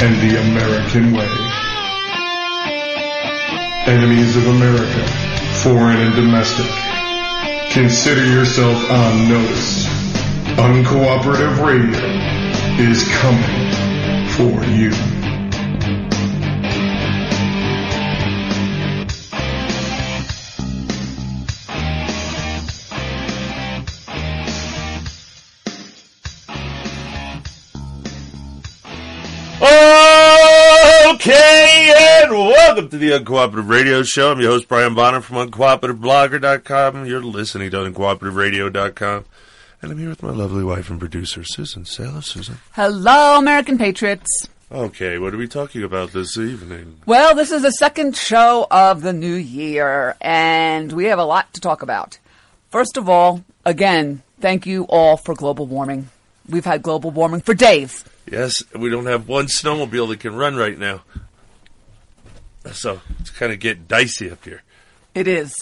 and the American way. Enemies of America, foreign and domestic. Consider yourself on notice. Uncooperative radio is coming for you. And welcome to the Uncooperative Radio Show. I'm your host, Brian Bonner from UncooperativeBlogger.com. You're listening to UncooperativeRadio.com. And I'm here with my lovely wife and producer, Susan. Say hello, Susan. Hello, American Patriots. Okay, what are we talking about this evening? Well, this is the second show of the new year, and we have a lot to talk about. First of all, again, thank you all for global warming. We've had global warming for days. Yes, we don't have one snowmobile that can run right now. So it's kind of getting dicey up here. It is.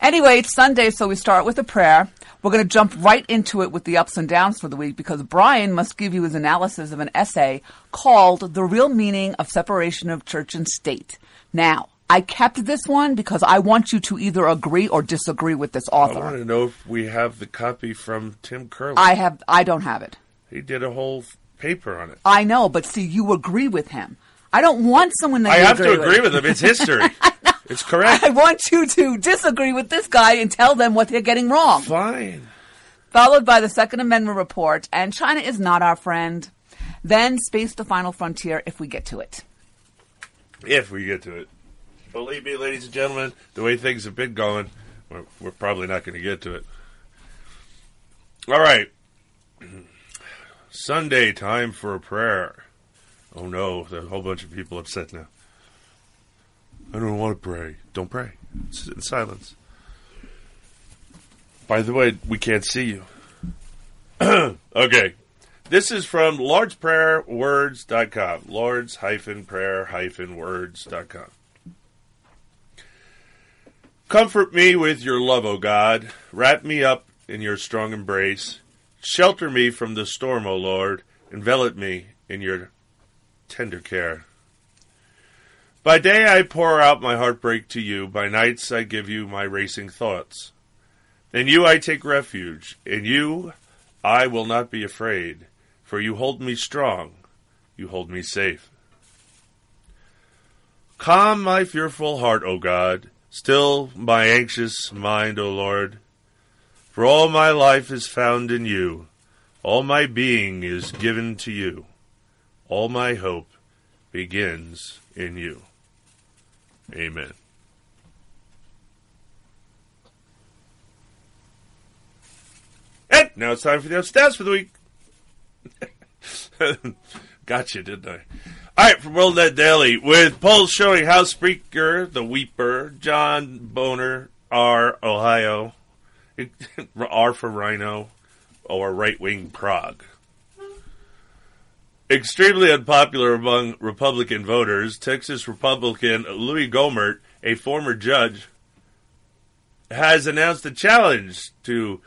Anyway, it's Sunday, so we start with a prayer. We're going to jump right into it with the ups and downs for the week because Brian must give you his analysis of an essay called The Real Meaning of Separation of Church and State. Now, I kept this one because I want you to either agree or disagree with this author. I want to know if we have the copy from Tim Curley. I have I don't have it. he did a whole paper on it. I know, but see, you agree with him. I don't want someone that I have to agree with him. It's history. it's correct. I want you to disagree with this guy and tell them what they're getting wrong. Fine. Followed by the Second Amendment report, and China is not our friend. Then Space the Final Frontier if we get to it. If we get to it. Believe me, ladies and gentlemen, the way things have been going, we're, we're probably not going to get to it. All right. Sunday, time for a prayer. Oh no, there's a whole bunch of people upset now. I don't want to pray. Don't pray. Sit in silence. By the way, we can't see you. okay. This is from LordsPrayerWords.com. Lords hyphen prayer hyphen words.com. Comfort me with your love, O God. Wrap me up in your strong embrace. Shelter me from the storm, O Lord. Envelop me in your tender care. By day I pour out my heartbreak to you. By nights I give you my racing thoughts. In you I take refuge. In you I will not be afraid. For you hold me strong. You hold me safe. Calm my fearful heart, O God. Still my anxious mind, O Lord. For all my life is found in you. All my being is given to you. All my hope begins in you. Amen. And now it's time for the stats for the week. gotcha, didn't I? All right, from World Net Daily, with polls showing House Speaker, the Weeper, John Boner, R, Ohio, R for Rhino, or right wing prog. Extremely unpopular among Republican voters, Texas Republican Louis Gohmert, a former judge, has announced a challenge to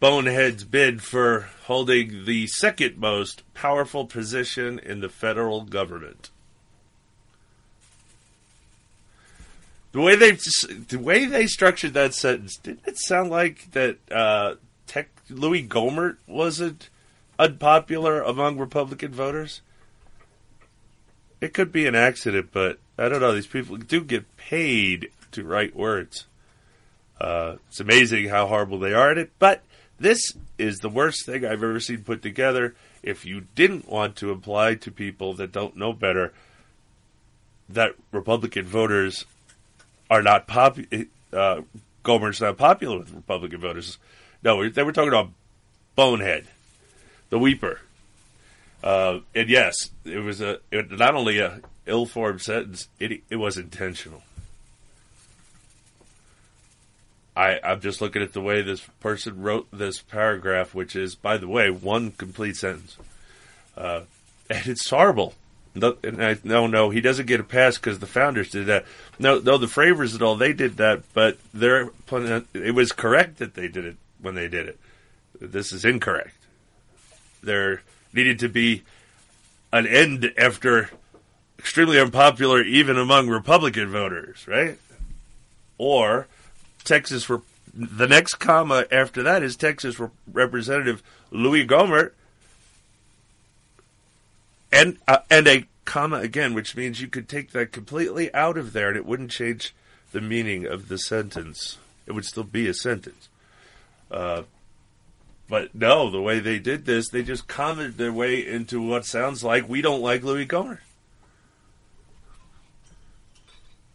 Bonehead's bid for holding the second most powerful position in the federal government. The way they the way they structured that sentence didn't it sound like that uh, tech Louis Gohmert wasn't unpopular among Republican voters? It could be an accident, but I don't know. These people do get paid to write words. Uh, it's amazing how horrible they are at it, but this is the worst thing I've ever seen put together. If you didn't want to imply to people that don't know better that Republican voters are not popular, uh, Gohmert's not popular with Republican voters. No, they were talking about Bonehead, the Weeper. Uh, and yes, it was a it, not only a ill-formed sentence; it it was intentional. I I'm just looking at the way this person wrote this paragraph, which is, by the way, one complete sentence, uh, and it's horrible. No, and I, no, no, he doesn't get a pass because the founders did that. No, no, the Framers and all they did that, but they're it was correct that they did it when they did it. This is incorrect. There needed to be an end after extremely unpopular even among Republican voters, right? Or Texas for the next comma after that is Texas Representative Louis Gohmert and uh, and a comma again, which means you could take that completely out of there and it wouldn't change the meaning of the sentence. It would still be a sentence. Uh, but no, the way they did this, they just commented their way into what sounds like we don't like Louis Gohmert.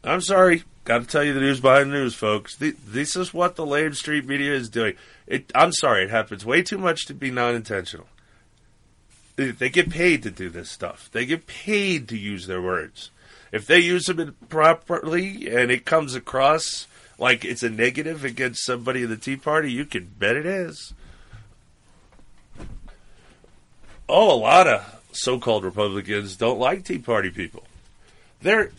I'm sorry. Got to tell you the news behind the news, folks. This is what the lame street media is doing. It, I'm sorry, it happens way too much to be non intentional. They get paid to do this stuff. They get paid to use their words. If they use them properly and it comes across like it's a negative against somebody in the Tea Party, you can bet it is. Oh, a lot of so called Republicans don't like Tea Party people. They're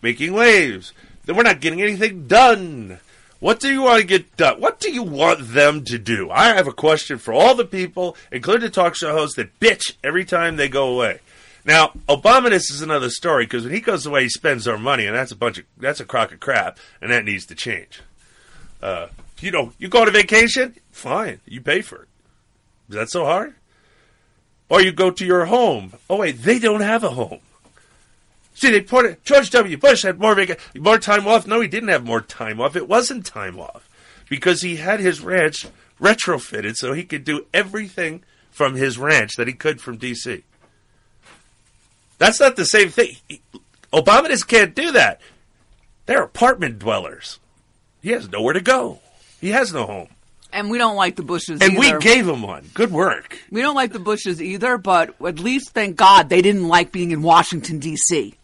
making waves. Then We're not getting anything done. What do you want to get done? What do you want them to do? I have a question for all the people, including the talk show hosts, that bitch every time they go away. Now, Obama, this is another story because when he goes away, he spends our money, and that's a bunch of that's a crock of crap, and that needs to change. Uh, you know, you go on a vacation, fine, you pay for it. Is that so hard? Or you go to your home. Oh wait, they don't have a home. See, they put it. George W. Bush had more vac- more time off. No, he didn't have more time off. It wasn't time off because he had his ranch retrofitted so he could do everything from his ranch that he could from D.C. That's not the same thing. Obama just can't do that. They're apartment dwellers. He has nowhere to go. He has no home. And we don't like the Bushes and either. we gave him one. Good work. We don't like the Bushes either, but at least thank God they didn't like being in Washington, D.C.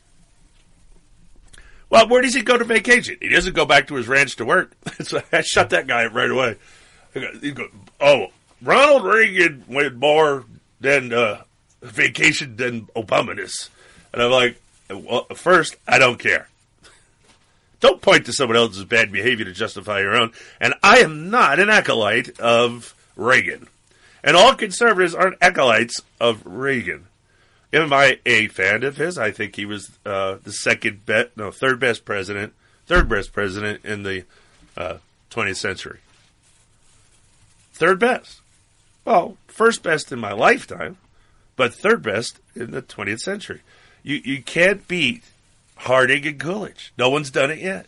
Well, where does he go to vacation? He doesn't go back to his ranch to work. so I shut that guy right away. He go, oh, Ronald Reagan went more than uh, vacation than Obama does. And I'm like, well, first, I don't care. Don't point to someone else's bad behavior to justify your own. And I am not an acolyte of Reagan. And all conservatives aren't acolytes of Reagan. Am I a fan of his? I think he was uh, the second best, no, third best president, third best president in the uh, 20th century. Third best. Well, first best in my lifetime, but third best in the 20th century. You you can't beat Harding and Coolidge. No one's done it yet.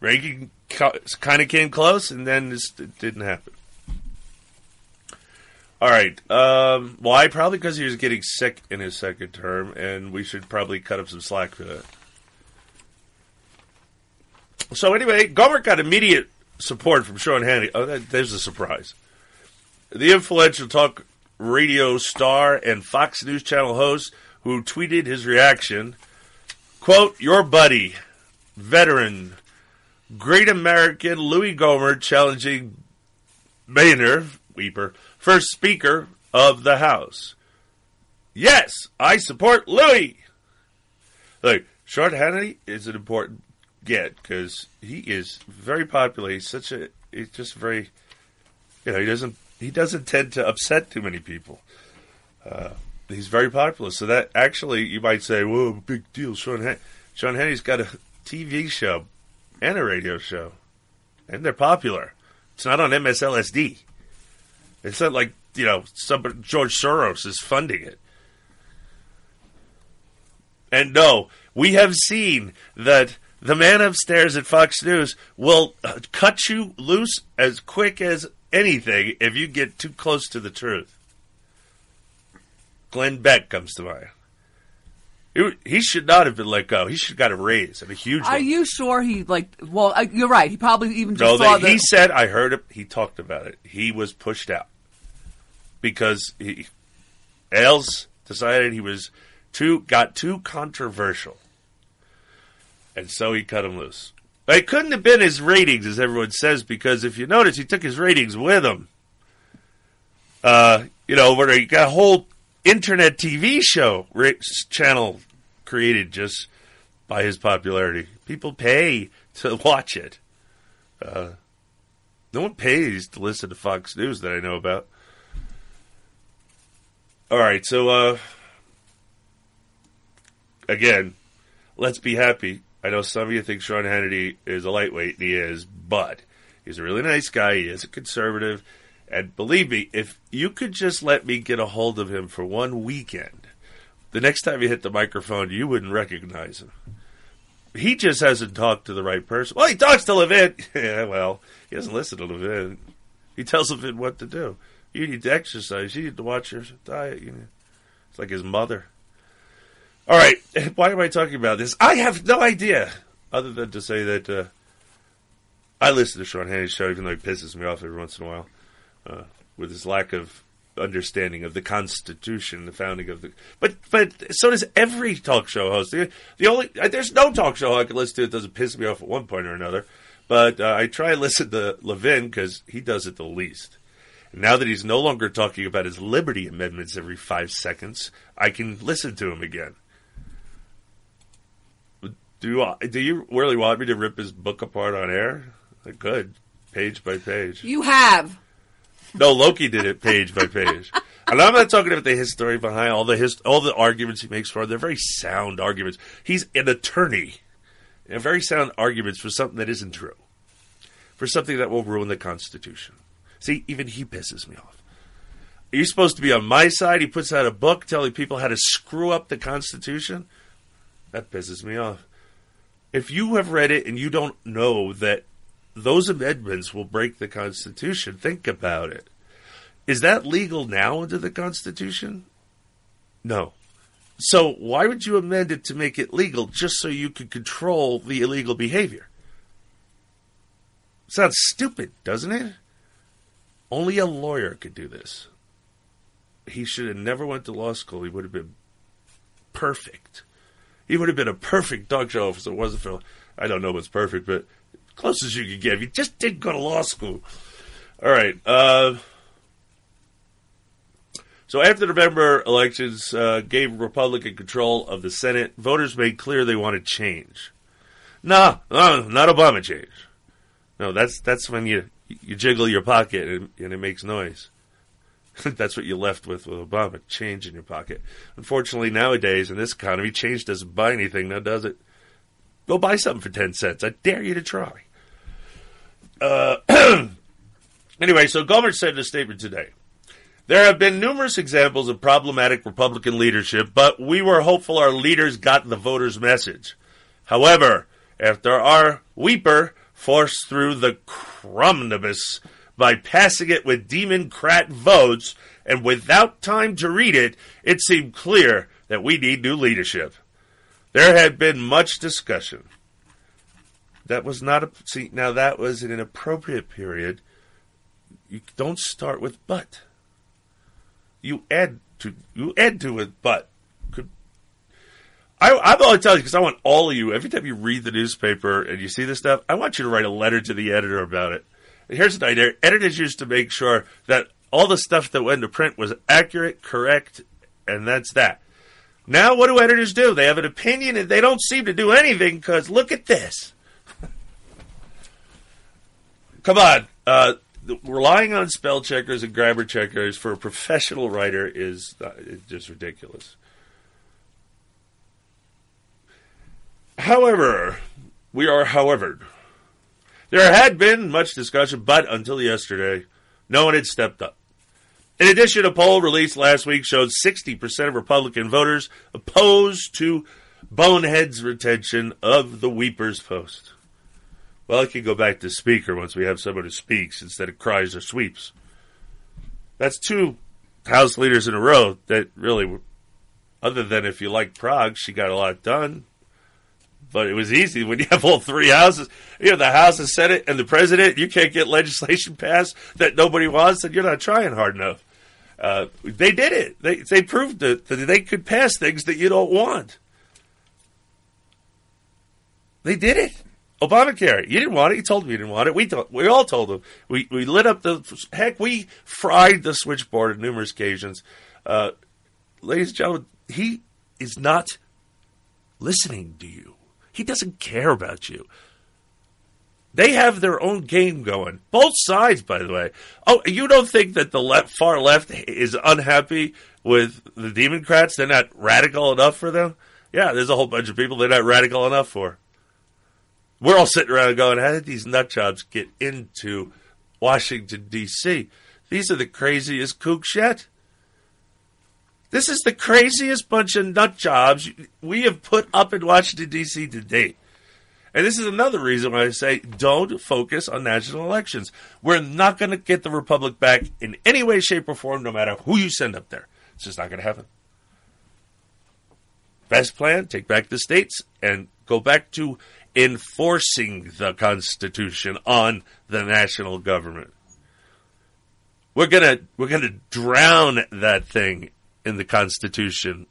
Reagan kind of came close, and then this, it didn't happen. All right. Um, why? Probably because he was getting sick in his second term, and we should probably cut him some slack for that. So anyway, Gohmert got immediate support from Sean Hannity. Oh, that, there's a surprise. The influential talk radio star and Fox News Channel host who tweeted his reaction, quote, your buddy, veteran, great American Louis Gohmert challenging Boehner, Weeper, first Speaker of the House. Yes, I support Louis. Look, Sean Hannity is an important get because he is very popular. He's such a, he's just very, you know, he doesn't, he doesn't tend to upset too many people. Uh, he's very popular. So that actually, you might say, "Whoa, big deal!" Sean H- Sean Hannity's got a TV show and a radio show, and they're popular. It's not on MSLSD. It's not like you know George Soros is funding it. And no, we have seen that the man upstairs at Fox News will uh, cut you loose as quick as anything if you get too close to the truth. Glenn Beck comes to mind. He, he should not have been let go. He should have got a raise and a huge Are one. you sure he like? Well, uh, you're right. He probably even No, saw they, he said, I heard it. He talked about it. He was pushed out because he, Ailes decided he was too, got too controversial. And so he cut him loose. But it couldn't have been his ratings, as everyone says, because if you notice, he took his ratings with him. Uh, you know, where he got a whole internet TV show channel created just by his popularity. People pay to watch it. Uh, no one pays to listen to Fox News that I know about. All right, so uh, again, let's be happy. I know some of you think Sean Hannity is a lightweight, and he is, but he's a really nice guy. He is a conservative. And believe me, if you could just let me get a hold of him for one weekend, the next time you hit the microphone, you wouldn't recognize him. He just hasn't talked to the right person. Well, he talks to Levin. yeah, well, he doesn't listen to Levin. He tells Levin what to do. You need to exercise. You need to watch your diet. You know. It's like his mother. All right, why am I talking about this? I have no idea, other than to say that uh, I listen to Sean Hannity's show, even though he pisses me off every once in a while uh, with his lack of understanding of the Constitution, the founding of the. But but so does every talk show host. The, the only uh, there's no talk show I can listen to that doesn't piss me off at one point or another. But uh, I try and listen to Levin because he does it the least. Now that he's no longer talking about his liberty amendments every five seconds, I can listen to him again. Do do you really want me to rip his book apart on air? Good, page by page. you have. No, Loki did it page by page. And I'm not talking about the history behind all the hist- all the arguments he makes for. They're very sound arguments. He's an attorney, and very sound arguments for something that isn't true, for something that will ruin the Constitution. See, even he pisses me off. Are you supposed to be on my side? He puts out a book telling people how to screw up the Constitution. That pisses me off. If you have read it and you don't know that those amendments will break the Constitution, think about it. Is that legal now under the Constitution? No. So why would you amend it to make it legal just so you could control the illegal behavior? Sounds stupid, doesn't it? Only a lawyer could do this. He should have never went to law school. He would have been perfect. He would have been a perfect dog show if it wasn't for I don't know what's perfect, but close as you could get. If you just didn't go to law school. All right. Uh, so after November elections uh, gave Republican control of the Senate, voters made clear they wanted change. No, no, not Obama change. No, that's that's when you you jiggle your pocket and, and it makes noise. that's what you're left with with Obama, change in your pocket. Unfortunately, nowadays in this economy, change doesn't buy anything, now does it? Go buy something for 10 cents. I dare you to try. Uh, anyway, so Gohmert said in a statement today There have been numerous examples of problematic Republican leadership, but we were hopeful our leaders got the voters' message. However, after our weeper forced through the cromnibus by passing it with Democrat votes and without time to read it, it seemed clear that we need new leadership. There had been much discussion. That was not a see now that was an appropriate period. You don't start with but. You add to you add to it but. Could I, I'm only telling you because I want all of you. Every time you read the newspaper and you see this stuff, I want you to write a letter to the editor about it. And here's the idea: editors used to make sure that all the stuff that went to print was accurate, correct, and that's that. Now, what do editors do? They have an opinion and they don't seem to do anything because look at this. Come on. Uh, relying on spell checkers and grammar checkers for a professional writer is uh, just ridiculous. However, we are however. There had been much discussion, but until yesterday, no one had stepped up. In addition, a poll released last week showed 60% of Republican voters opposed to Bonehead's retention of the Weepers post. Well, I could go back to speaker once we have someone who speaks instead of cries or sweeps. That's two House leaders in a row that really, other than if you like prog, she got a lot done. But it was easy when you have all three houses. You know, the House, the Senate, and the President. You can't get legislation passed that nobody wants, and you're not trying hard enough. Uh, they did it. They they proved it, that they could pass things that you don't want. They did it. Obamacare. You didn't want it. You told me you didn't want it. We we all told them. We we lit up the heck. We fried the switchboard on numerous occasions. Uh, ladies and gentlemen, he is not listening to you. He doesn't care about you. They have their own game going. Both sides, by the way. Oh, you don't think that the left, far left is unhappy with the Democrats? They're not radical enough for them? Yeah, there's a whole bunch of people they're not radical enough for. We're all sitting around going, how did these nut jobs get into Washington, D.C.? These are the craziest kooks yet. This is the craziest bunch of nut jobs we have put up in Washington, D.C. to date. And this is another reason why I say don't focus on national elections. We're not going to get the Republic back in any way, shape, or form, no matter who you send up there. It's just not going to happen. Best plan take back the states and go back to enforcing the Constitution on the national government. We're gonna we're gonna drown that thing in the Constitution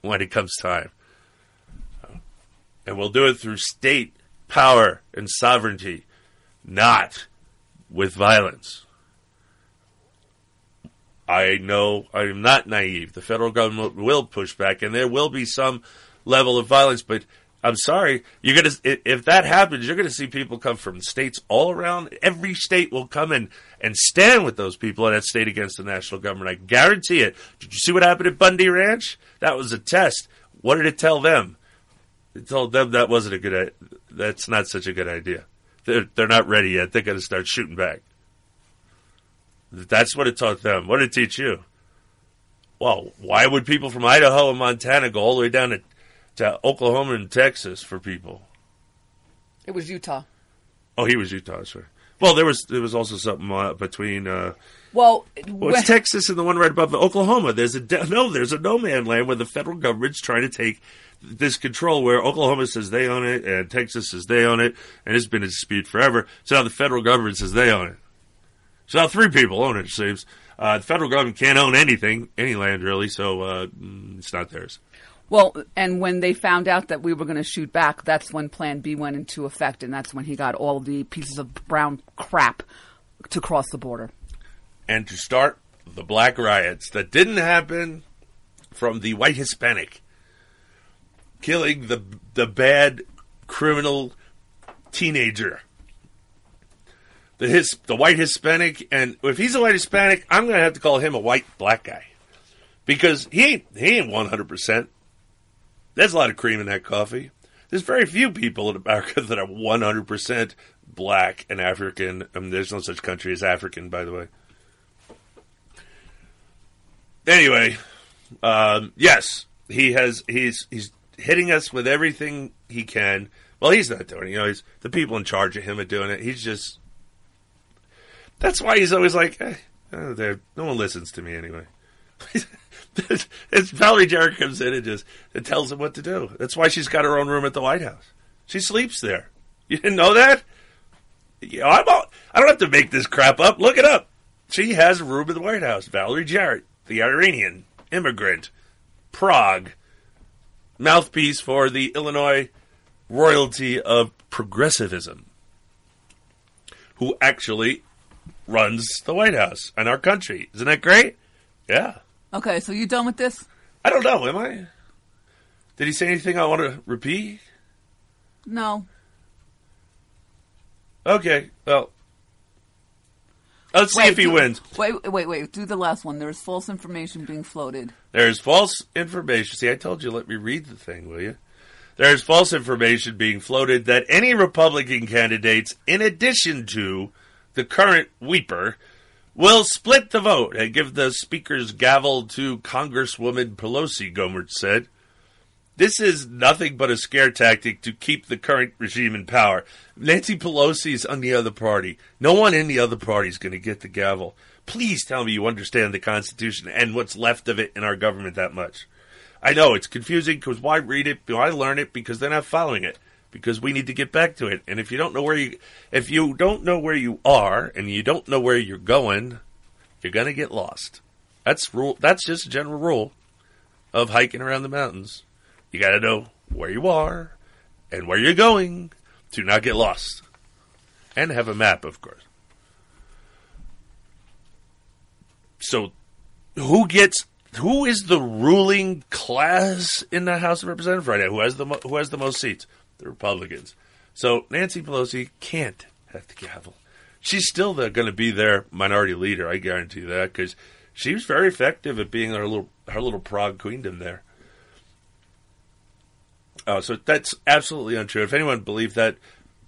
when it comes time, and we'll do it through state power and sovereignty, not with violence. I know I am not naive. The federal government will push back, and there will be some level of violence, but I'm sorry. You're gonna if that happens, you're gonna see people come from states all around. Every state will come in and stand with those people in that state against the national government. I guarantee it. Did you see what happened at Bundy Ranch? That was a test. What did it tell them? It told them that wasn't a good. That's not such a good idea. They're they're not ready yet. They're gonna start shooting back. That's what it taught them. What did it teach you? Well, why would people from Idaho and Montana go all the way down to to Oklahoma and Texas for people. It was Utah. Oh, he was Utah, sorry. Well, there was there was also something uh, between. Uh, well, well, it's Texas and the one right above Oklahoma. There's a no, there's a no man land where the federal government's trying to take this control where Oklahoma says they own it and Texas says they own it, and it's been a dispute forever. So now the federal government says they own it. So now three people own it. It seems uh, the federal government can't own anything, any land really, so uh, mm, it's not theirs. Well, and when they found out that we were going to shoot back, that's when Plan B went into effect, and that's when he got all the pieces of brown crap to cross the border. And to start the black riots that didn't happen from the white Hispanic killing the the bad criminal teenager. The his the white Hispanic, and if he's a white Hispanic, I'm going to have to call him a white black guy because he ain't he ain't 100 percent there's a lot of cream in that coffee. There's very few people in America that are 100% black and African. I mean, there's no such country as African, by the way. Anyway, um, yes, he has. He's he's hitting us with everything he can. Well, he's not doing it. You know, he's the people in charge of him are doing it. He's just. That's why he's always like, eh, oh, no one listens to me anyway. it's Valerie Jarrett comes in and just it tells him what to do. That's why she's got her own room at the White House. She sleeps there. You didn't know that? You know, I'm all, I don't have to make this crap up. Look it up. She has a room at the White House. Valerie Jarrett, the Iranian immigrant, prog, mouthpiece for the Illinois royalty of progressivism, who actually runs the White House and our country. Isn't that great? Yeah. Okay, so you done with this? I don't know. Am I? Did he say anything I want to repeat? No. Okay. Well, let's see Wait, if he do- wins. Wait, wait, wait. Do the last one. There's false information being floated. There's false information. See, I told you, let me read the thing, will you? There's false information being floated that any Republican candidates, in addition to the current Weeper, We'll split the vote and give the Speaker's gavel to Congresswoman Pelosi, Gohmert said. This is nothing but a scare tactic to keep the current regime in power. Nancy Pelosi is on the other party. No one in the other party is going to get the gavel. Please tell me you understand the Constitution and what's left of it in our government that much. I know it's confusing because why read it? Why learn it? Because they're not following it. Because we need to get back to it. And if you don't know where you, if you don't know where you are and you don't know where you're going, you're going to get lost. That's rule. That's just a general rule of hiking around the mountains. You got to know where you are and where you're going to not get lost. And have a map, of course. So, who gets who is the ruling class in the House of Representatives right now? Who has the who has the most seats? The Republicans. So Nancy Pelosi can't have the gavel. She's still going to be their minority leader. I guarantee you that because she was very effective at being her little her little prog queendom there. Oh, so that's absolutely untrue. If anyone believes that,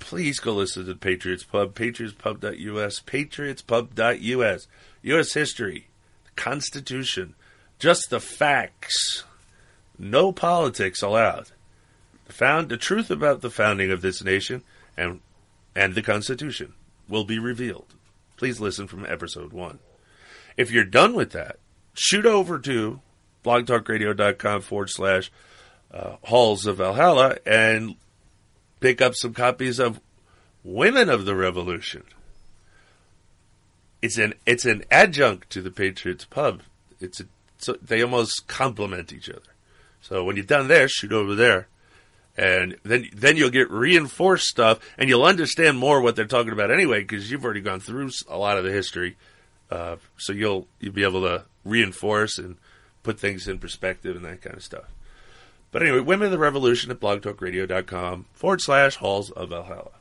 please go listen to the Patriots Pub, patriotspub.us, patriotspub.us. U.S. history, the Constitution, just the facts. No politics allowed. Found the truth about the founding of this nation and and the Constitution will be revealed. Please listen from episode one. If you're done with that, shoot over to blogtalkradio.com forward slash uh, Halls of Valhalla and pick up some copies of Women of the Revolution. It's an it's an adjunct to the Patriots Pub. It's a, so they almost complement each other. So when you're done there, shoot over there, and then then you'll get reinforced stuff, and you'll understand more what they're talking about anyway because you've already gone through a lot of the history. Uh, so you'll you'll be able to reinforce and put things in perspective and that kind of stuff. But anyway, Women of the Revolution at blogtalkradio.com forward slash Halls of Valhalla.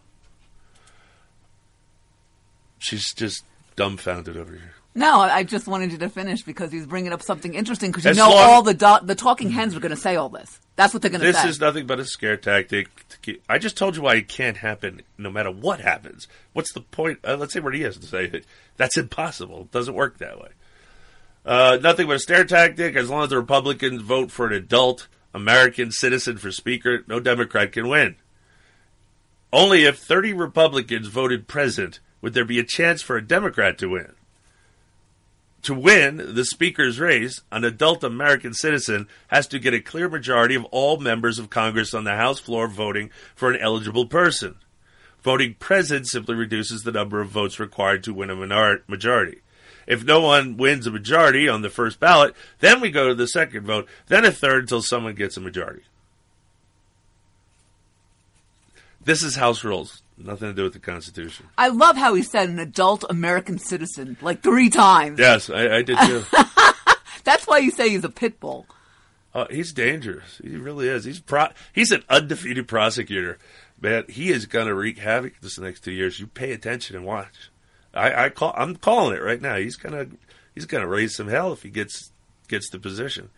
She's just dumbfounded over here. No, I just wanted you to finish because he's bringing up something interesting because you As know all the do- the talking hens are going to say all this. That's what they're going to say. This is nothing but a scare tactic. To keep, I just told you why it can't happen no matter what happens. What's the point? Uh, let's say what he has to say. That That's impossible. It doesn't work that way. Uh, nothing but a scare tactic. As long as the Republicans vote for an adult American citizen for Speaker, no Democrat can win. Only if 30 Republicans voted present would there be a chance for a Democrat to win. To win the Speaker's race, an adult American citizen has to get a clear majority of all members of Congress on the House floor voting for an eligible person. Voting present simply reduces the number of votes required to win a majority. If no one wins a majority on the first ballot, then we go to the second vote, then a third until someone gets a majority. This is House rules. Nothing to do with the Constitution. I love how he said an adult American citizen like three times. Yes, I, I did too. That's why you say he's a pit bull. Oh, he's dangerous. He really is. He's pro- he's an undefeated prosecutor. Man, he is going to wreak havoc this next two years. You pay attention and watch. I, I call. I'm calling it right now. He's gonna he's gonna raise some hell if he gets gets the position,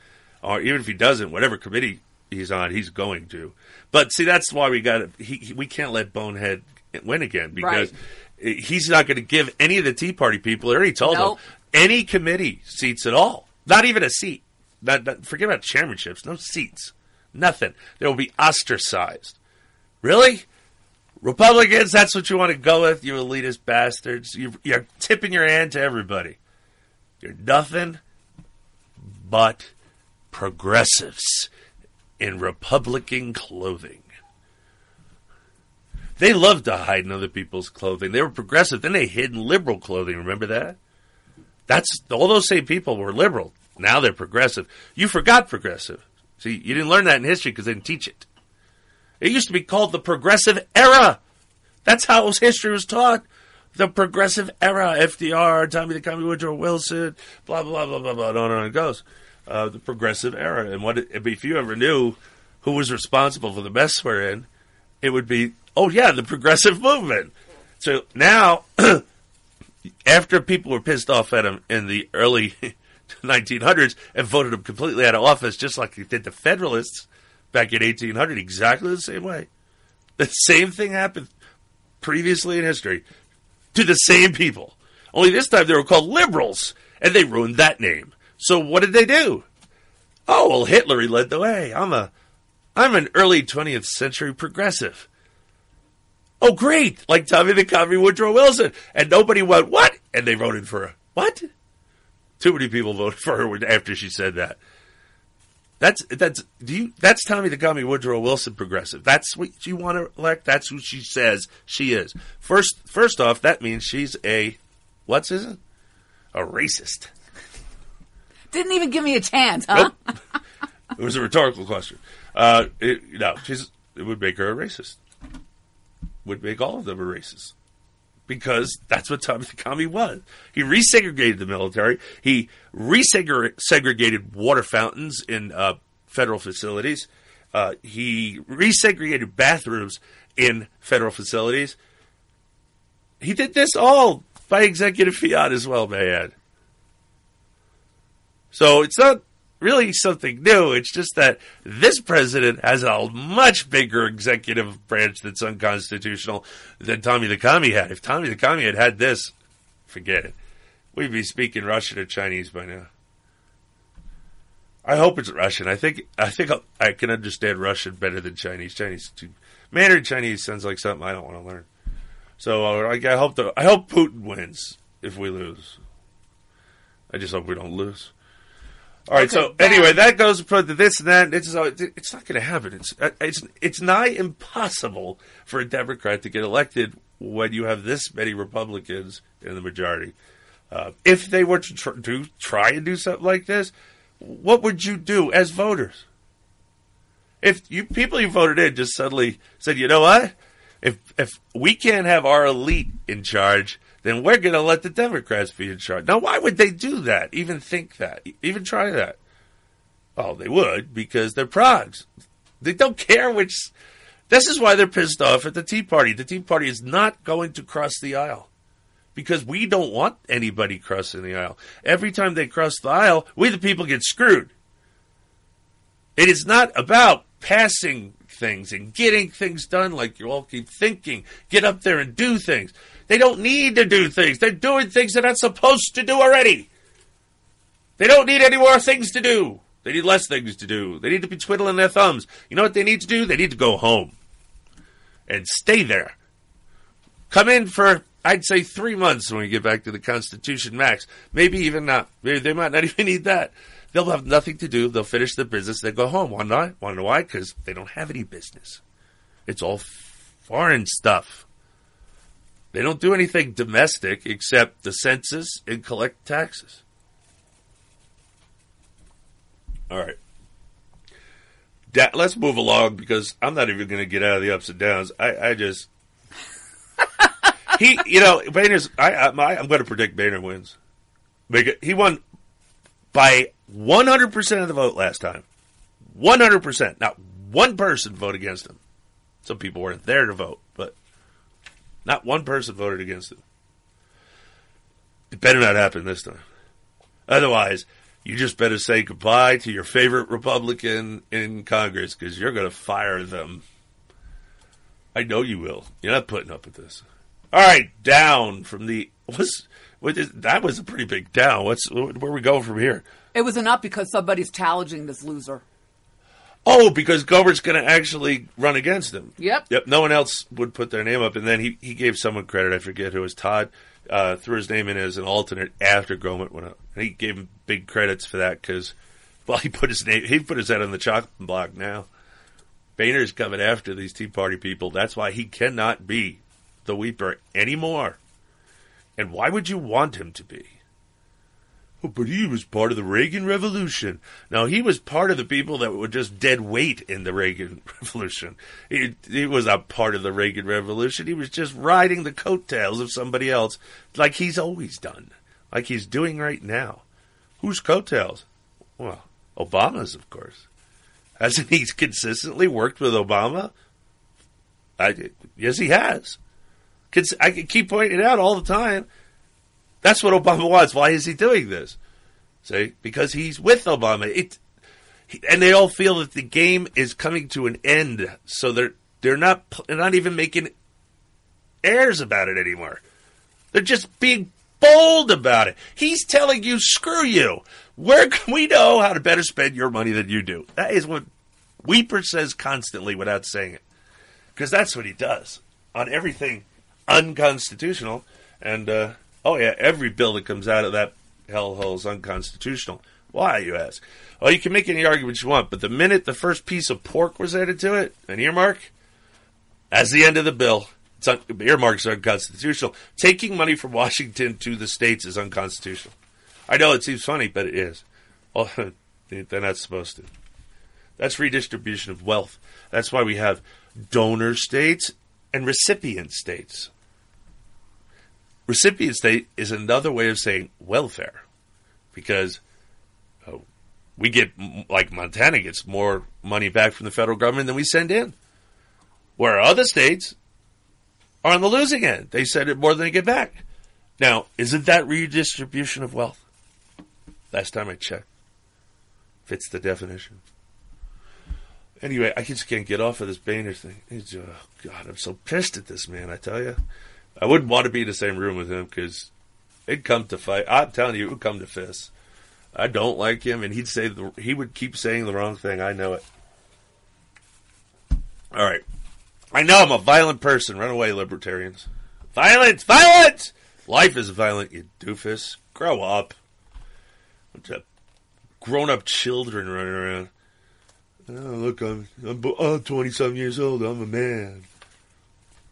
or even if he doesn't. Whatever committee he's on, he's going to. But see, that's why we got to. We can't let Bonehead win again because he's not going to give any of the Tea Party people. I already told Nope. them any committee seats at all. Not even a seat. Not, not, forget about chairmanships. No seats. Nothing. They will be ostracized. Really? Republicans, that's what you want to go with, you elitist bastards. You're, you're tipping your hand to everybody. You're nothing but progressives in Republican clothing. They loved to hide in other people's clothing. They were progressive. Then they hid in liberal clothing. Remember that? That's all those same people were liberal. Now they're progressive. You forgot progressive. See, you didn't learn that in history because they didn't teach it. It used to be called the progressive era. That's how his history was taught. The progressive era, FDR, Tommy the Tommy Woodrow Wilson, blah blah blah blah blah. On and on it goes. Uh, the progressive era, and what if you ever knew who was responsible for the mess we're in, it would be oh yeah, the progressive movement. So now, after people were pissed off at him in the early 1900s and voted him completely out of office, just like they did the Federalists back in 1800, exactly the same way. The same thing happened previously in history to the same people. Only this time they were called liberals, and they ruined that name. So what did they do? Oh well, Hitler led the way. I'm a, I'm an early 20th century progressive. Oh great, like Tommy the Commie Woodrow Wilson, and nobody went what, and they voted for her. What? Too many people voted for her after she said that. That's that's do you that's Tommy the Commie Woodrow Wilson progressive. That's what you want to elect. That's who she says she is. First first off, that means she's a what's is it? A racist. Didn't even give me a chance, huh? Nope. it was a rhetorical question. Uh, it, no, she's it would make her a racist. Would make all of them a racist because that's what Tommy Commie was. He resegregated the military. He resegregated water fountains in uh, federal facilities. Uh, he resegregated bathrooms in federal facilities. He did this all by executive fiat as well, may add. So it's not really something new. It's just that this president has a much bigger executive branch that's unconstitutional than Tommy the Commie had. If Tommy the Commie had had this, forget it. We'd be speaking Russian or Chinese by now. I hope it's Russian. I think I think I'll, i can understand Russian better than Chinese. Chinese, too, Mandarin Chinese sounds like something I don't want to learn. So uh, I, I hope the I hope Putin wins if we lose. I just hope we don't lose. All right. Okay, so anyway, that goes for this and that. It's uh, it's not going to happen. It's uh, it's it's nigh impossible for a Democrat to get elected when you have this many Republicans in the majority. Uh, if they were to tr- do try and do something like this, what would you do as voters? If you people you voted in just suddenly said, you know what? If if we can't have our elite in charge, then we're going to let the Democrats be in charge. Now, why would they do that? Even think that? Even try that? Oh, they would because they're progs. They don't care which. This is why they're pissed off at the Tea Party. The Tea Party is not going to cross the aisle because we don't want anybody crossing the aisle. Every time they cross the aisle, we the people get screwed. It is not about passing things and getting things done like you all keep thinking. Get up there and do things. They don't need to do things. They're doing things they're not supposed to do already. They don't need any more things to do. They need less things to do. They need to be twiddling their thumbs. You know what they need to do? They need to go home and stay there. Come in for, I'd say, three months when we get back to the Constitution max. Maybe even not. Maybe they might not even need that. They'll have nothing to do. They'll finish their business. They go home. Why not? Why? Because they don't have any business. It's all foreign stuff. They don't do anything domestic except the census and collect taxes. All right. Da- let's move along because I'm not even going to get out of the ups and downs. I, I just he, you know, Boehner's. I, I I'm going to predict Boehner wins. He won by 100 percent of the vote last time. 100 percent. Not one person voted against him. Some people weren't there to vote, but not one person voted against it. It better not happen this time. Otherwise, you just better say goodbye to your favorite Republican in Congress because you're going to fire them. I know you will. You're not putting up with this. All right, down from the what's what is, that was a pretty big down. What's where we going from here? It was an up because somebody's challenging this loser. Oh, because Gohmert's going to actually run against him. Yep. Yep. No one else would put their name up, and then he, he gave someone credit. I forget who it was. Todd uh, threw his name in as an alternate after Gohmert went up, and he gave him big credits for that because, well, he put his name he put his head on the chopping block now. Boehner's coming after these Tea Party people. That's why he cannot be the Weeper anymore. And why would you want him to be? Oh, but he was part of the Reagan Revolution. Now he was part of the people that were just dead weight in the Reagan Revolution. He, he was a part of the Reagan Revolution. He was just riding the coattails of somebody else, like he's always done, like he's doing right now. Whose coattails? Well, Obama's, of course. Hasn't he consistently worked with Obama? I, yes, he has. I keep pointing it out all the time. That's what Obama wants. Why is he doing this? See, because he's with Obama. It, he- and they all feel that the game is coming to an end, so they're they're not they're not even making airs about it anymore. They're just being bold about it. He's telling you, screw you. Where can we know how to better spend your money than you do? That is what Weeper says constantly without saying it. Because that's what he does on everything unconstitutional. And, uh, oh yeah, every bill that comes out of that hellhole is unconstitutional. Why, you ask? Well, you can make any argument you want, but the minute the first piece of pork was added to it, an earmark, that's the end of the bill. It's un- earmarks are unconstitutional. Taking money from Washington to the states is unconstitutional. I know it seems funny, but it is. Well, they're not supposed to. That's redistribution of wealth. That's why we have donor states and recipient states. Recipient state is another way of saying welfare, because uh, we get like Montana gets more money back from the federal government than we send in, where other states are on the losing end. They send it more than they get back. Now, isn't that redistribution of wealth? Last time I checked, fits the definition. Anyway, I just can't get off of this Boehner thing. It's, oh God, I'm so pissed at this man. I tell you, I wouldn't want to be in the same room with him because it'd come to fight. I'm telling you, it would come to fists. I don't like him, and he'd say the, he would keep saying the wrong thing. I know it. All right, I know I'm a violent person. Run away, libertarians. Violence, violence. Life is violent, you doofus. Grow up. Grown-up children running around. Oh, look, I'm, I'm oh, 27 years old. I'm a man.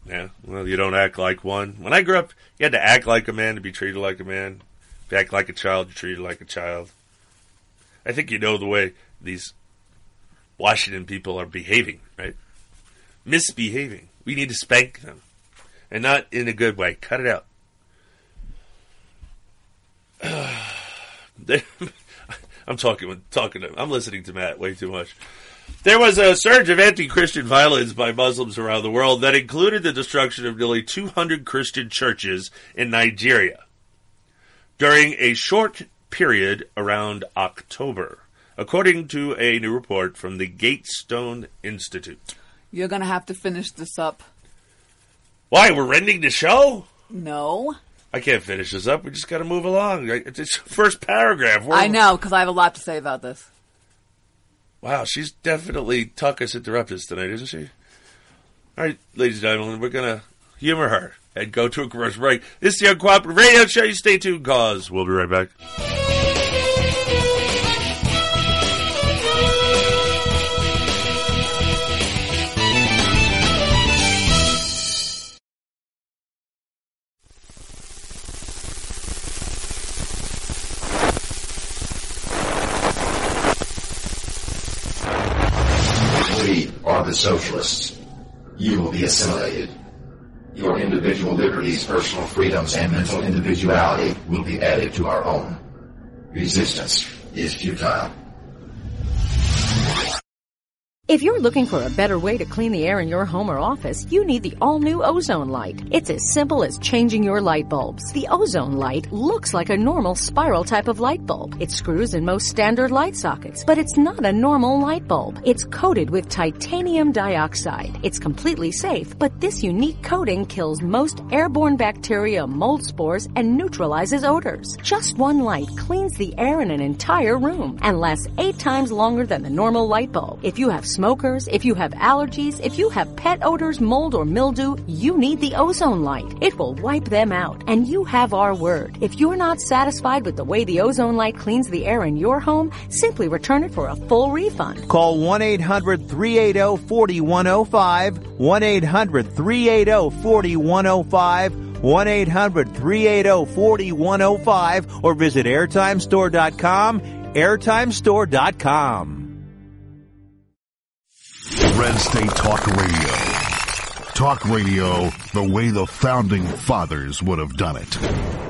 Yeah, well, you don't act like one. When I grew up, you had to act like a man to be treated like a man. If you act like a child, you're treated like a child. I think you know the way these Washington people are behaving, right? Misbehaving. We need to spank them. And not in a good way. Cut it out. I'm talking, talking. To, I'm listening to Matt way too much. There was a surge of anti-Christian violence by Muslims around the world that included the destruction of nearly 200 Christian churches in Nigeria during a short period around October, according to a new report from the Gatestone Institute. You're going to have to finish this up. Why? We're ending the show? No. I can't finish this up. We just got to move along. It's the first paragraph. We're, I know, because I have a lot to say about this. Wow, she's definitely Tuckus interruptus tonight, isn't she? All right, ladies and gentlemen, we're going to humor her and go to a commercial break. This is the Uncooperative Radio Show. You stay tuned, cause we'll be right back. The socialists. You will be assimilated. Your individual liberties, personal freedoms, and mental individuality will be added to our own. Resistance is futile. If you're looking for a better way to clean the air in your home or office, you need the all-new ozone light. It's as simple as changing your light bulbs. The ozone light looks like a normal spiral type of light bulb. It screws in most standard light sockets, but it's not a normal light bulb. It's coated with titanium dioxide. It's completely safe, but this unique coating kills most airborne bacteria, mold spores, and neutralizes odors. Just one light cleans the air in an entire room and lasts eight times longer than the normal light bulb. If you have smokers, if you have allergies, if you have pet odors, mold, or mildew, you need the ozone light. It will wipe them out, and you have our word. If you're not satisfied with the way the ozone light cleans the air in your home, simply return it for a full refund. Call 1 800 380 4105, 1 800 380 4105. 1 800 380 4105 or visit airtimestore.com, airtimestore.com. Red State Talk Radio. Talk radio the way the founding fathers would have done it.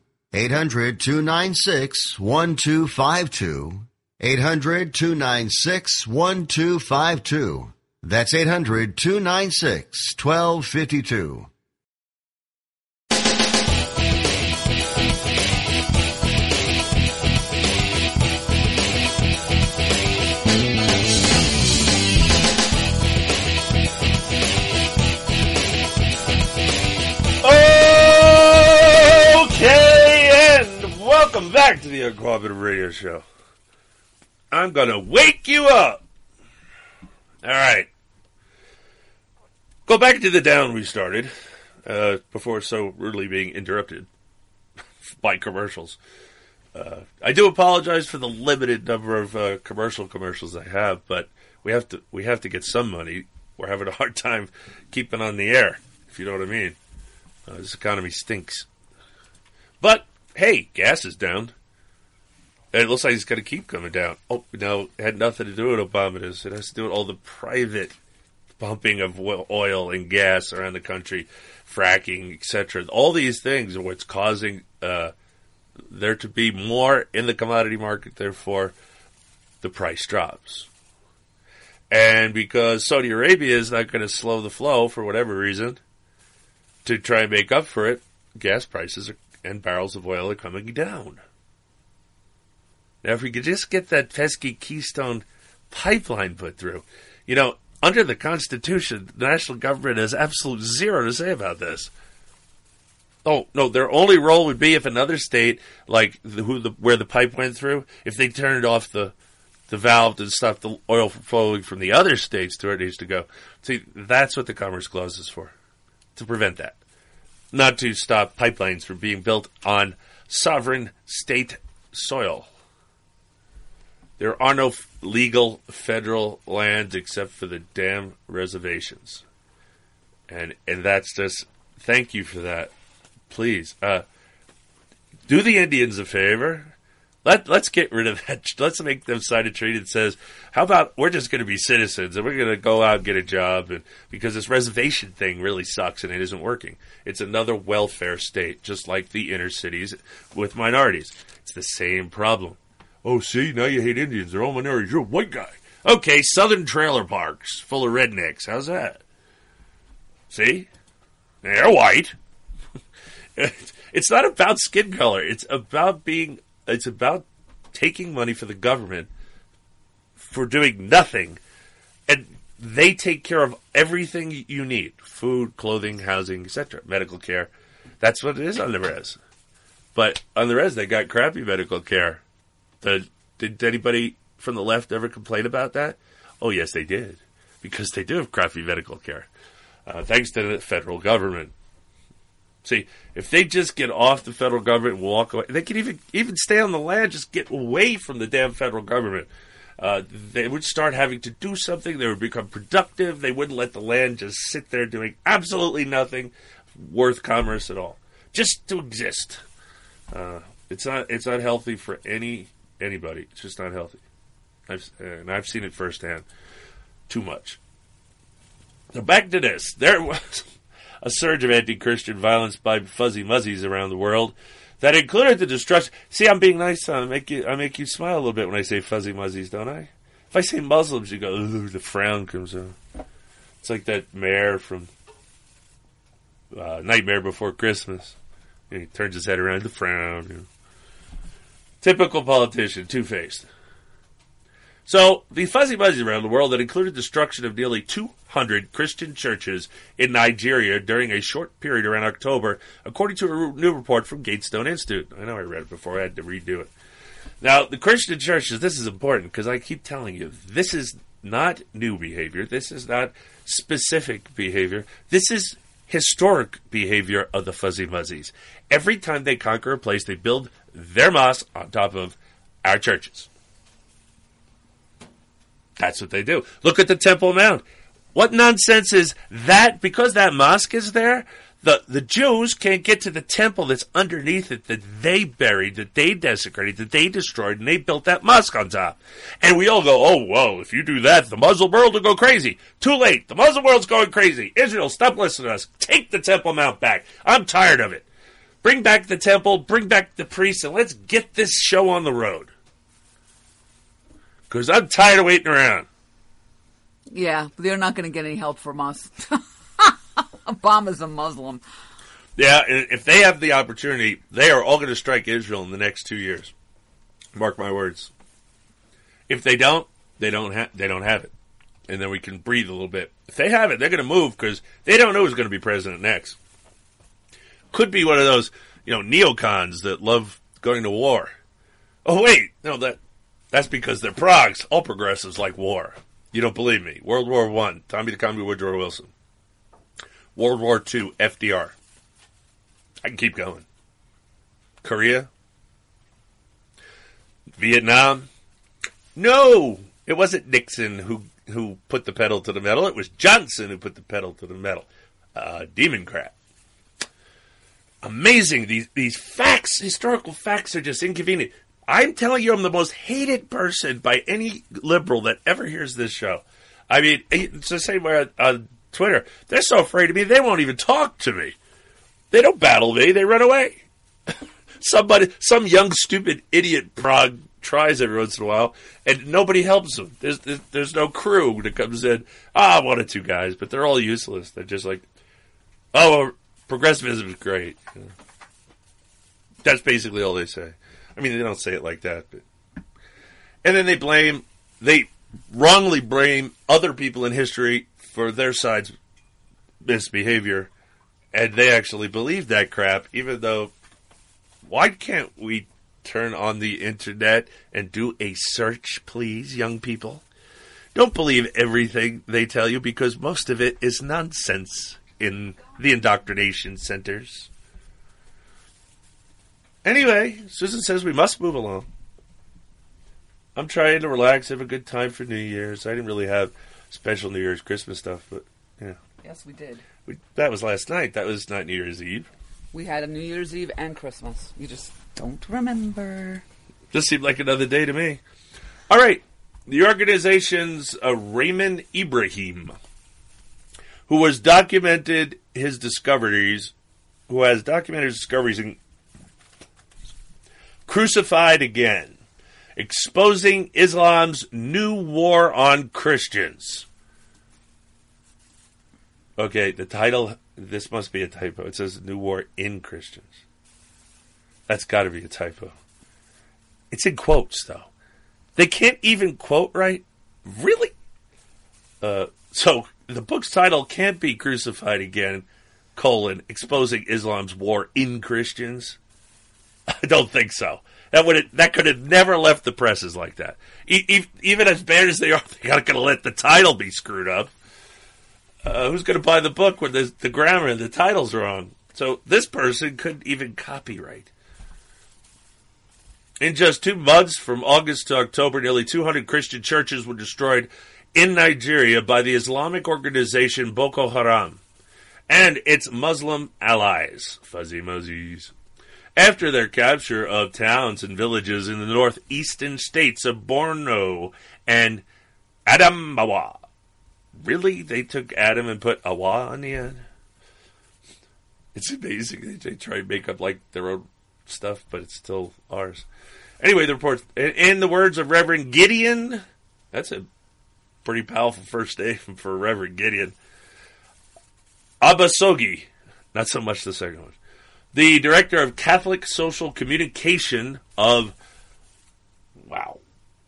800 296 1252. 800 296 1252. That's 800 296 1252. Welcome back to the Uncooperative Radio Show. I'm gonna wake you up. All right. Go back to the down we started uh, before so rudely being interrupted by commercials. Uh, I do apologize for the limited number of uh, commercial commercials I have, but we have to we have to get some money. We're having a hard time keeping on the air, if you know what I mean. Uh, this economy stinks. But hey, gas is down. And it looks like it's going to keep coming down. Oh, no, it had nothing to do with Obama. It has to do with all the private pumping of oil and gas around the country, fracking, etc. All these things are what's causing uh, there to be more in the commodity market. Therefore, the price drops. And because Saudi Arabia is not going to slow the flow for whatever reason to try and make up for it, gas prices are and barrels of oil are coming down. Now, if we could just get that pesky Keystone pipeline put through, you know, under the Constitution, the national government has absolute zero to say about this. Oh no, their only role would be if another state, like the, who the where the pipe went through, if they turned off the the valve to stop the oil flowing from the other states to where it needs to go. See, that's what the Commerce Clause is for, to prevent that not to stop pipelines from being built on sovereign state soil. There are no legal federal lands except for the damn reservations. And and that's just thank you for that. Please, uh, do the Indians a favor. Let let's get rid of that. Let's make them sign a treaty that says, "How about we're just going to be citizens and we're going to go out and get a job?" And because this reservation thing really sucks and it isn't working. It's another welfare state, just like the inner cities with minorities. It's the same problem. Oh, see, now you hate Indians. They're all minorities. You're a white guy. Okay, southern trailer parks full of rednecks. How's that? See, they're white. it's not about skin color. It's about being it's about taking money for the government for doing nothing, and they take care of everything you need: food, clothing, housing, etc., medical care. That's what it is on the res. But on the res, they got crappy medical care. The, did anybody from the left ever complain about that? Oh, yes, they did, because they do have crappy medical care. uh, thanks to the federal government. See, if they just get off the federal government and walk away, they could even even stay on the land, just get away from the damn federal government. Uh, they would start having to do something. They would become productive. They wouldn't let the land just sit there doing absolutely nothing worth commerce at all, just to exist. Uh, it's not it's not healthy for any anybody. It's just not healthy. I've, and I've seen it firsthand. Too much. So back to this. There was a surge of anti-Christian violence by fuzzy muzzies around the world that included the destruction. See, I'm being nice. I make you. I make you smile a little bit when I say fuzzy muzzies, don't I? If I say Muslims, you go. Ooh, the frown comes out. It's like that mayor from uh, Nightmare Before Christmas. And he turns his head around. The frown. You know. Typical politician, two faced. So, the fuzzy muzzy around the world that included destruction of nearly 200 Christian churches in Nigeria during a short period around October, according to a new report from Gatestone Institute. I know I read it before, I had to redo it. Now, the Christian churches, this is important because I keep telling you, this is not new behavior. This is not specific behavior. This is historic behavior of the fuzzy muzzies. Every time they conquer a place, they build their mosque on top of our churches. That's what they do. Look at the Temple Mount. What nonsense is that? Because that mosque is there, the, the Jews can't get to the temple that's underneath it that they buried, that they desecrated, that they destroyed, and they built that mosque on top. And we all go, oh, whoa, if you do that, the Muslim world will go crazy. Too late. The Muslim world's going crazy. Israel, stop listening to us. Take the Temple Mount back. I'm tired of it. Bring back the temple, bring back the priests, and let's get this show on the road. Because I'm tired of waiting around. Yeah, but they're not going to get any help from us. Obama's a Muslim. Yeah, if they have the opportunity, they are all going to strike Israel in the next two years. Mark my words. If they don't, they don't have they don't have it, and then we can breathe a little bit. If they have it, they're going to move because they don't know who's going to be president next. Could be one of those you know neocons that love going to war. Oh wait, no that that's because they're progs. All progressives like war. You don't believe me? World War One, Tommy DeComby, Woodrow Wilson. World War II, FDR. I can keep going. Korea, Vietnam. No, it wasn't Nixon who who put the pedal to the metal. It was Johnson who put the pedal to the metal. Uh, demon crap. Amazing. These these facts, historical facts, are just inconvenient. I'm telling you, I'm the most hated person by any liberal that ever hears this show. I mean, it's the same way on Twitter. They're so afraid of me, they won't even talk to me. They don't battle me, they run away. Somebody, some young, stupid idiot prog tries every once in a while, and nobody helps them. There's, there's, there's no crew that comes in. Ah, one or two guys, but they're all useless. They're just like, oh, progressivism is great. That's basically all they say. I mean, they don't say it like that, but and then they blame they wrongly blame other people in history for their side's misbehavior, and they actually believe that crap, even though why can't we turn on the internet and do a search, please, young people? Don't believe everything they tell you because most of it is nonsense in the indoctrination centers. Anyway, Susan says we must move along. I'm trying to relax, have a good time for New Year's. I didn't really have special New Year's, Christmas stuff, but yeah. Yes, we did. We, that was last night. That was not New Year's Eve. We had a New Year's Eve and Christmas. You just don't remember. Just seemed like another day to me. All right. The organization's uh, Raymond Ibrahim, who has documented his discoveries, who has documented his discoveries in Crucified Again, exposing Islam's new war on Christians. Okay, the title, this must be a typo. It says New War in Christians. That's got to be a typo. It's in quotes, though. They can't even quote right? Really? Uh, so the book's title can't be Crucified Again, colon, exposing Islam's war in Christians. I don't think so. That would that could have never left the presses like that. E- even as bad as they are, they're not going to let the title be screwed up. Uh, who's going to buy the book when the, the grammar and the title's wrong? So this person couldn't even copyright. In just two months, from August to October, nearly 200 Christian churches were destroyed in Nigeria by the Islamic organization Boko Haram and its Muslim allies, Fuzzy Muzzies. After their capture of towns and villages in the northeastern states of Borno and Adamawa. Really? They took Adam and put Awa on the end? It's amazing. They try to make up like their own stuff, but it's still ours. Anyway, the report, in the words of Reverend Gideon, that's a pretty powerful first name for Reverend Gideon. Abasogi, not so much the second one. The director of Catholic Social Communication of, wow,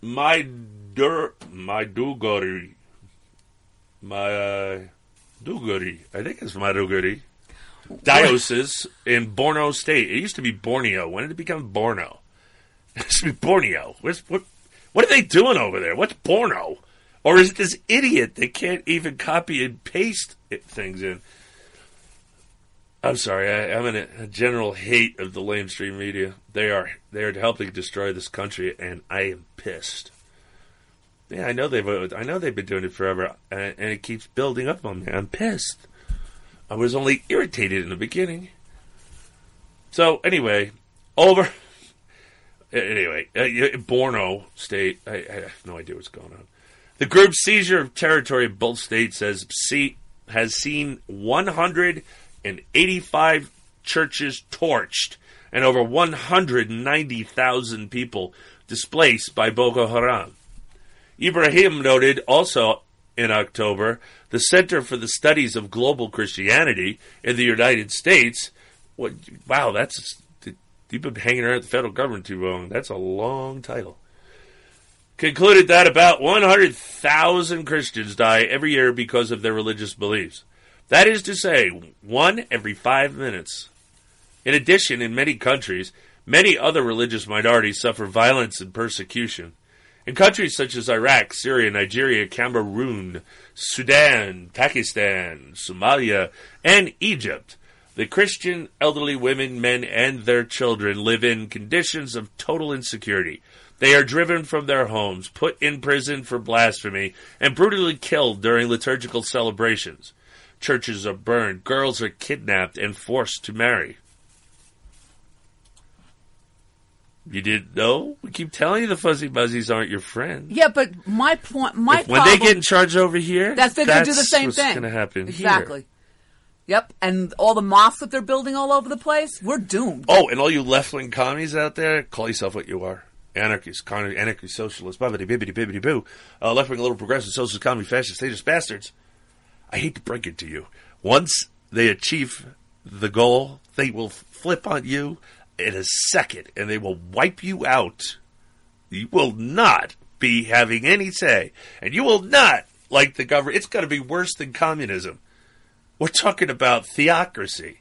my dur, Maiduguri, my uh, I think it's Maiduguri, diocese in Borno State. It used to be Borneo. When did it become Borno? It used to be Borneo. What's, what, what are they doing over there? What's Borno? Or is it this idiot that can't even copy and paste it, things in? I'm sorry. I, am in a, a, general hate of the lamestream media. They are they are helping destroy this country, and I am pissed. Yeah, I know they've I know they've been doing it forever, and, and it keeps building up on me. I'm pissed. I was only irritated in the beginning. So anyway, over Anyway, uh, Borno State, I, I, have no idea what's going on. The group's seizure of territory in both states has, see, has seen 185 churches torched and over 190,000 people displaced by Boko Haram. Ibrahim noted also in October the Center for the Studies of Global Christianity in the United States. What, wow, that's You've been hanging around the federal government too long. That's a long title. Concluded that about 100,000 Christians die every year because of their religious beliefs. That is to say, one every five minutes. In addition, in many countries, many other religious minorities suffer violence and persecution. In countries such as Iraq, Syria, Nigeria, Cameroon, Sudan, Pakistan, Somalia, and Egypt, the Christian elderly women, men, and their children live in conditions of total insecurity. They are driven from their homes, put in prison for blasphemy, and brutally killed during liturgical celebrations. Churches are burned, girls are kidnapped and forced to marry. You didn't know? We keep telling you the fuzzy muzzies aren't your friend. Yeah, but my point, my if, when they get in charge over here, that's they're going to do the same thing. Going to happen exactly. Here. Yep, and all the mosques that they're building all over the place, we're doomed. Oh, and all you left wing commies out there, call yourself what you are. Anarchists, con- anarchist, socialists, bibbity bibbity bibbity boo. Uh, left wing, little progressive, socialist, commie, fascist, statist bastards. I hate to break it to you. Once they achieve the goal, they will flip on you in a second and they will wipe you out. You will not be having any say. And you will not like the government. It's going to be worse than communism. We're talking about theocracy.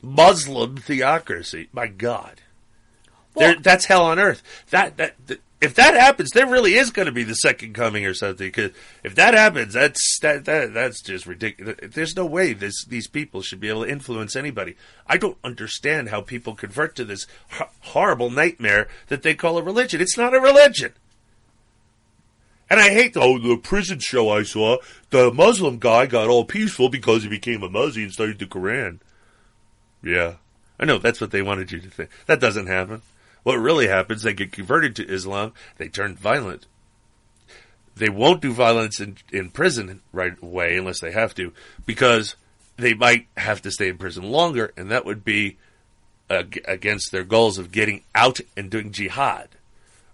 Muslim theocracy. My God. Well, that's hell on earth. That, that, that if that happens, there really is going to be the second coming or something. Because if that happens, that's that, that that's just ridiculous. There's no way this these people should be able to influence anybody. I don't understand how people convert to this horrible nightmare that they call a religion. It's not a religion. And I hate the, oh the prison show I saw. The Muslim guy got all peaceful because he became a Muslim and studied the Quran. Yeah, I know that's what they wanted you to think. That doesn't happen. What really happens? They get converted to Islam. They turn violent. They won't do violence in, in prison right away unless they have to, because they might have to stay in prison longer, and that would be against their goals of getting out and doing jihad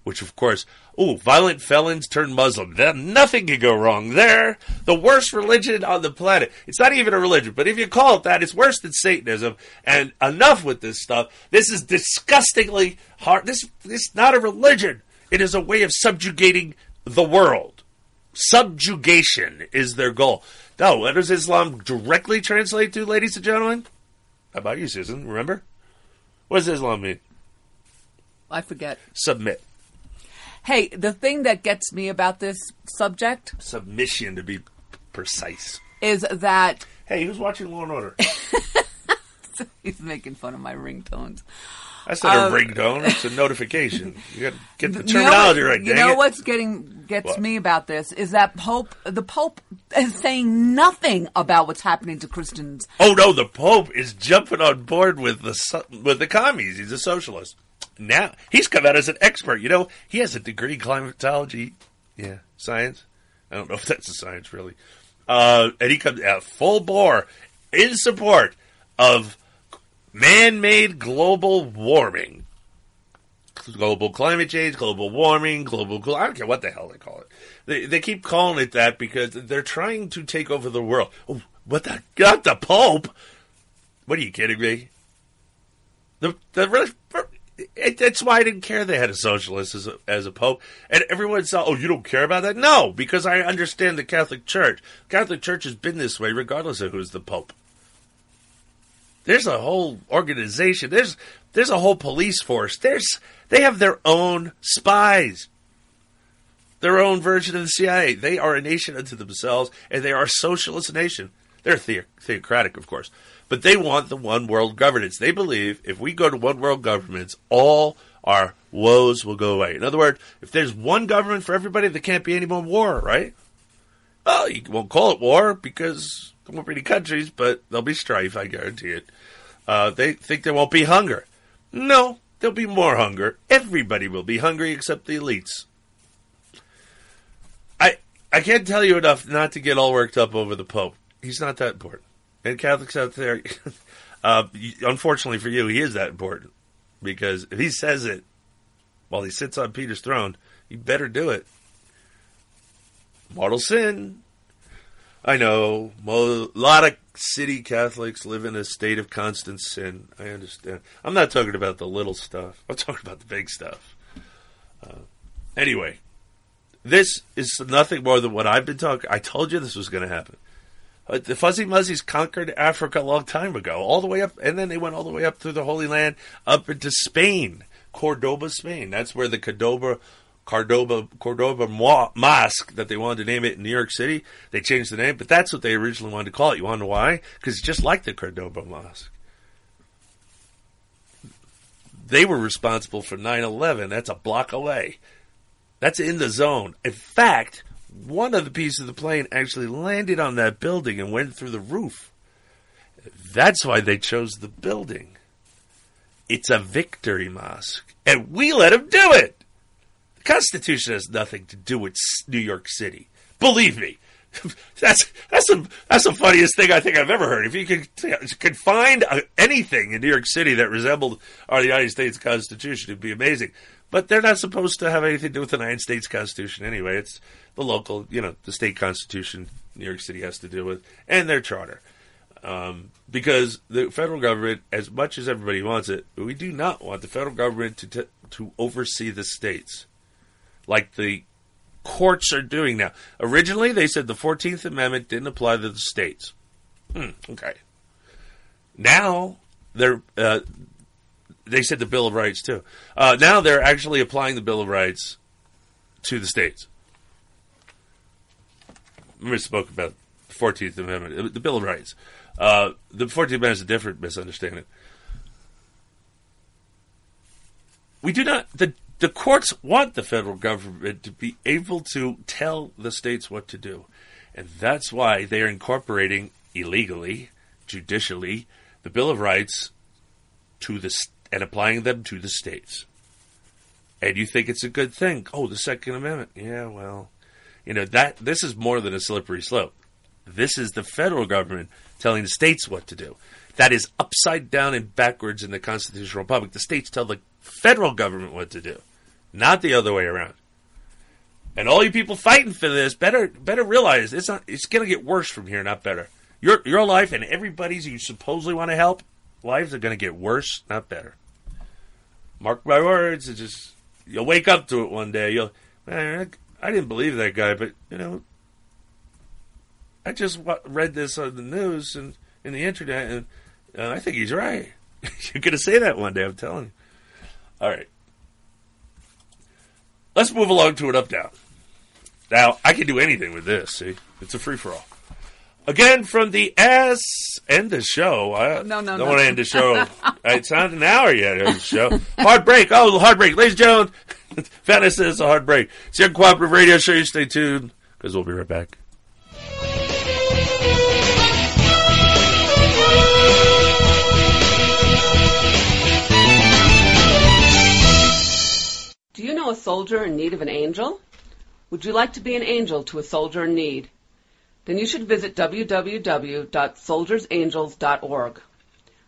which of course, oh, violent felons turn Muslim. Nothing can go wrong there. The worst religion on the planet. It's not even a religion, but if you call it that, it's worse than Satanism. And enough with this stuff. This is disgustingly hard. This, this is not a religion. It is a way of subjugating the world. Subjugation is their goal. Now, what does Islam directly translate to, ladies and gentlemen? How about you, Susan? Remember? What does Islam mean? I forget. Submit. Hey, the thing that gets me about this subject submission to be precise. is that Hey, who's watching Law and Order? he's making fun of my ringtones. That's not Um, a ringtone. It's a notification. You got to get the You know terminology what- right. You know it. what's getting gets What? me about this is that Pope, the Pope, is saying nothing about what's happening to Christians. Oh no, the Pope is jumping on board with the with the commies. He's a socialist. Now he's come out as an expert. You know, he has a degree in climatology. Yeah, science. I don't know if that's a science really. Uh, and he comes out full bore in support of man-made global warming, global climate change, global warming, global. I don't care what the hell they call it. They they keep calling it that because they're trying to take over the world. Oh, what the? Not the Pope. What are you kidding me? The the it, that's why I didn't care they had a socialist as a, as a pope, and everyone saw, oh, you don't care about that? No, because I understand the Catholic Church. Catholic Church has been this way, regardless of who's the pope. There's a whole organization. There's there's a whole police force. There's they have their own spies, their own version of the CIA. They are a nation unto themselves, and they are a socialist nation. They're the- theocratic, of course, but they want the one world governance. They believe if we go to one world governance, all our woes will go away. In other words, if there's one government for everybody, there can't be any more war, right? Well, you won't call it war because there won't be any countries, but there'll be strife, I guarantee it. Uh, they think there won't be hunger. No, there'll be more hunger. Everybody will be hungry except the elites. I I can't tell you enough not to get all worked up over the Pope. He's not that important. And Catholics out there, uh, unfortunately for you, he is that important. Because if he says it while he sits on Peter's throne, you better do it. Mortal sin. I know. A lot of city Catholics live in a state of constant sin. I understand. I'm not talking about the little stuff. I'm talking about the big stuff. Uh, anyway, this is nothing more than what I've been talking. I told you this was going to happen. Uh, the Fuzzy Muzzies conquered Africa a long time ago, all the way up, and then they went all the way up through the Holy Land, up into Spain, Cordoba, Spain. That's where the Cordoba, Cordoba, Cordoba Mo- Mosque that they wanted to name it in New York City. They changed the name, but that's what they originally wanted to call it. You want to know why? Because it's just like the Cordoba Mosque. They were responsible for 9/11. That's a block away. That's in the zone. In fact, one of the pieces of the plane actually landed on that building and went through the roof. That's why they chose the building. It's a victory mosque. And we let them do it. The Constitution has nothing to do with New York City. Believe me. That's that's the that's the funniest thing I think I've ever heard. If you could could find uh, anything in New York City that resembled our United States Constitution, it'd be amazing. But they're not supposed to have anything to do with the United States Constitution anyway. It's the local, you know, the state constitution New York City has to deal with, and their charter. Um, because the federal government, as much as everybody wants it, we do not want the federal government to t- to oversee the states, like the courts are doing now. Originally, they said the Fourteenth Amendment didn't apply to the states. Hmm, okay. Now they're uh, they said the Bill of Rights too. Uh, now they're actually applying the Bill of Rights to the states. We spoke about the Fourteenth Amendment, uh, the Bill of Rights. Uh, the Fourteenth Amendment is a different misunderstanding. We do not the the courts want the federal government to be able to tell the states what to do, and that's why they are incorporating illegally, judicially, the Bill of Rights to the s- and applying them to the states. And you think it's a good thing? Oh, the Second Amendment. Yeah, well, you know that this is more than a slippery slope. This is the federal government telling the states what to do. That is upside down and backwards in the constitutional republic. The states tell the federal government what to do, not the other way around. And all you people fighting for this better better realize it's not it's going to get worse from here, not better. Your your life and everybody's you supposedly want to help lives are going to get worse, not better. Mark my words. It's just you'll wake up to it one day. You'll man, I didn't believe that guy, but you know, I just read this on the news and in the internet, and uh, I think he's right. You're going to say that one day. I'm telling you. All right. Let's move along to an up down. Now, I can do anything with this. See, it's a free for all. Again from the ass end the show. I No, no, don't no. want to end the show. it's not an hour yet the show. Hard break. Oh, hard break. Ladies and gentlemen, Venice is a hard break. It's your cooperative radio show. You stay tuned because we'll be right back. Know a soldier in need of an angel? Would you like to be an angel to a soldier in need? Then you should visit www.soldiersangels.org.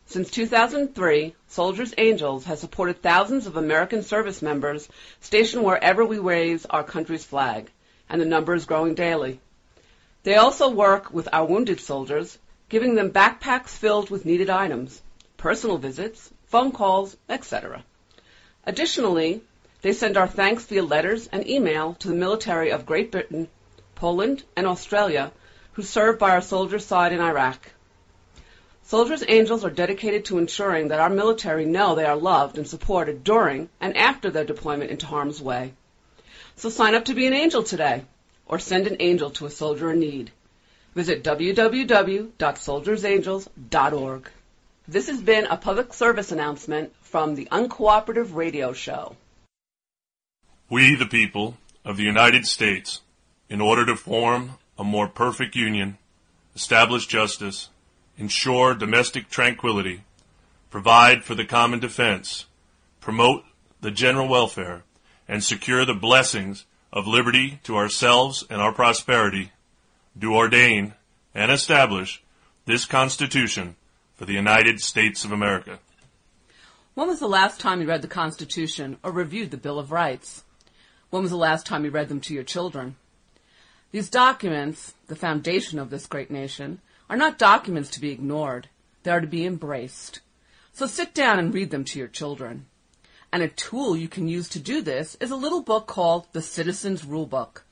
Since 2003, Soldiers Angels has supported thousands of American service members stationed wherever we raise our country's flag, and the number is growing daily. They also work with our wounded soldiers, giving them backpacks filled with needed items, personal visits, phone calls, etc. Additionally, they send our thanks via letters and email to the military of Great Britain, Poland, and Australia who serve by our soldiers' side in Iraq. Soldiers Angels are dedicated to ensuring that our military know they are loved and supported during and after their deployment into harm's way. So sign up to be an angel today or send an angel to a soldier in need. Visit www.soldiersangels.org. This has been a public service announcement from the Uncooperative Radio Show. We, the people of the United States, in order to form a more perfect union, establish justice, ensure domestic tranquility, provide for the common defense, promote the general welfare, and secure the blessings of liberty to ourselves and our prosperity, do ordain and establish this Constitution for the United States of America. When was the last time you read the Constitution or reviewed the Bill of Rights? When was the last time you read them to your children? These documents, the foundation of this great nation, are not documents to be ignored. They are to be embraced. So sit down and read them to your children. And a tool you can use to do this is a little book called The Citizen's Rule Book.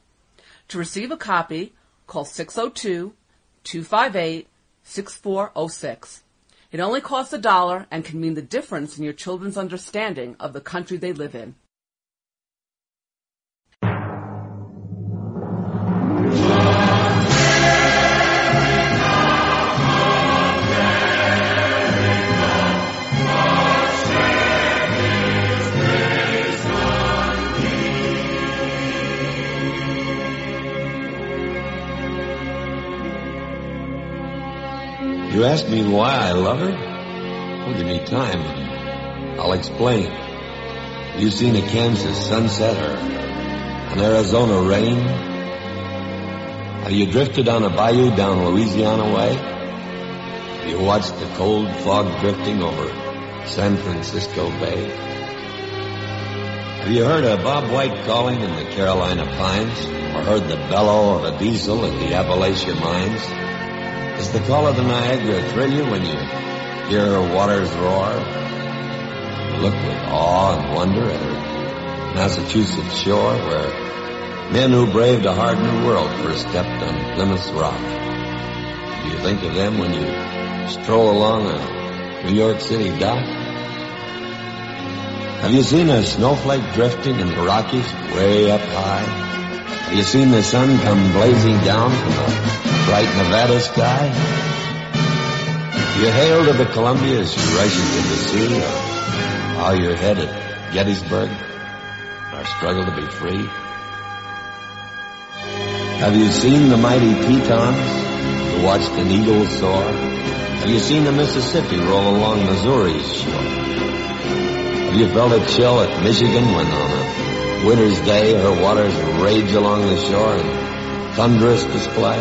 To receive a copy, call 602-258-6406. It only costs a dollar and can mean the difference in your children's understanding of the country they live in. You ask me why I love her? Well, give me time. I'll explain. Have you seen a Kansas sunset or an Arizona rain? Have you drifted on a bayou down Louisiana way? Have you watched the cold fog drifting over San Francisco Bay? Have you heard a Bob White calling in the Carolina pines? Or heard the bellow of a diesel in the Appalachia mines? Does the call of the Niagara thrill you when you hear her waters roar? Look with awe and wonder at her Massachusetts shore where men who braved a hard new world first stepped on Plymouth Rock. Do you think of them when you stroll along a New York City dock? Have you seen a snowflake drifting in the Rockies way up high? Have you seen the sun come blazing down from a bright Nevada sky? You hail to the Columbia as you rush into the sea, or how your head at Gettysburg, our struggle to be free? Have you seen the mighty Tetons who watched an eagle soar? Have you seen the Mississippi roll along Missouri's shore? Have you felt a chill at Michigan when on a winter's day her waters rage along the shore in thunderous display?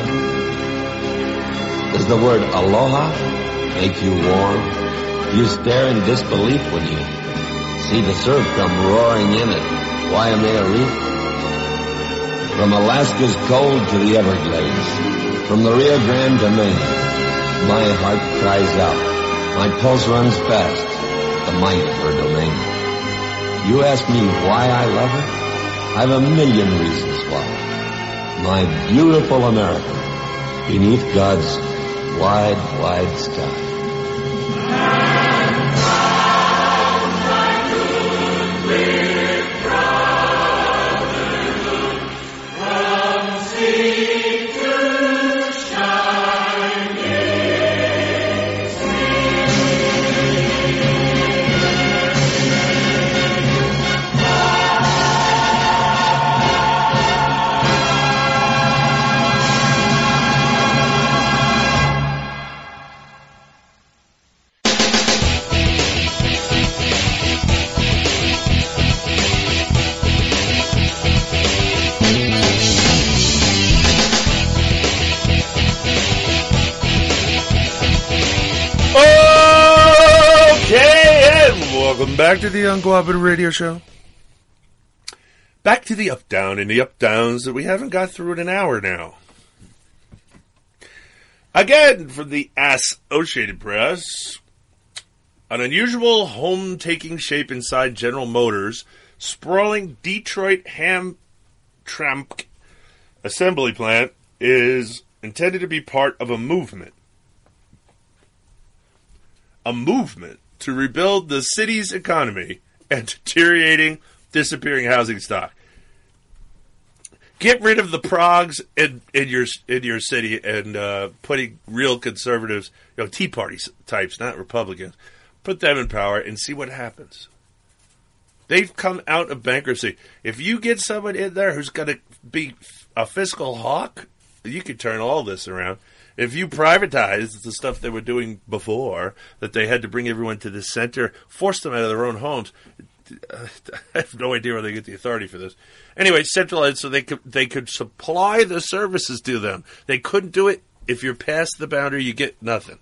Does the word aloha make you warm? You stare in disbelief when you see the surf come roaring in at Waimea Reef? From Alaska's cold to the Everglades, from the Rio Grande to Maine, my heart cries out, my pulse runs fast, the might of her domain. You ask me why I love her? I've a million reasons why. My beautiful America, beneath God's wide, wide sky. Welcome back to the Uncooperative Radio Show. Back to the up down and the up downs that we haven't got through in an hour now. Again, from the Associated Press, an unusual home taking shape inside General Motors, sprawling Detroit Hamtramck assembly plant is intended to be part of a movement. A movement to rebuild the city's economy and deteriorating, disappearing housing stock. Get rid of the progs in, in your in your city and uh, putting real conservatives, you know, Tea Party types, not Republicans, put them in power and see what happens. They've come out of bankruptcy. If you get someone in there who's going to be a fiscal hawk, you could turn all this around. If you privatize the stuff they were doing before, that they had to bring everyone to the center, force them out of their own homes, I have no idea where they get the authority for this. Anyway, centralized so they could they could supply the services to them. They couldn't do it if you're past the boundary. You get nothing.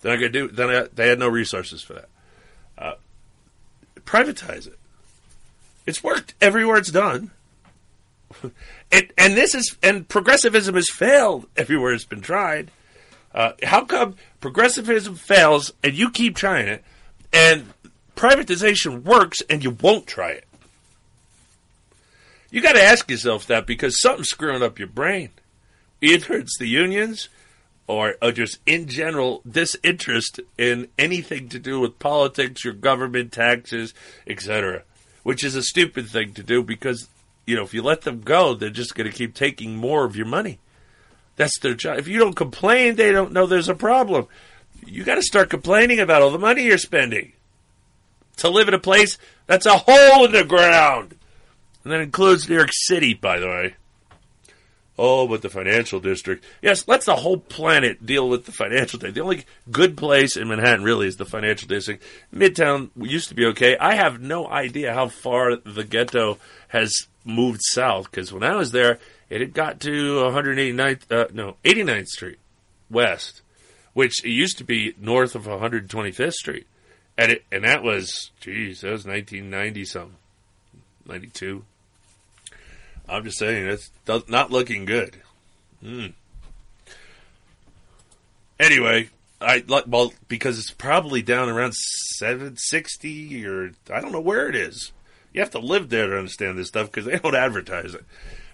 They're not going to do. Then they had no resources for that. Uh, privatize it. It's worked everywhere it's done. and, and this is and progressivism has failed everywhere it's been tried. Uh, how come progressivism fails and you keep trying it, and privatization works and you won't try it? You got to ask yourself that because something's screwing up your brain. Either it's the unions or, or just in general disinterest in anything to do with politics, your government, taxes, etc., which is a stupid thing to do because you know if you let them go, they're just going to keep taking more of your money. That's their job. If you don't complain, they don't know there's a problem. You got to start complaining about all the money you're spending to live in a place that's a hole in the ground. And that includes New York City, by the way. Oh, but the financial district. Yes, let's the whole planet deal with the financial district. The only good place in Manhattan really is the financial district. Midtown used to be okay. I have no idea how far the ghetto has moved south because when I was there, it had got to 189th, uh, no, 89th Street West, which it used to be north of 125th Street. And, it, and that was, geez, that was 1990 something, 92. I'm just saying it's not looking good. Mm. Anyway, I well because it's probably down around 760 or I don't know where it is. You have to live there to understand this stuff because they don't advertise it.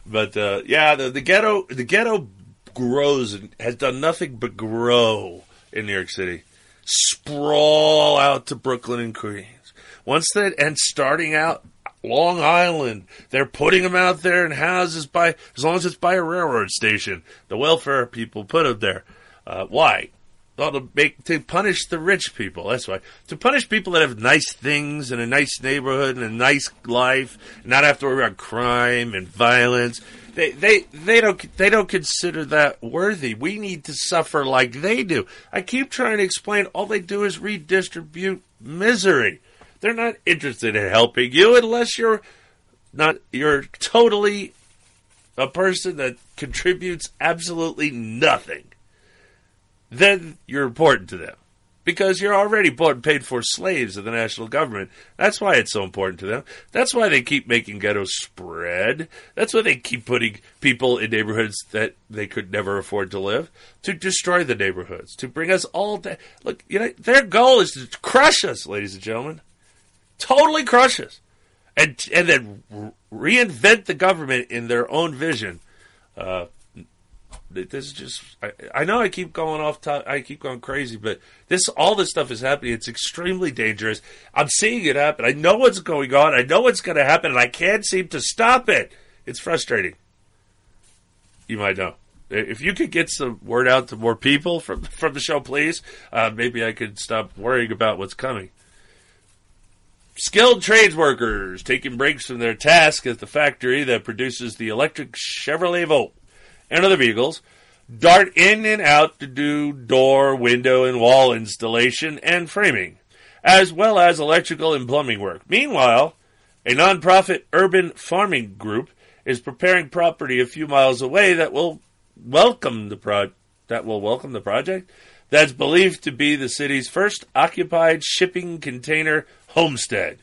But uh, yeah, the, the ghetto the ghetto grows and has done nothing but grow in New York City. Sprawl out to Brooklyn and Queens. Once that and starting out Long Island. They're putting them out there in houses by as long as it's by a railroad station. The welfare people put them there. Uh, why? Well, to make to punish the rich people. That's why to punish people that have nice things and a nice neighborhood and a nice life, and not have to worry about crime and violence. They they they don't they don't consider that worthy. We need to suffer like they do. I keep trying to explain. All they do is redistribute misery. They're not interested in helping you unless you're not you're totally a person that contributes absolutely nothing. Then you're important to them because you're already bought and paid for slaves of the national government. That's why it's so important to them. That's why they keep making ghettos spread. That's why they keep putting people in neighborhoods that they could never afford to live to destroy the neighborhoods, to bring us all down. Look, you know, their goal is to crush us, ladies and gentlemen totally crushes, and and then reinvent the government in their own vision. Uh, this is just I, I, know I keep going off top, I keep going crazy, but this all this stuff is happening. It's extremely dangerous. I'm seeing it happen. I know what's going on. I know what's going to happen, and I can't seem to stop it. It's frustrating. You might know. If you could get some word out to more people from from the show, please, uh, maybe I could stop worrying about what's coming. Skilled trades workers taking breaks from their task at the factory that produces the electric Chevrolet Volt and other vehicles dart in and out to do door, window, and wall installation and framing, as well as electrical and plumbing work. Meanwhile, a nonprofit urban farming group is preparing property a few miles away that will welcome the pro- that will welcome the project that's believed to be the city's first occupied shipping container homestead.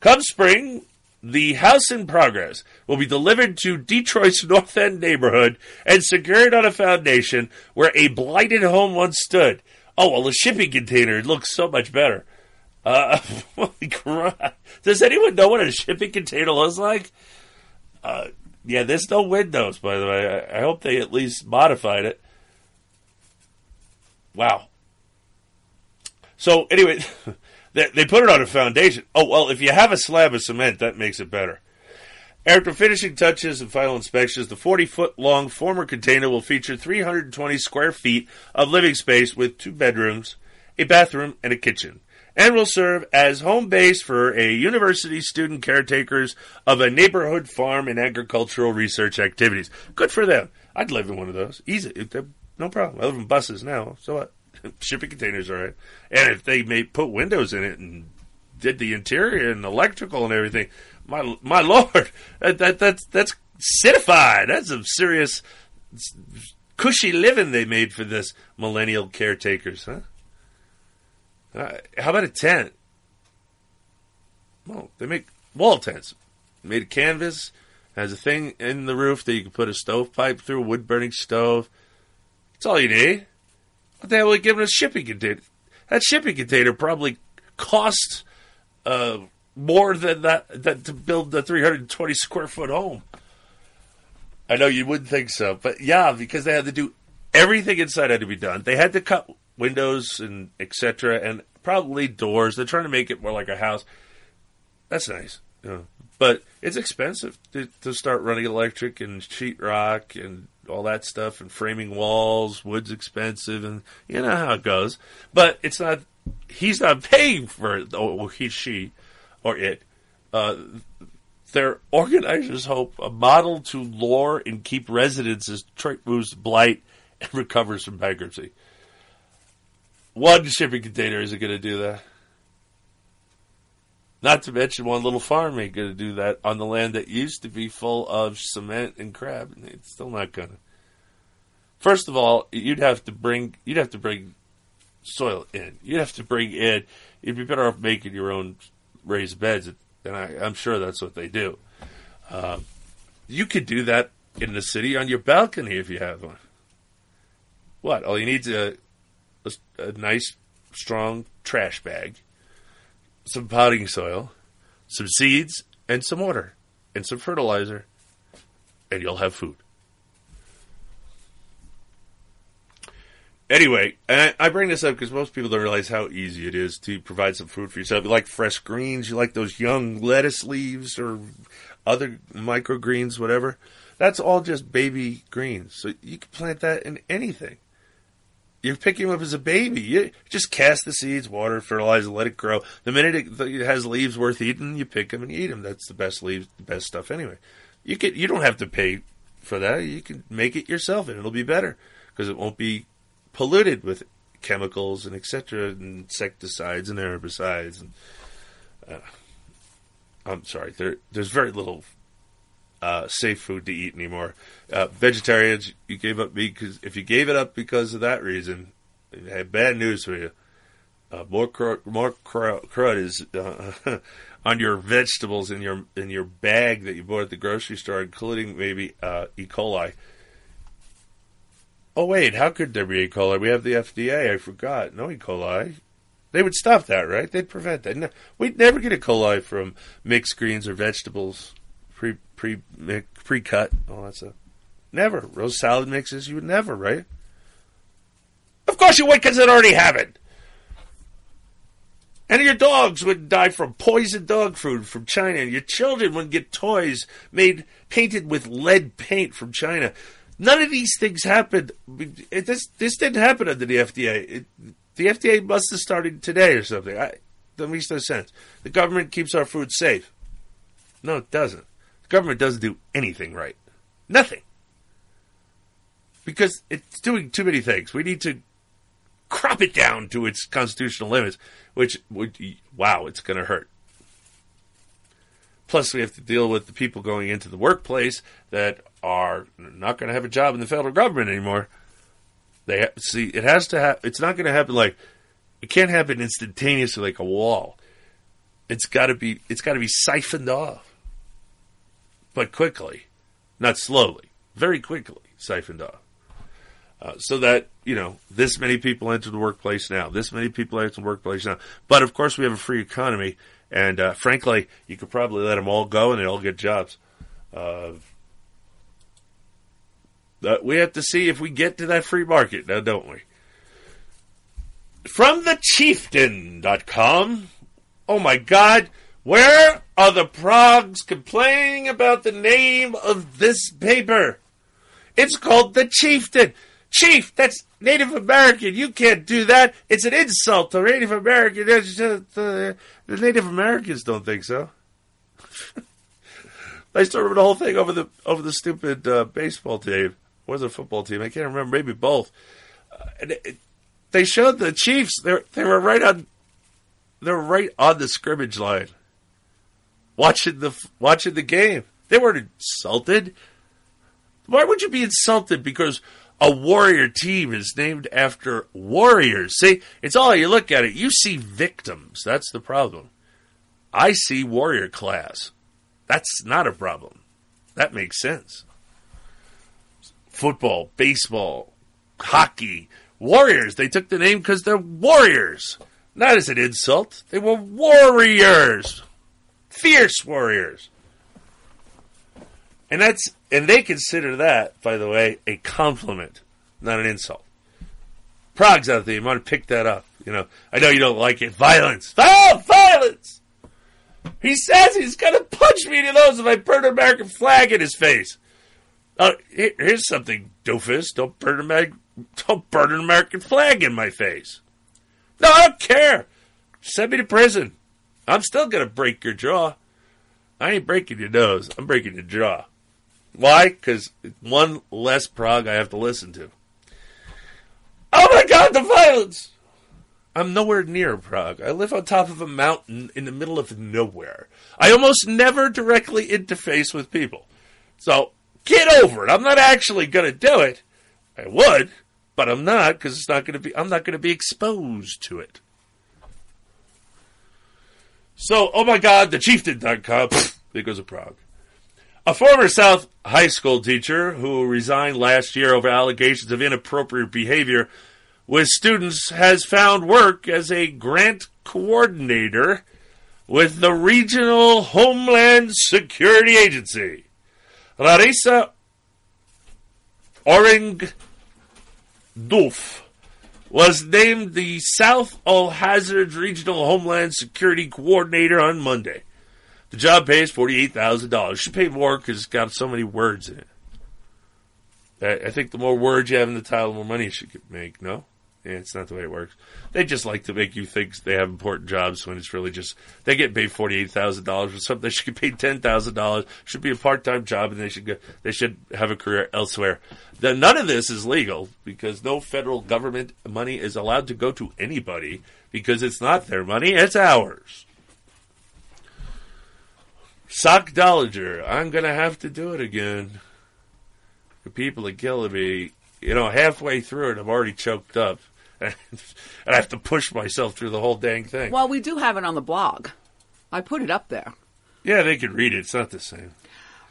Come spring, the house in progress will be delivered to Detroit's North End neighborhood and secured on a foundation where a blighted home once stood. Oh, well, the shipping container looks so much better. Uh. Does anyone know what a shipping container looks like? Uh, yeah, there's no windows, by the way. I, I hope they at least modified it. Wow. So, anyway, they, they put it on a foundation. Oh, well, if you have a slab of cement, that makes it better. After finishing touches and final inspections, the 40 foot long former container will feature 320 square feet of living space with two bedrooms, a bathroom, and a kitchen, and will serve as home base for a university student caretakers of a neighborhood farm and agricultural research activities. Good for them. I'd live in one of those. Easy. No problem. I live in buses now. So what? Shipping containers, all right. And if they may put windows in it and did the interior and electrical and everything, my my lord, that, that that's that's citified. That's some serious cushy living they made for this millennial caretakers, huh? Uh, how about a tent? Well, they make wall tents. Made of canvas, has a thing in the roof that you can put a stovepipe through, a wood burning stove. That's all you need. What the hell are giving a shipping container? That shipping container probably cost uh, more than that, that to build the 320 square foot home. I know you wouldn't think so, but yeah, because they had to do everything inside had to be done. They had to cut windows and etc. and probably doors. They're trying to make it more like a house. That's nice, know. but it's expensive to, to start running electric and sheetrock and all that stuff and framing walls. Wood's expensive, and you know how it goes. But it's not. He's not paying for it. Oh, he, she, or it. Uh, their organizers hope a model to lure and keep residents as Detroit moves blight and recovers from bankruptcy. One shipping container isn't going to do that. Not to mention one little farm ain't to do that on the land that used to be full of cement and crab. It's still not to. First of all, you'd have to bring you'd have to bring soil in. You'd have to bring in. You'd be better off making your own raised beds, and I, am sure that's what they do. Uh, you could do that in the city on your balcony if you have one. What? All you need is a, a, a nice, strong trash bag, some potting soil, some seeds, and some water, and some fertilizer, and you'll have food. Anyway, I, bring this up because most people don't realize how easy it is to provide some food for yourself. You like fresh greens, you like those young lettuce leaves or other microgreens, whatever. That's all just baby greens. So you can plant that in anything. You're picking them up as a baby. You just cast the seeds, water, fertilize, let it grow. The minute it has leaves worth eating, you pick them and eat them. That's the best leaves, the best stuff anyway. You can you don't have to pay for that. You can make it yourself and it'll be better because it won't be polluted with chemicals and etc. and insecticides and herbicides. And, uh, I'm sorry, there, there's very little uh, safe food to eat anymore. Uh, vegetarians, you gave up meat because if you gave it up because of that reason, I bad news for you. Uh, more crud, more crud is uh, on your vegetables in your in your bag that you bought at the grocery store, including maybe uh, E. coli. Oh wait, how could there be E. coli? We have the FDA. I forgot. No E. coli. They would stop that, right? They'd prevent that. We'd never get E. coli from mixed greens or vegetables, pre pre pre cut, all oh, that stuff. Never. Roast salad mixes, you would never, right? Of course you would, because it already happened. And your dogs would die from poisoned dog food from China, and your children would get toys made painted with lead paint from China. None of these things happened. It, this this didn't happen under the FDA. It, the FDA must have started today or something. I, that makes no sense. The government keeps our food safe. No, it doesn't. Government doesn't do anything right. Nothing. Because it's doing too many things. We need to crop it down to its constitutional limits, which would, wow, it's going to hurt. Plus, we have to deal with the people going into the workplace that are not going to have a job in the federal government anymore. They see it has to happen. It's not going to happen like it can't happen instantaneously like a wall. It's got to be it's got to be siphoned off, but quickly, not slowly, very quickly siphoned off. Uh, so that you know this many people enter the workplace now, this many people enter the workplace now. But of course, we have a free economy, and uh, frankly, you could probably let them all go and they all get jobs. Uh, but we have to see if we get to that free market now, don't we? From the chieftain.com. Oh my God, where are the progs complaining about the name of this paper? It's called The Chieftain. Chief, that's Native American. You can't do that. It's an insult to Native American. the, the Native Americans don't think so. I remember the whole thing over the over the stupid uh, baseball team. Was a football team? I can't remember. Maybe both. Uh, and it, they showed the Chiefs. They they were right on. They were right on the scrimmage line, watching the watching the game. They weren't insulted. Why would you be insulted because a warrior team is named after warriors? See, it's all you look at it. You see victims. That's the problem. I see warrior class. That's not a problem. That makes sense. Football, baseball, hockey, warriors. They took the name because they're warriors. Not as an insult. They were warriors. Fierce warriors. And that's and they consider that, by the way, a compliment, not an insult. Prog's out there. You want to pick that up. You know, I know you don't like it. Violence. Oh, violence! He says he's going to punch me in the nose if I burn an American flag in his face. Uh, here, here's something, doofus. Don't burn, American, don't burn an American flag in my face. No, I don't care. Send me to prison. I'm still going to break your jaw. I ain't breaking your nose. I'm breaking your jaw. Why? Because one less prog I have to listen to. Oh my god, the violence! I'm nowhere near prog. I live on top of a mountain in the middle of nowhere. I almost never directly interface with people. So get over it. I'm not actually going to do it. I would, but I'm not because it's not going to be. I'm not going to be exposed to it. So, oh my God, the chieftain.com. There goes a prog. A former South High School teacher who resigned last year over allegations of inappropriate behavior with students has found work as a grant coordinator with the Regional Homeland Security Agency. Larissa Oring Doof was named the South All Hazards Regional Homeland Security Coordinator on Monday. The job pays $48,000. Should pay more because it's got so many words in it. I I think the more words you have in the title, the more money you should make, no? Yeah, it's not the way it works. They just like to make you think they have important jobs when it's really just they get paid forty eight thousand dollars for something. They should get paid ten thousand dollars. Should be a part time job, and they should go, they should have a career elsewhere. Then none of this is legal because no federal government money is allowed to go to anybody because it's not their money; it's ours. Sock Dollinger, I'm gonna have to do it again. The people are killing me. You know, halfway through it, I'm already choked up, and I have to push myself through the whole dang thing. Well, we do have it on the blog. I put it up there. Yeah, they can read it. It's not the same.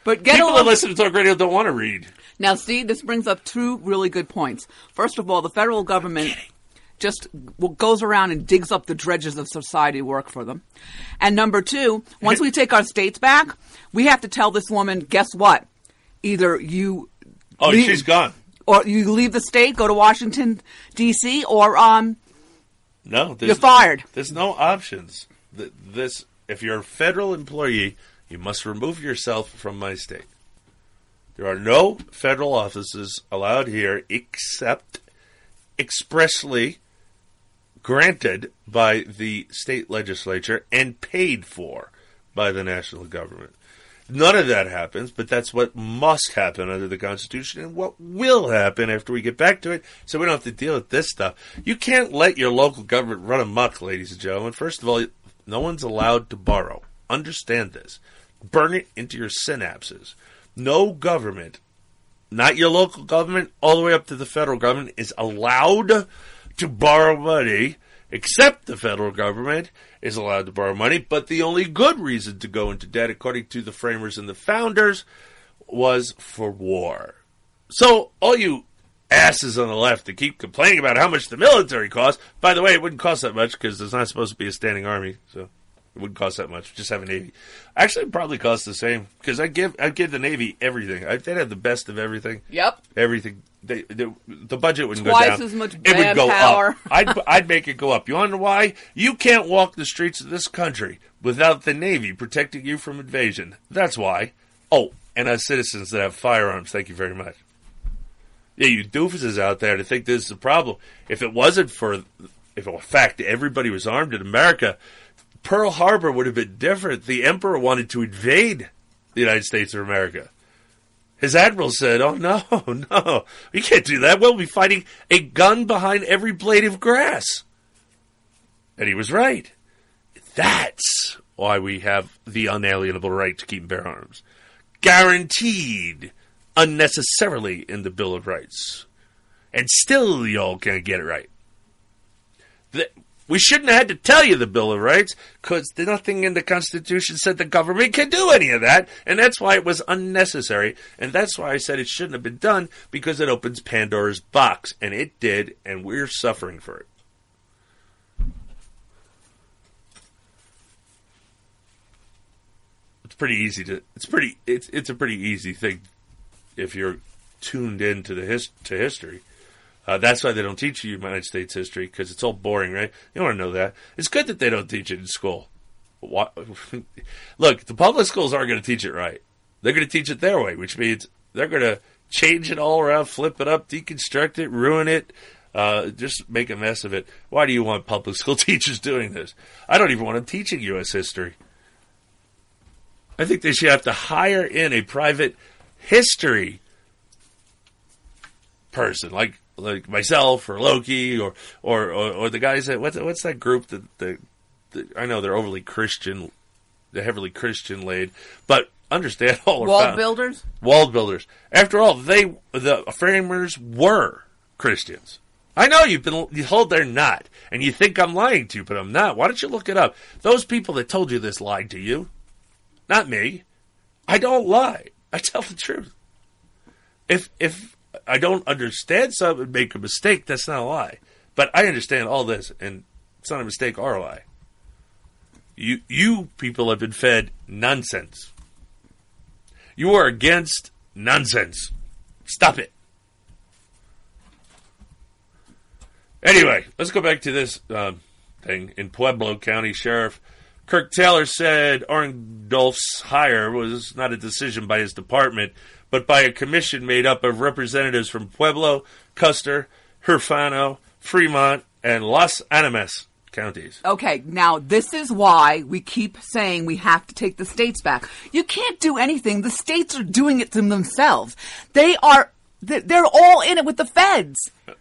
But get people on- that listen to talk radio don't want to read. Now, see, this brings up two really good points. First of all, the federal government just goes around and digs up the dredges of society work for them. And number two, once we take our states back, we have to tell this woman, guess what? Either you. Oh, leave- she's gone. Or you leave the state, go to Washington, D.C., or um, No, You're fired. There's no options. This, if you're a federal employee, you must remove yourself from my state. There are no federal offices allowed here except expressly granted by the state legislature and paid for by the national government. None of that happens, but that's what must happen under the Constitution and what will happen after we get back to it, so we don't have to deal with this stuff. You can't let your local government run amok, ladies and gentlemen. First of all, no one's allowed to borrow. Understand this. Burn it into your synapses. No government, not your local government, all the way up to the federal government, is allowed to borrow money except the federal government is allowed to borrow money, but the only good reason to go into debt, according to the framers and the founders, was for war. So, all you asses on the left that keep complaining about how much the military costs, by the way, it wouldn't cost that much because there's not supposed to be a standing army, so it wouldn't cost that much. Just have a navy. Actually, it probably costs the same because I give I give the navy everything. I, they'd have the best of everything. Yep. Everything. They, they, the budget wouldn't Twice go down. Twice as much it would go manpower. up. I'd I'd make it go up. You know why? You can't walk the streets of this country without the navy protecting you from invasion. That's why. Oh, and as citizens that have firearms, thank you very much. Yeah, you doofuses out there to think this is a problem. If it wasn't for, if in fact everybody was armed in America, Pearl Harbor would have been different. The Emperor wanted to invade the United States of America. His admiral said, "Oh no, no, we can't do that. We'll be fighting a gun behind every blade of grass." And he was right. That's why we have the unalienable right to keep and bear arms, guaranteed unnecessarily in the Bill of Rights. And still, y'all can't get it right. The, we shouldn't have had to tell you the Bill of Rights because nothing in the Constitution said the government can do any of that, and that's why it was unnecessary. And that's why I said it shouldn't have been done because it opens Pandora's box, and it did, and we're suffering for it. It's pretty easy to. It's pretty. It's it's a pretty easy thing if you're tuned into the his, to history. Uh, that's why they don't teach you United States history because it's all boring, right? You don't want to know that. It's good that they don't teach it in school. Look, the public schools aren't going to teach it right. They're going to teach it their way, which means they're going to change it all around, flip it up, deconstruct it, ruin it, uh, just make a mess of it. Why do you want public school teachers doing this? I don't even want them teaching U.S. history. I think they should have to hire in a private history person, like like myself or Loki or or or, or the guys that what's what's that group that the, the I know they're overly Christian, they're heavily Christian laid, but understand all WallBuilders? Wall builders. After all, they the framers were Christians. I know you've been you told they're not, and you think I'm lying to you, but I'm not. Why don't you look it up? Those people that told you this lied to you, not me. I don't lie. I tell the truth. If if I don't understand something and make a mistake, that's not a lie. But I understand all this, and it's not a mistake or a lie. You you people have been fed nonsense. You are against nonsense. Stop it. Anyway, let's go back to this um, thing in Pueblo County Sheriff Kirk Taylor said Orndolf's hire was not a decision by his department, but by a commission made up of representatives from Pueblo, Custer, Huerfano, Fremont, and Los Animas counties. Okay, now this is why we keep saying we have to take the states back. You can't do anything. The states are doing it to themselves. They are, they- they're all in it with the feds.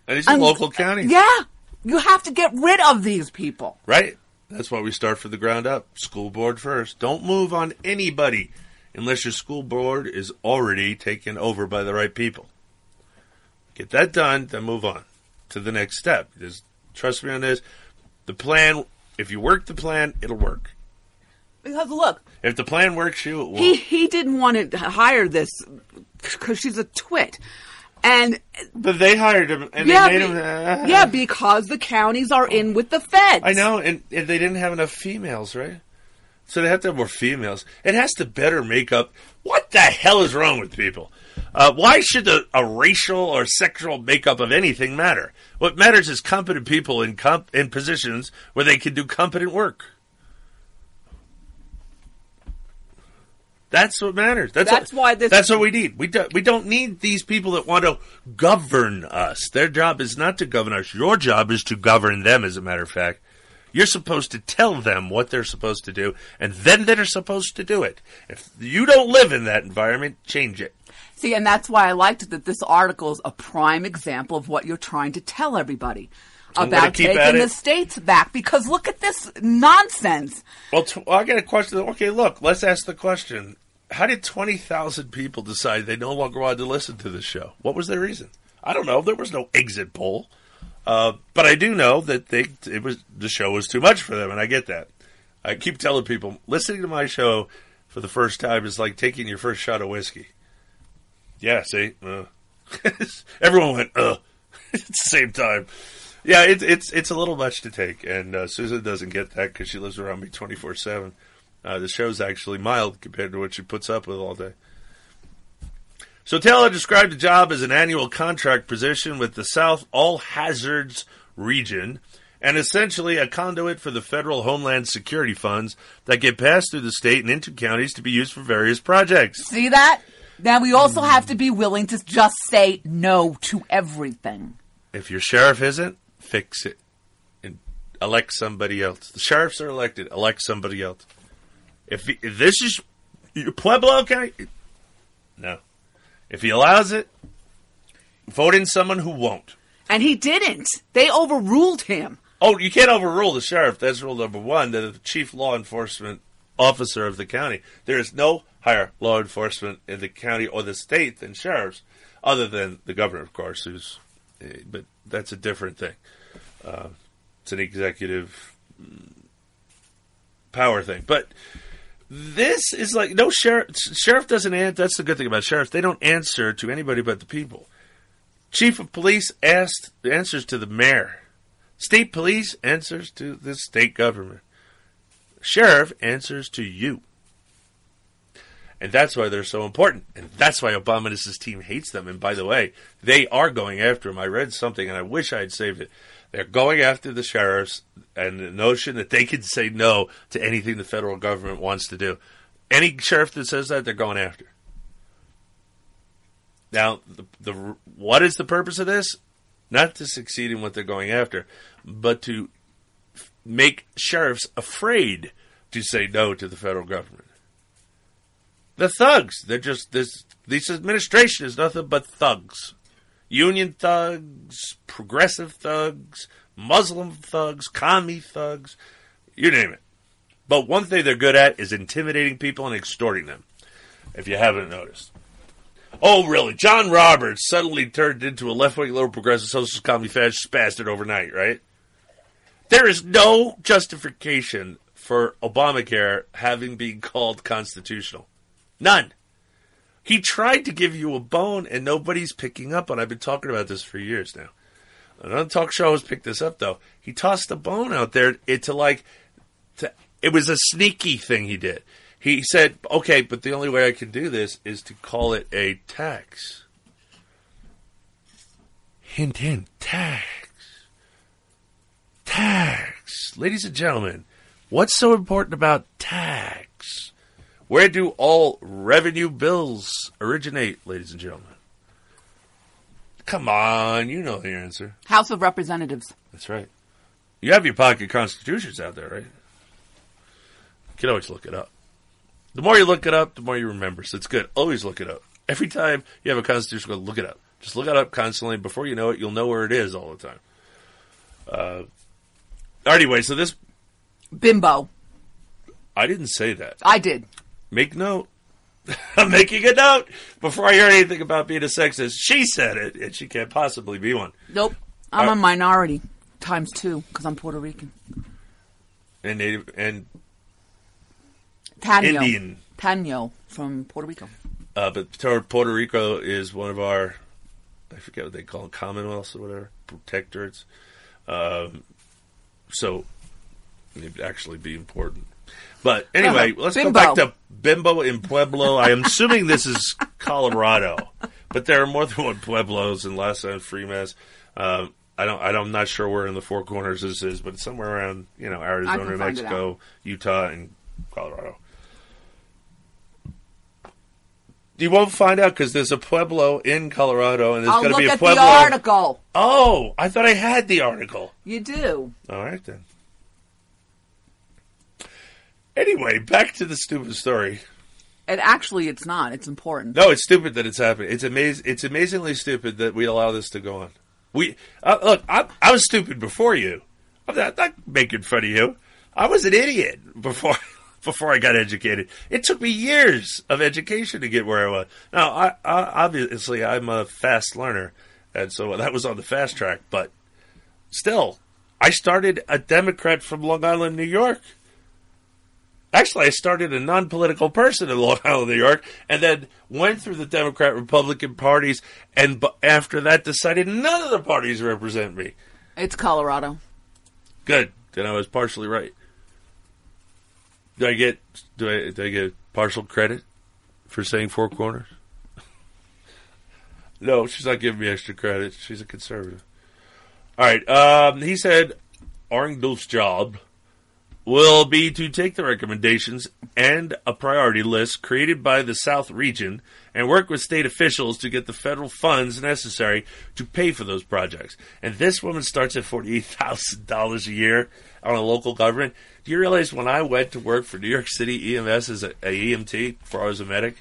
And these are local counties. Yeah. You have to get rid of these people. Right? That's why we start from the ground up. School board first. Don't move on anybody unless your school board is already taken over by the right people. Get that done, then move on to the next step. Just trust me on this. The plan, if you work the plan, it'll work. Because look, If the plan works, you it will. he he didn't want to hire this because she's a twit, and but they hired him, and yeah, they made be- him. yeah, because the counties are in with the feds. I know, and, and they didn't have enough females, right? So they have to have more females. It has to better make up. What the hell is wrong with people? Uh, why should a, a racial or sexual makeup of anything matter? What matters is competent people in comp- in positions where they can do competent work. That's what matters. That's, That's what, why this- That's what we need. We do, we don't need these people that want to govern us. Their job is not to govern us. Your job is to govern them. As a matter of fact, you're supposed to tell them what they're supposed to do, and then they're supposed to do it. If you don't live in that environment, change it. See, and that's why I liked it that this article is a prime example of what you're trying to tell everybody about taking the states back. Because look at this nonsense. Well, t- I got a question. Okay, look, let's ask the question. How did 20,000 people decide they no longer wanted to listen to this show? What was their reason? I don't know. There was no exit poll. Uh, but I do know that they it was the show was too much for them, and I get that. I keep telling people listening to my show for the first time is like taking your first shot of whiskey. Yeah, see, uh. everyone went uh at the same time. Yeah, it's it's it's a little much to take, and uh, Susan doesn't get that because she lives around me twenty four seven. Uh, the show's actually mild compared to what she puts up with all day. So Taylor described the job as an annual contract position with the South All Hazards region and essentially a conduit for the federal Homeland Security funds that get passed through the state and into counties to be used for various projects. See that? Now we also have to be willing to just say no to everything. If your sheriff isn't, fix it and elect somebody else. The sheriffs are elected, elect somebody else. If, if this is Pueblo County, no. If he allows it, vote in someone who won't. And he didn't. They overruled him. Oh, you can't overrule the sheriff. That's rule number one. That the chief law enforcement officer of the county. There is no higher law enforcement in the county or the state than sheriffs, other than the governor, of course. Who's, eh, but that's a different thing. Uh, it's an executive mm, power thing. But this is like no sheriff. Sheriff doesn't answer. That's the good thing about sheriffs. They don't answer to anybody but the people. Chief of police asked answers to the mayor. State police answers to the state government. Sheriff answers to you. And that's why they're so important. And that's why Obama his team hates them. And by the way, they are going after him. I read something and I wish I had saved it. They're going after the sheriffs and the notion that they can say no to anything the federal government wants to do. Any sheriff that says that, they're going after. Now, the, the what is the purpose of this? Not to succeed in what they're going after, but to f- make sheriffs afraid to say no to the federal government. The thugs, they're just this. This administration is nothing but thugs. Union thugs, progressive thugs, Muslim thugs, commie thugs, you name it. But one thing they're good at is intimidating people and extorting them, if you haven't noticed. Oh, really? John Roberts suddenly turned into a left wing liberal progressive socialist commie fascist bastard overnight, right? There is no justification for Obamacare having been called constitutional. None. He tried to give you a bone, and nobody's picking up on. I've been talking about this for years now. Another talk show has picked this up though. He tossed a bone out there it, to like, to, it was a sneaky thing he did. He said, "Okay, but the only way I can do this is to call it a tax." Hint, hint, tax, tax. Ladies and gentlemen, what's so important about tax? Where do all revenue bills originate, ladies and gentlemen? Come on, you know the answer. House of Representatives. That's right. You have your pocket constitutions out there, right? You can always look it up. The more you look it up, the more you remember. So it's good. Always look it up. Every time you have a constitution, go look it up. Just look it up constantly. Before you know it, you'll know where it is all the time. Uh, anyway, so this Bimbo. I didn't say that. I did. Make note. I'm making a note before I hear anything about being a sexist. She said it, and she can't possibly be one. Nope. I'm Uh, a minority times two because I'm Puerto Rican. And native and Taino. Indian. Taino from Puerto Rico. Uh, but Puerto Rico is one of our, I forget what they call them, commonwealths or whatever, protectorates. Um, so it'd actually be important. But anyway, Uh-huh. let's Bimbo. go back to Bimbo in Pueblo. I am assuming this is Colorado, but there are more than one Pueblos in Lhasa and. Um, I don't. I don't, I'm not sure where in the Four Corners this is, but it's somewhere around you know Arizona, Mexico, Utah, and Colorado. You won't find out because there's a Pueblo in Colorado, and there's going to be a at Pueblo. the article. Oh, I thought I had the article. You do. All right then. Anyway, back to the stupid story. And actually, it's not. It's important. No, it's stupid that it's happening. It's amaz- It's amazingly stupid that we allow this to go on. We uh, look. I, I was stupid before you. I'm not, not making fun of you. I was an idiot before before I got educated. It took me years of education to get where I was. Now, I, I obviously I'm a fast learner, and so that was on the fast track. But still, I started a Democrat from Long Island, New York. Actually, I started a non political person in Long Island, New York, and then went through the Democrat Republican parties, and b- after that decided none of the parties represent me. It's Colorado. Good. Then I was partially right. Do I get do I do I get partial credit for saying four corners? no, she's not giving me extra credit. She's a conservative. All right. Um, he said Arndulf's job will be to take the recommendations and a priority list created by the South region and work with state officials to get the federal funds necessary to pay for those projects. And this woman starts at $48,000 a year on a local government. Do you realize when I went to work for New York City EMS as a, a EMT before I was a medic,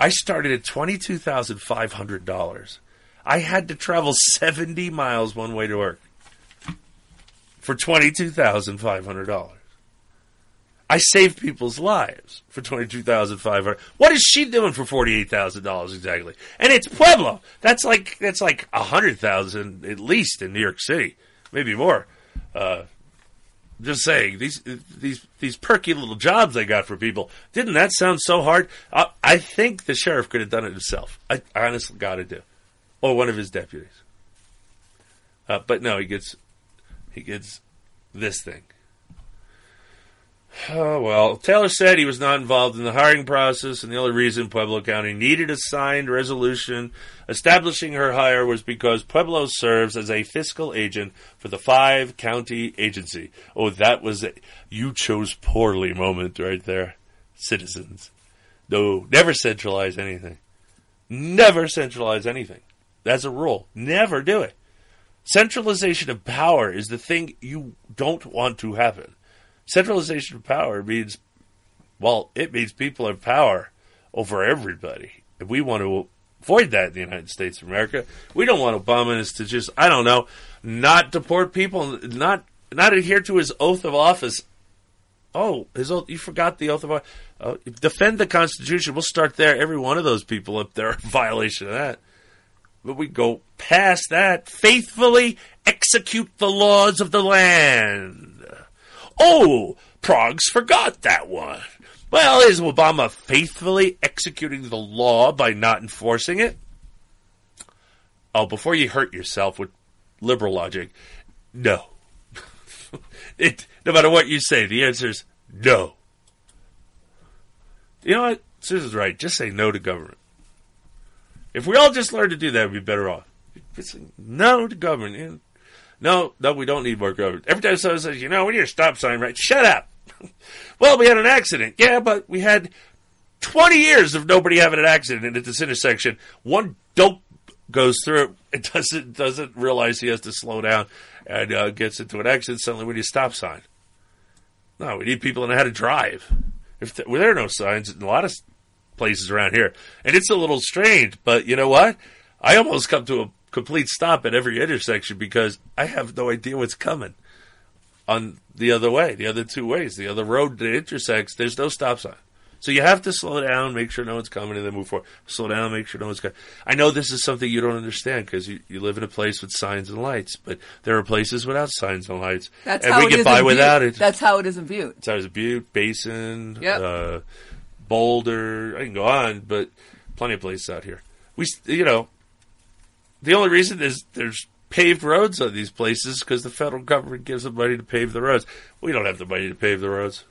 I started at $22,500. I had to travel 70 miles one way to work for $22,500. I saved people's lives for twenty two thousand five hundred. What is she doing for forty eight thousand dollars exactly? And it's Pueblo. That's like that's like a hundred thousand at least in New York City, maybe more. Uh, just saying these these these perky little jobs they got for people. Didn't that sound so hard? Uh, I think the sheriff could have done it himself. I, I honestly got to do, or one of his deputies. Uh, but no, he gets he gets this thing. Oh, well, Taylor said he was not involved in the hiring process, and the only reason Pueblo County needed a signed resolution establishing her hire was because Pueblo serves as a fiscal agent for the five county agency. Oh, that was a you chose poorly moment right there, citizens. No, never centralize anything. Never centralize anything. That's a rule. Never do it. Centralization of power is the thing you don't want to happen. Centralization of power means, well, it means people have power over everybody. If we want to avoid that in the United States of America. We don't want Obama to just, I don't know, not deport people, not not adhere to his oath of office. Oh, his oath, you forgot the oath of office. Oh, defend the Constitution. We'll start there. Every one of those people up there, violation of that. But we go past that. Faithfully execute the laws of the land. Oh, Progs forgot that one. Well, is Obama faithfully executing the law by not enforcing it? Oh, before you hurt yourself with liberal logic, no. it, no matter what you say, the answer is no. You know what? Susan's right. Just say no to government. If we all just learn to do that, we'd be better off. No to government. No, no, we don't need more government. Every time someone says, you know, we need a stop sign, right? Shut up. well, we had an accident. Yeah, but we had 20 years of nobody having an accident at this intersection. One dope goes through it, doesn't doesn't realize he has to slow down and uh, gets into an accident. Suddenly, we need a stop sign. No, we need people to know how to drive. If th- well, there are no signs in a lot of places around here, and it's a little strange, but you know what? I almost come to a complete stop at every intersection because I have no idea what's coming on the other way, the other two ways, the other road that intersects. There's no stop sign. So you have to slow down, make sure no one's coming, and then move forward. Slow down, make sure no one's coming. I know this is something you don't understand because you, you live in a place with signs and lights, but there are places without signs and lights. That's and how we it get is by without Butte. it. That's how it is in Butte. That's how It's in Butte, Basin, Yep. uh, Boulder. I can go on, but plenty of places out here. We, you know, the only reason is there's paved roads on these places because the federal government gives them money to pave the roads. We don't have the money to pave the roads,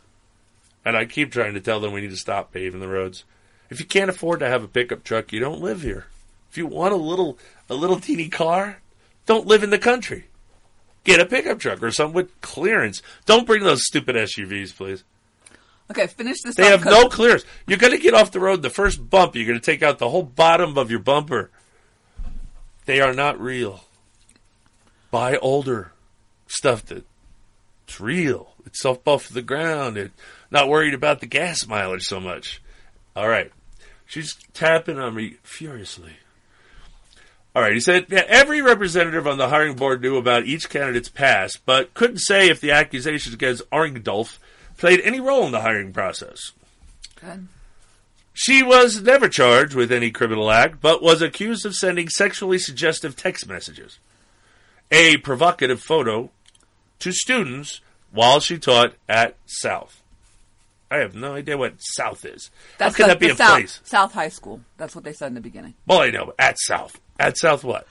and I keep trying to tell them we need to stop paving the roads. If you can't afford to have a pickup truck, you don't live here. If you want a little a little teeny car, don't live in the country. Get a pickup truck or something with clearance. Don't bring those stupid SUVs, please. Okay, finish this. They have no clearance. You're going to get off the road the first bump. You're going to take out the whole bottom of your bumper. They are not real. Buy older stuff that it's real. It's self buff the ground. It not worried about the gas mileage so much. All right. She's tapping on me furiously. All right, he said yeah, every representative on the hiring board knew about each candidate's past, but couldn't say if the accusations against Orngdolf played any role in the hiring process. Good. She was never charged with any criminal act, but was accused of sending sexually suggestive text messages. a provocative photo to students while she taught at South. I have no idea what South is. That's How can the- that be a South, place? South High School. That's what they said in the beginning. Well, I know. At South. At South what?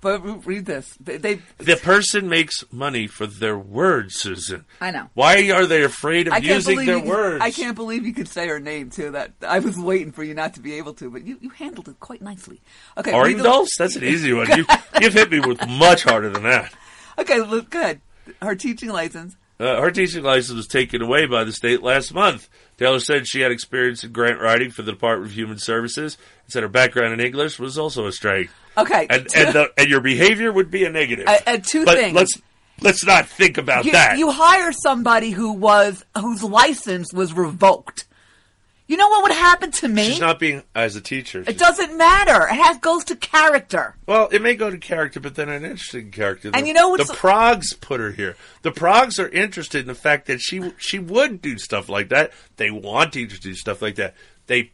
But read this. They, they The person makes money for their words, Susan. I know. Why are they afraid of using their you, words? I can't believe you could say her name too. That I was waiting for you not to be able to, but you, you handled it quite nicely. Okay, Orendals? That's an easy one. You, you've hit me with much harder than that. Okay, look good. Her teaching license. Uh, her teaching license was taken away by the state last month. Taylor said she had experience in grant writing for the Department of Human Services and said her background in English was also a strength. Okay, And and, the, and your behavior would be a negative. Uh, uh, two but things. Let's let's not think about you, that. you hire somebody who was whose license was revoked. You know what would happen to me? She's not being as a teacher. it doesn't matter. It has goes to character. Well, it may go to character, but then an interesting character. And you know what? the Progs put her here. The Progs are interested in the fact that she she would do stuff like that. They want teachers to do stuff like that. They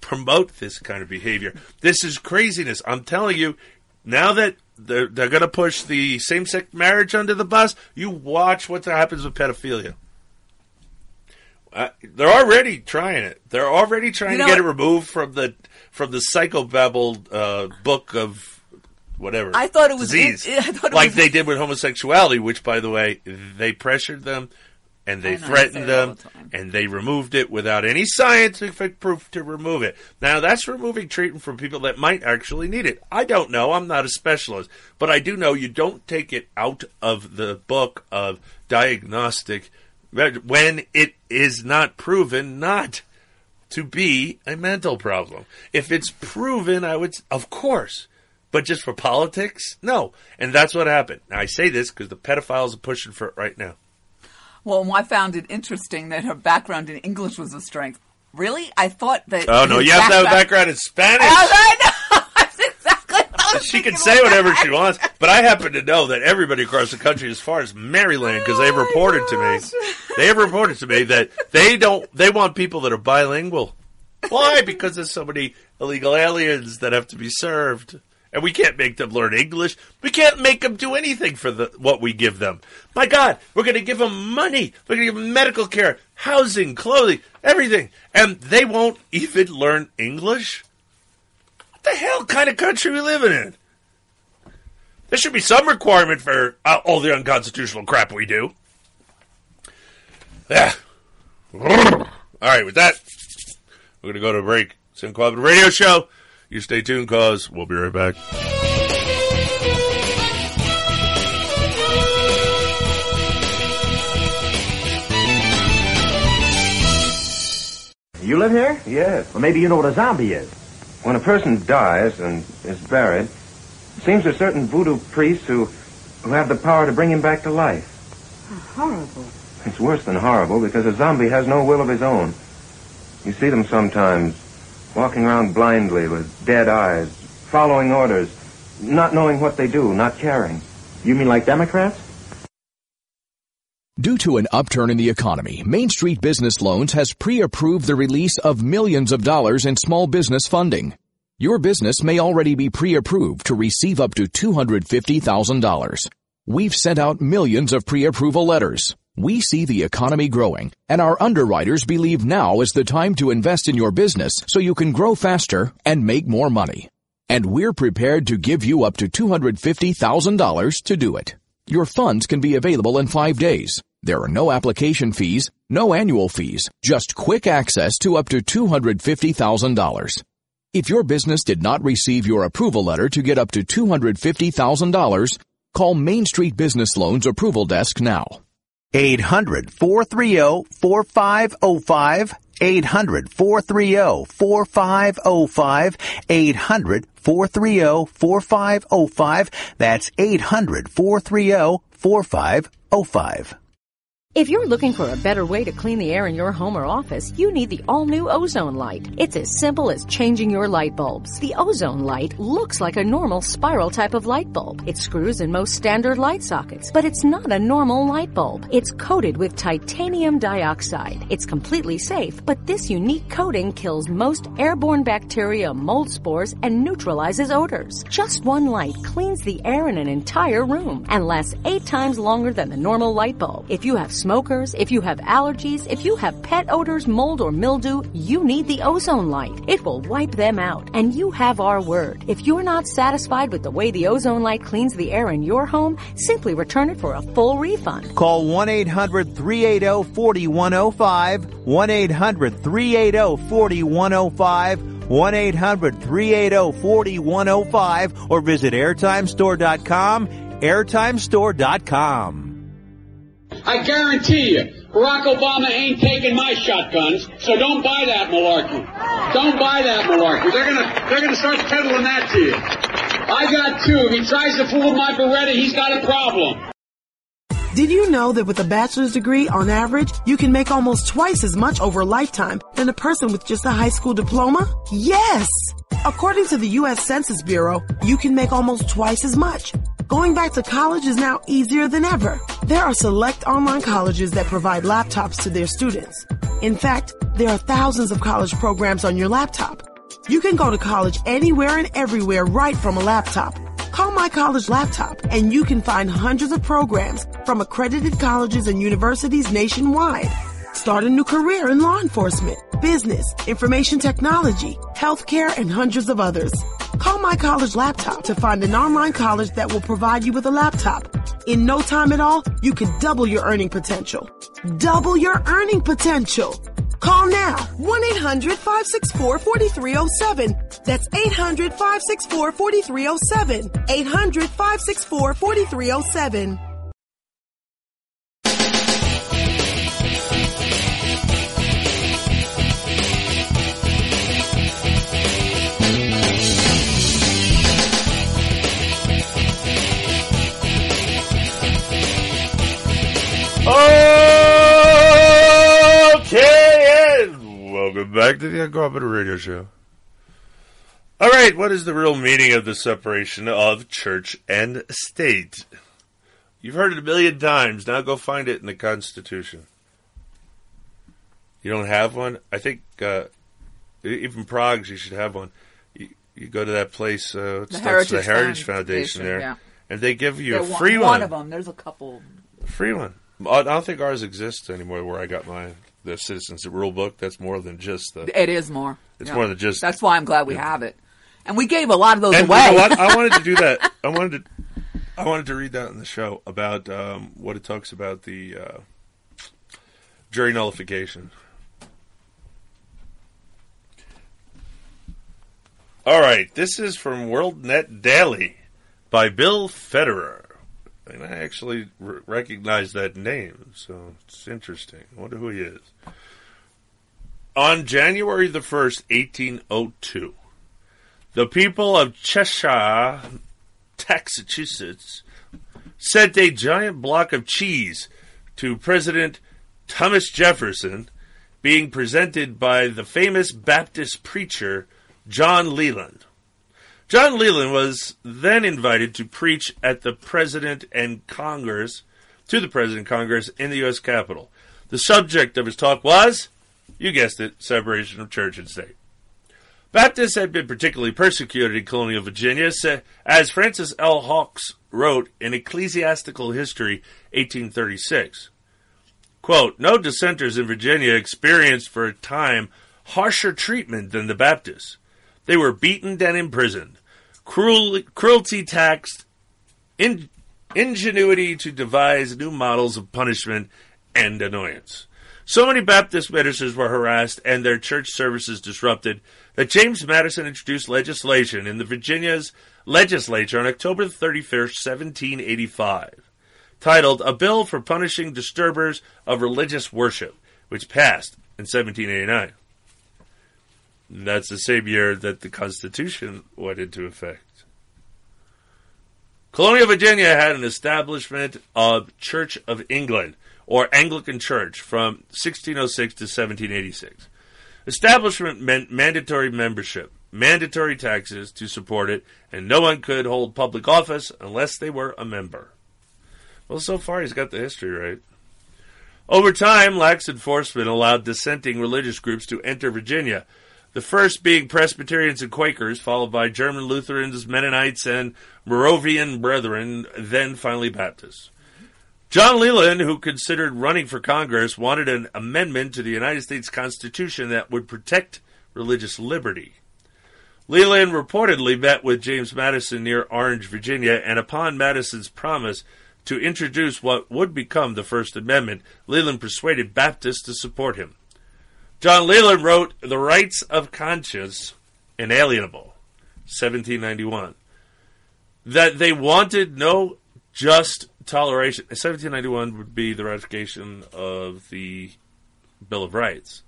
promote this kind of behavior. This is craziness. I'm telling you. Now that they're they're going to push the same sex marriage under the bus, you watch what happens with pedophilia. They're already trying it. They're already trying You to know get it removed from the from the psychobabble uh, book of whatever. I thought it was- disease, it- I thought it like was- they did with homosexuality. Which, by the way, they pressured them and they know, threatened them, the and they removed it without any scientific proof to remove it. Now, that's removing treatment from people that might actually need it. I don't know. I'm not a specialist, but I do know you don't take it out of the book of diagnostic when it is not proven not to be a mental problem. If it's proven, I would, of course. But just for politics? No. And that's what happened. Now, I say this because the pedophiles are pushing for it right now. Well, I found it interesting that her background in English was a strength. Really? I thought that. Oh, no, you have to have a background in Spanish. I know. That's exactly what I was She can say whatever she wants, but I happen to know that everybody across the country, as far as Maryland, because they've reported to me, they have reported to me that they don't, they want people that are bilingual. Why? Because there's so many illegal aliens that have to be served, and we can't make them learn English. We can't make them do anything for the what we give them. My God, we're going to give them money. We're going to give them medical care, housing, clothing, everything, and they won't even learn English. What the hell kind of country we living in? There should be some requirement for uh, all the unconstitutional crap we do. Yeah. All right, with that, we're going to go to a break. Sim Club Radio Show. You stay tuned, cause we'll be right back. You live here? Yes. Well, maybe you know what a zombie is. When a person dies and is buried, it seems there's certain voodoo priests who, who have the power to bring him back to life. Horrible. It's worse than horrible because a zombie has no will of his own. You see them sometimes walking around blindly with dead eyes, following orders, not knowing what they do, not caring. You mean like Democrats? Due to an upturn in the economy, Main Street Business Loans has pre-approved the release of millions of dollars in small business funding. Your business may already be pre-approved to receive up to $250,000. We've sent out millions of pre-approval letters. We see the economy growing, and our underwriters believe now is the time to invest in your business so you can grow faster and make more money. And we're prepared to give you up to $250,000 to do it. Your funds can be available in five days. There are no application fees, no annual fees, just quick access to up to $250,000. If your business did not receive your approval letter to get up to $250,000, call Main Street Business Loans Approval Desk now. 800 430 4505. 800 430 4505. 800 430 4505. That's 800 430 4505. If you're looking for a better way to clean the air in your home or office, you need the all-new ozone light. It's as simple as changing your light bulbs. The ozone light looks like a normal spiral type of light bulb. It screws in most standard light sockets, but it's not a normal light bulb. It's coated with titanium dioxide. It's completely safe, but this unique coating kills most airborne bacteria, mold spores, and neutralizes odors. Just one light cleans the air in an entire room and lasts eight times longer than the normal light bulb. If you have smokers, if you have allergies, if you have pet odors, mold, or mildew, you need the ozone light. It will wipe them out, and you have our word. If you're not satisfied with the way the ozone light cleans the air in your home, simply return it for a full refund. Call 1 800 380 4105. 1 800 380 4105. 1 800 380 4105 or visit airtimestore.com. Airtimestore.com. I guarantee you, Barack Obama ain't taking my shotguns, so don't buy that malarkey. Don't buy that malarkey. They're gonna, they're gonna start peddling that to you. I got two. If he tries to fool my Beretta, he's got a problem. Did you know that with a bachelor's degree, on average, you can make almost twice as much over a lifetime than a person with just a high school diploma? Yes! According to the U.S. Census Bureau, you can make almost twice as much. Going back to college is now easier than ever. There are select online colleges that provide laptops to their students. In fact, there are thousands of college programs on your laptop. You can go to college anywhere and everywhere right from a laptop. Call My College Laptop and you can find hundreds of programs from accredited colleges and universities nationwide. Start a new career in law enforcement, business, information technology, healthcare, and hundreds of others. Call My College Laptop to find an online college that will provide you with a laptop. In no time at all, you can double your earning potential. Double your earning potential. Call now 1 800 564 4307. That's 800 564 Okay, and welcome back to the Uncooperative Radio Show. All right, what is the real meaning of the separation of church and state? You've heard it a million times. Now go find it in the Constitution. You don't have one? I think uh, even Progs you should have one. You, you go to that place, uh, The? Heritage the Heritage Foundation, Foundation, there, yeah. and they give you They're a free one one. of them. There's a couple. Free one. I don't think ours exists anymore. Where I got my the Citizens Rule Book. That's more than just the. It is more. It's Yeah. more than just. That's why I'm glad we have it. And we gave a lot of those and away. you know? I wanted to do that. I wanted to. I wanted to read that in the show about um, what it talks about the uh, jury nullification. All right, this is from WorldNet Daily by Bill Federer. And I actually r- recognize that name, so it's interesting. I wonder who he is. On January the 1st, 1802, the people of Cheshire, Massachusetts, sent a giant block of cheese to President Thomas Jefferson, being presented by the famous Baptist preacher John Leland. John Leland was then invited to preach at the President and Congress, to the President and Congress in the U.S. Capitol. The subject of his talk was, you guessed it, separation of church and state. Baptists had been particularly persecuted in colonial Virginia, as Francis L. Hawks wrote in Ecclesiastical History, 1836. Quote, no dissenters in Virginia experienced for a time harsher treatment than the Baptists. They were beaten and imprisoned, cruel, cruelty taxed, in, ingenuity to devise new models of punishment and annoyance. So many Baptist ministers were harassed and their church services disrupted that James Madison introduced legislation in the Virginia's legislature on October 31st, 1785, titled A Bill for Punishing Disturbers of Religious Worship, which passed in 1789. And That's the same year that the Constitution went into effect. Colonial Virginia had an establishment of Church of England, or Anglican Church from 1606 to 1786. Establishment meant mandatory membership, mandatory taxes to support it, and no one could hold public office unless they were a member. Well, so far he's got the history right. Over time, lax enforcement allowed dissenting religious groups to enter Virginia, the first being Presbyterians and Quakers, followed by German Lutherans, Mennonites, and Moravian Brethren, then finally Baptists. John Leland, who considered running for Congress, wanted an amendment to the United States Constitution that would protect religious liberty. Leland reportedly met with James Madison near Orange, Virginia, and upon Madison's promise to introduce what would become the First Amendment, Leland persuaded Baptists to support him. John Leland wrote The Rights of Conscience Inalienable, 1791, that they wanted no just toleration. 1791 would be the ratification of the Bill of Rights.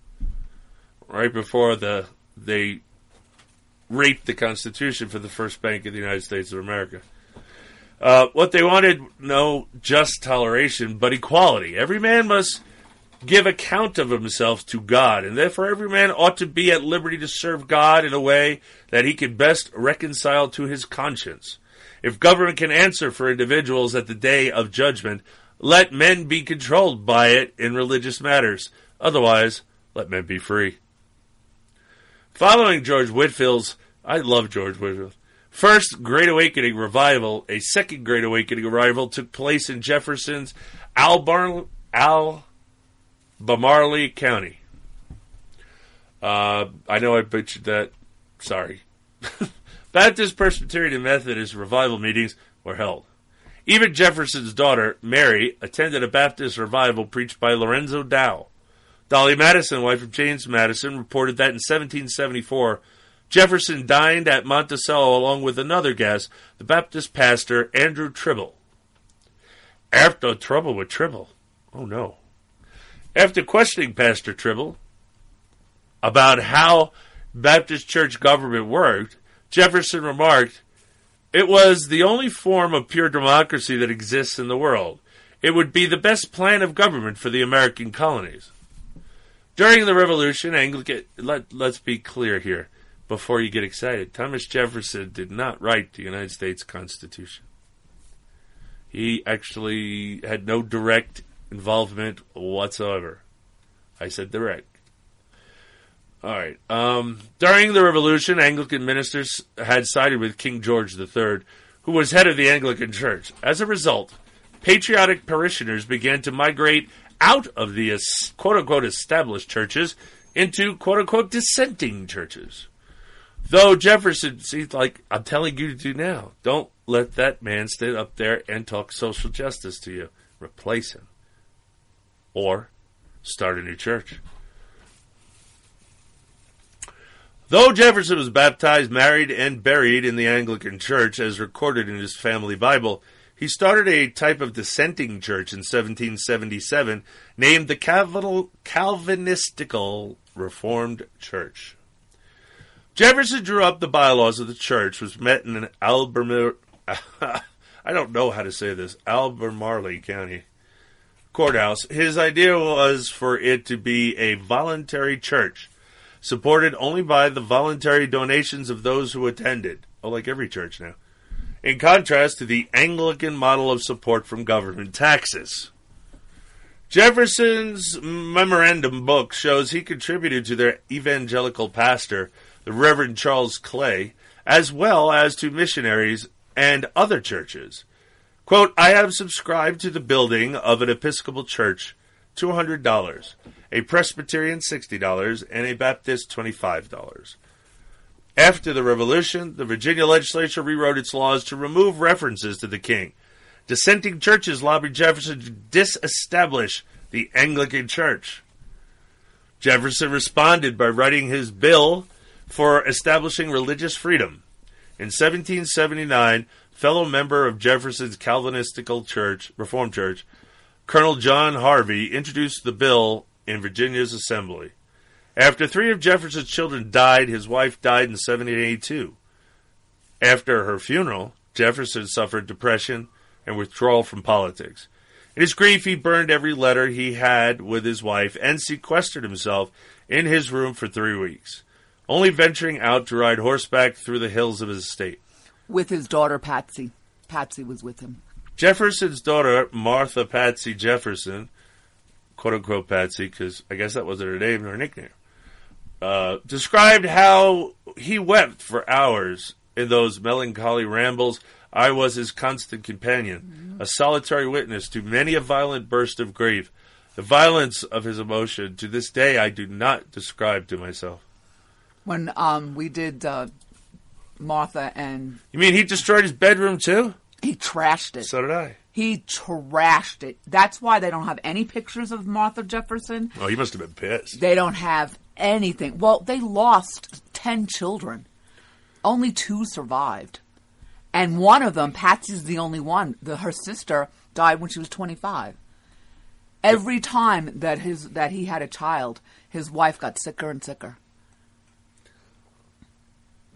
Right before the they raped the Constitution for the first bank of the United States of America. Uh, what they wanted, no just toleration, but equality. Every man must give account of himself to God, and therefore every man ought to be at liberty to serve God in a way that he can best reconcile to his conscience. If government can answer for individuals at the day of judgment, let men be controlled by it in religious matters. Otherwise, let men be free. Following George Whitefield's, I love George Whitefield. first Great Awakening revival, a second Great Awakening revival took place in Jefferson's Albar- Albemarle County. Uh, I know I butchered that. Sorry. Baptist, Presbyterian, and Methodist revival meetings were held. Even Jefferson's daughter, Mary, attended a Baptist revival preached by Lorenzo Dow. Dolley Madison, wife of James Madison, reported that in 1774, Jefferson dined at Monticello along with another guest, the Baptist pastor Andrew Tribble. After trouble with Tribble. Oh no. After questioning Pastor Tribble about how Baptist church government worked, Jefferson remarked, It was the only form of pure democracy that exists in the world. It would be the best plan of government for the American colonies. During the Revolution, Anglican, let, let's be clear here before you get excited. Thomas Jefferson did not write the United States Constitution. He actually had no direct involvement whatsoever. I said direct. All right. Um, during the Revolution, Anglican ministers had sided with King George III, who was head of the Anglican Church. As a result, patriotic parishioners began to migrate out of the quote unquote established churches into quote unquote dissenting churches. Though Jefferson seems like I'm telling you to do now, don't let that man stand up there and talk social justice to you. Replace him. Or start a new church. Though Jefferson was baptized, married, and buried in the Anglican Church, as recorded in his family Bible, he started a type of dissenting church in 1777 named the Calvinistical Reformed Church. Jefferson drew up the bylaws of the church, which met in an Albemarle, I don't know how to say this, Albemarle County courthouse. His idea was for it to be a voluntary church supported only by the voluntary donations of those who attended. Oh, like every church now. In contrast to the Anglican model of support from government taxes. Jefferson's memorandum book shows he contributed to their evangelical pastor, the Reverend Charles Clay, as well as to missionaries and other churches. Quote, I have subscribed to the building of an Episcopal church, $200 a Presbyterian $60, and a Baptist $25. After the Revolution, the Virginia legislature rewrote its laws to remove references to the king. Dissenting churches lobbied Jefferson to disestablish the Anglican Church. Jefferson responded by writing his bill for establishing religious freedom. In 1779, fellow member of Jefferson's Calvinistical Church, Reformed Church, Colonel John Harvie introduced the bill in Virginia's assembly. After three of Jefferson's children died, his wife died in 1782. After her funeral, Jefferson suffered depression and withdrawal from politics. In his grief, he burned every letter he had with his wife and sequestered himself in his room for three weeks, only venturing out to ride horseback through the hills of his estate. With his daughter Patsy. Patsy was with him. Jefferson's daughter, Martha Patsy Jefferson, quote unquote Patsy, because I guess that wasn't her name or nickname, uh, described how he wept for hours in those melancholy rambles. I was his constant companion, a solitary witness to many a violent burst of grief. The violence of his emotion, to this day, I do not describe to myself. When um, we did uh, Martha and You mean he destroyed his bedroom too? he trashed it. So did I. He trashed it. That's why they don't have any pictures of Martha Jefferson. Oh, he must have been pissed. They don't have anything. Well, they lost 10 children. Only two survived. And one of them, Patsy's the only one. The, her sister died when she was 25. Every time that his that he had a child, his wife got sicker and sicker.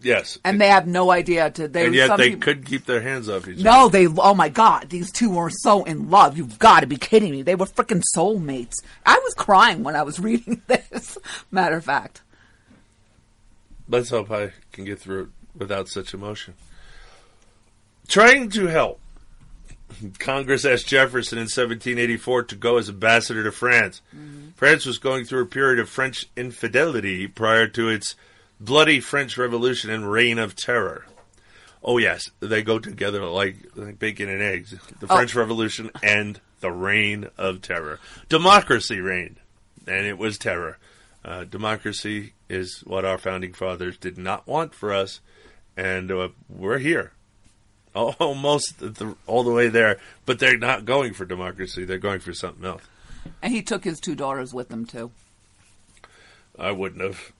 Yes. And they have no idea to they and yet they people- couldn't keep their hands off each other. No, they. Oh my God, these two were so in love. You've got to be kidding me. They were freaking soulmates. I was crying when I was reading this. Matter of fact, Let's hope I can get through it without such emotion. Trying to help, Congress asked Jefferson in 1784 to go as ambassador to France. Mm-hmm. France was going through a period of French infidelity prior to its bloody French Revolution and reign of terror. Oh yes, they go together like, like bacon and eggs. The Oh. French Revolution and the reign of terror. Democracy reigned, and it was terror. Uh, democracy is what our founding fathers did not want for us, and uh, we're here, almost the, all the way there. But they're not going for democracy; they're going for something else. and he took his two daughters with him too. I wouldn't have.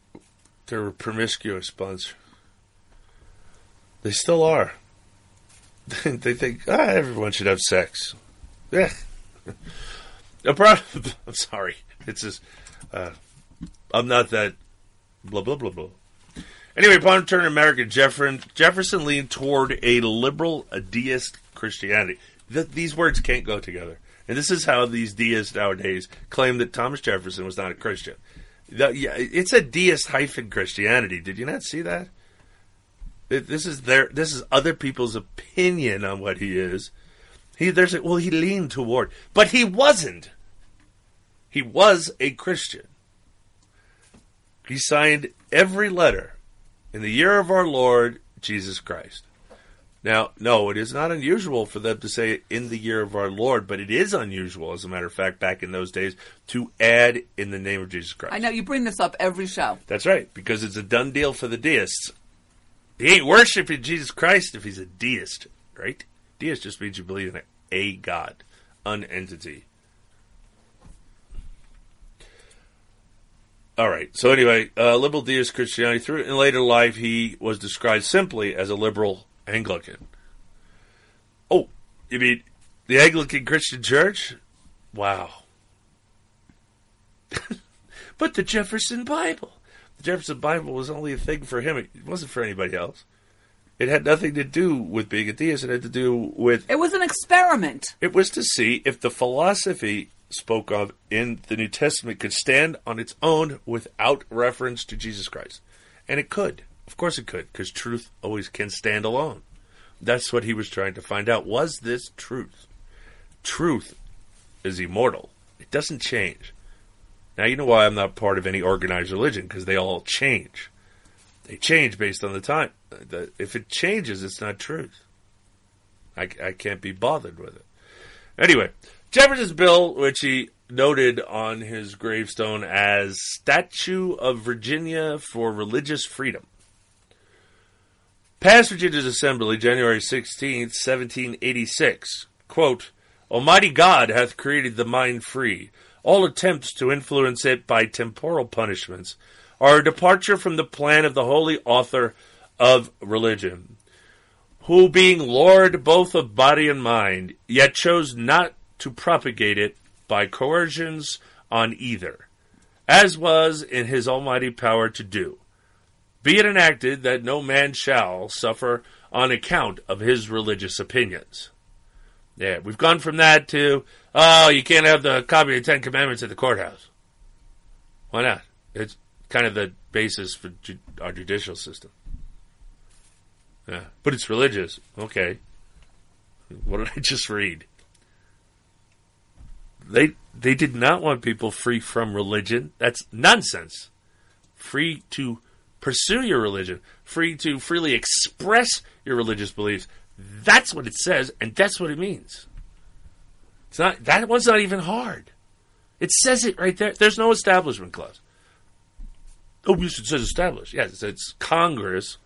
They were promiscuous bunch. They still are. they think ah, everyone should have sex. Yeah. I'm sorry. It's just uh, I'm not that blah blah blah blah. Anyway, upon returning to America, Jefferson, Jefferson leaned toward a liberal, a deist Christianity. Th- these words can't go together. And this is how these deists nowadays claim that Thomas Jefferson was not a Christian. Yeah, it's a deist hyphen Christianity. Did you not see that? It- This is their. This is other people's opinion on what he is. He there's a, well, he leaned toward, but he wasn't. He was a Christian. He signed every letter in the year of our Lord Jesus Christ. Now, no, it is not unusual for them to say in the year of our Lord, but it is unusual, as a matter of fact, back in those days, to add in the name of Jesus Christ. I know you bring this up every show. That's right, because it's a done deal for the deists. He ain't worshiping Jesus Christ if he's a deist, right? Deist just means you believe in a God, an entity. All right. So anyway, uh, liberal deist Christianity. Through in later life, he was described simply as a liberal Anglican. Oh, you mean the Anglican Christian Church? Wow. but the Jefferson Bible. The Jefferson Bible was only a thing for him. It wasn't for anybody else. It had nothing to do with being a deist. It had to do with It was an experiment. it was to see if the philosophy spoke of in the New Testament could stand on its own without reference to Jesus Christ. And it could. Of course it could, because truth always can stand alone. That's what he was trying to find out. Was this truth? Truth is immortal, it doesn't change. Now, you know why I'm not part of any organized religion, because they all change. They change based on the time. If it changes, it's not truth. I, I can't be bothered with it. Anyway, Jefferson's bill, which he noted on his gravestone as Statue of Virginia for Religious Freedom, passed Virginia's Assembly January 16th, 1786. Quote, Almighty God hath created the mind free. All attempts to influence it by temporal punishments are a departure from the plan of the holy author of religion who being Lord both of body and mind, yet chose not to propagate it by coercions on either, as was in his almighty power to do. Be it enacted that no man shall suffer on account of his religious opinions. Yeah, we've gone from that to Oh, you can't have the copy of the Ten Commandments at the courthouse. Why not? It's kind of the basis for ju- our judicial system. Yeah, but it's religious. Okay. What did I just read? They they did not want people free from religion. That's nonsense. Free to pursue your religion, free to freely express your religious beliefs. That's what it says, and that's what it means. It's not that one's not even hard. It says it right there. There's no establishment clause. Oh, it says established. Yes, it says Congress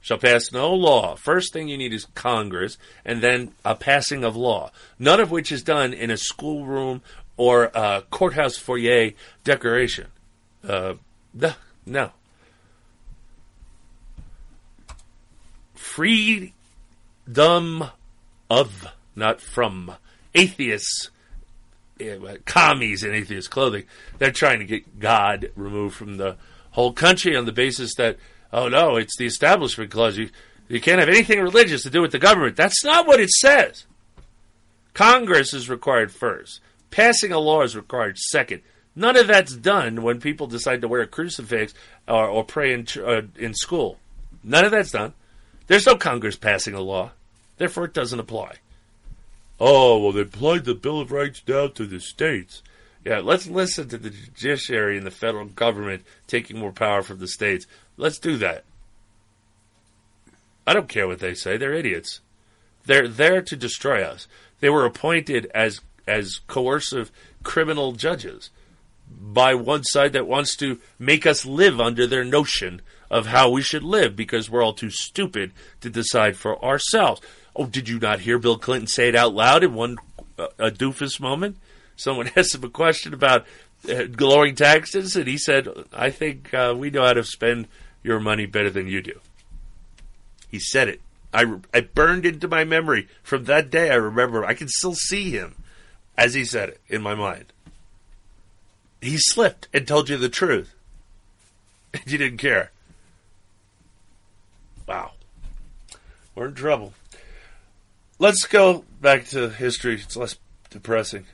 shall pass no law. First thing you need is Congress, and then a passing of law. None of which is done in a schoolroom or a courthouse foyer decoration. Uh, no. Freedom of, not from, atheists, eh, commies in atheist clothing. They're trying to get God removed from the whole country on the basis that oh no, it's the Establishment Clause. You, you can't have anything religious to do with the government. That's not what it says. Congress is required first. Passing a law is required second. None of that's done when people decide to wear a crucifix or, or pray in, uh, in school. None of that's done. There's no Congress passing a law. Therefore, it doesn't apply. Oh, well, they applied the Bill of Rights down to the states. Yeah, let's listen to the judiciary and the federal government taking more power from the states. Let's do that. I don't care what they say. They're idiots. They're there to destroy us. They were appointed as as coercive criminal judges by one side that wants to make us live under their notion of how we should live because we're all too stupid to decide for ourselves. Oh, did you not hear Bill Clinton say it out loud in one uh, a doofus moment? Someone asked him a question about uh, lowering taxes, and he said, "I think uh, we know how to spend your money better than you do." He said it. I, I burned into my memory from that day. I remember. I can still see him as he said it in my mind. He slipped and told you the truth. And you didn't care. Wow. We're in trouble. Let's go back to history. It's less depressing.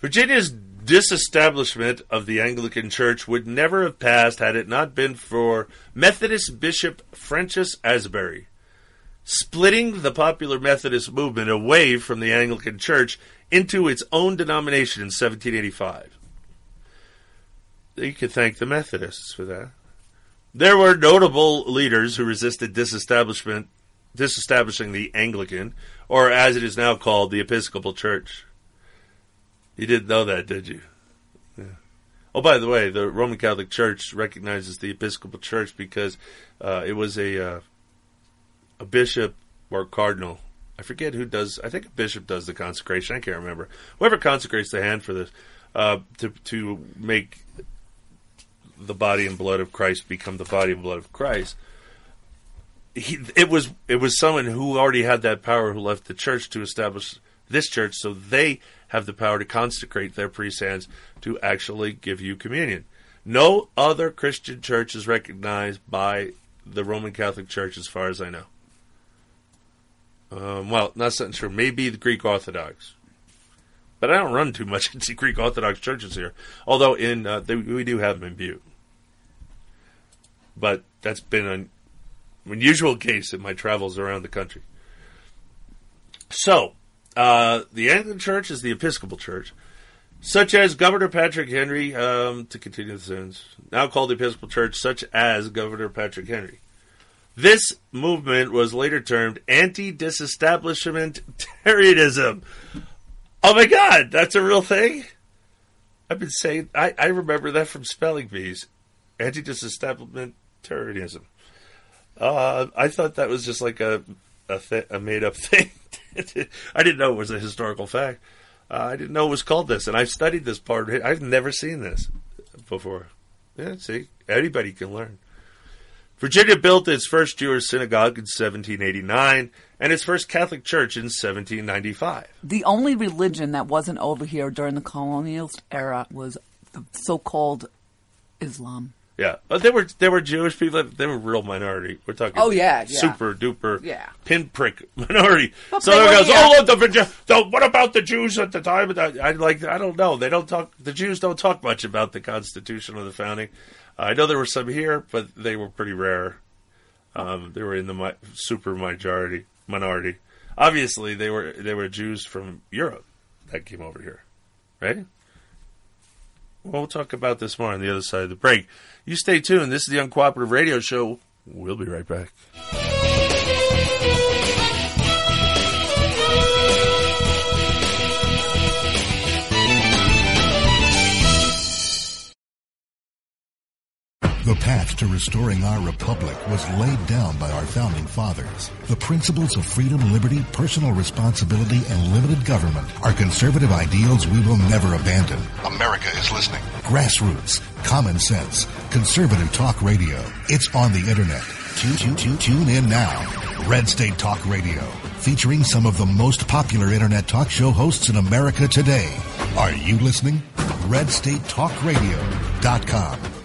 Virginia's disestablishment of the Anglican Church would never have passed had it not been for Methodist Bishop Francis Asbury splitting the popular Methodist movement away from the Anglican Church into its own denomination in 1785. You could thank the Methodists for that. There were notable leaders who resisted disestablishment, disestablishing the Anglican, or as it is now called, the Episcopal Church. You didn't know that, did you? Yeah. Oh, by the way, the Roman Catholic Church recognizes the Episcopal Church because uh, it was a uh, a bishop or cardinal. I forget who does. I think a bishop does the consecration. I can't remember. Whoever consecrates the hand for this uh, to to make the body and blood of Christ become the body and blood of Christ. He, it was it was someone who already had that power who left the church to establish this church, so they have the power to consecrate their priest's hands to actually give you communion. No other Christian church is recognized by the Roman Catholic Church, as far as I know. Um, well, not certain sure. Maybe the Greek Orthodox, but I don't run too much into Greek Orthodox churches here. Although in uh, they, we do have them in Butte, but that's been an unusual case in my travels around the country. So, uh, the Anglican Church is the Episcopal Church, such as Governor Patrick Henry. Um, to continue the sentence, now called the Episcopal Church, such as Governor Patrick Henry. This movement was later termed anti-disestablishmentarianism. Oh my God, that's a real thing. I've been saying I, I remember that from spelling bees. Anti-disestablishmentarianism. Uh, I thought that was just like a a, th- a made up thing. I didn't know it was a historical fact. Uh, I didn't know it was called this, and I've studied this part. I've never seen this before. Yeah, see, anybody can learn. Virginia built its first Jewish synagogue in 1789 and its first Catholic church in 1795. The only religion that wasn't over here during the colonial era was the so-called Islam. Yeah, but they were they were Jewish people. They were real minority. We're talking. Oh, yeah, yeah. super duper. Yeah. pinprick minority. But so were- goes, yeah. "Oh, look, the, Virgi- the what about the Jews at the time?" I, I like. I don't know. They don't talk. The Jews don't talk much about the Constitution or the founding. I know there were some here, but they were pretty rare. Um, they were in the mi- super majority minority. Obviously, they were they were Jews from Europe that came over here, right? Well, we'll talk about this more on the other side of the break. You stay tuned. This is the Uncooperative Radio Show. We'll be right back. The path to restoring our republic was laid down by our founding fathers. The principles of freedom, liberty, personal responsibility, and limited government are conservative ideals we will never abandon. America is listening. Grassroots, common sense, conservative talk radio. It's on the internet. Tune, tune, tune, tune in now. Red State Talk Radio, featuring some of the most popular internet talk show hosts in America today. Are you listening? RedStateTalkRadio.com.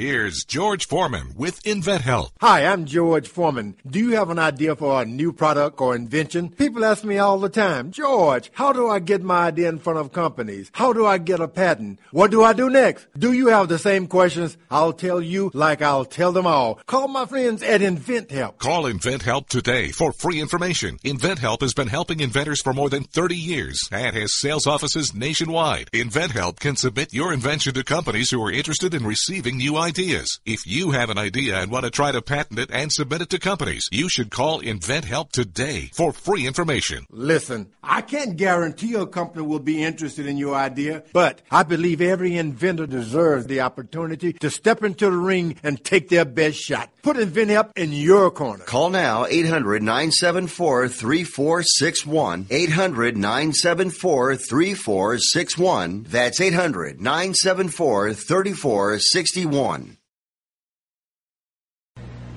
Here's George Foreman with Invent InventHelp. Hi, I'm George Foreman. Do you have an idea for a new product or invention? People ask me all the time, George, how do I get my idea in front of companies? How do I get a patent? What do I do next? Do you have the same questions? I'll tell you like I'll tell them all. Call my friends at InventHelp. Call InventHelp today for free information. InventHelp has been helping inventors for more than 30 years and has sales offices nationwide. InventHelp can submit your invention to companies who are interested in receiving new ideas. If you have an idea and want to try to patent it and submit it to companies, you should call InventHelp today for free information. Listen, I can't guarantee a company will be interested in your idea, but I believe every inventor deserves the opportunity to step into the ring and take their best shot. Put InventHelp in your corner. Call now 800 974 3461. 800 974 3461. That's 800 974 3461.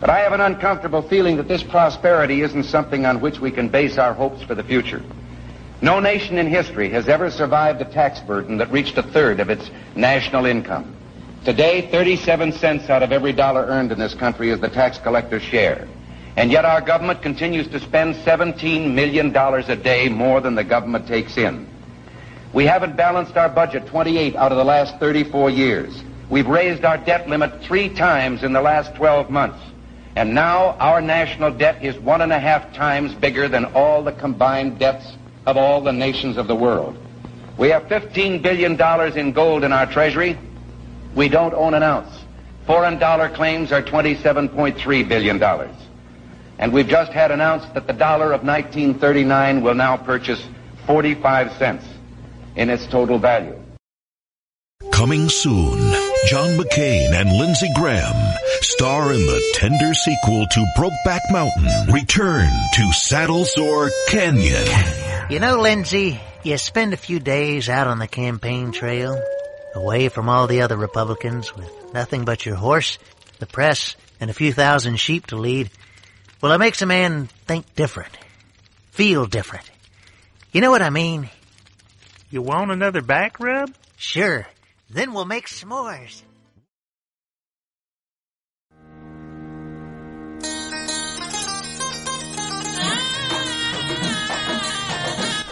But I have an uncomfortable feeling that this prosperity isn't something on which we can base our hopes for the future. No nation in history has ever survived a tax burden that reached a third of its national income. Today, 37 cents out of every dollar earned in this country is the tax collector's share. And yet our government continues to spend $17 million a day more than the government takes in. We haven't balanced our budget 28 out of the last 34 years. We've raised our debt limit three times in the last 12 months. And now our national debt is one and a half times bigger than all the combined debts of all the nations of the world. We have $15 billion in gold in our treasury. We don't own an ounce. Foreign dollar claims are $27.3 billion. And we've just had announced that the dollar of 1939 will now purchase 45 cents in its total value. Coming soon, John McCain and Lindsey Graham star in the tender sequel to Brokeback Mountain. Return to Saddle Sore Canyon. You know, Lindsey, you spend a few days out on the campaign trail, away from all the other Republicans, with nothing but your horse, the press, and a few thousand sheep to lead. Well, it makes a man think different, feel different. You know what I mean? You want another back rub? Sure. Then we'll make s'mores.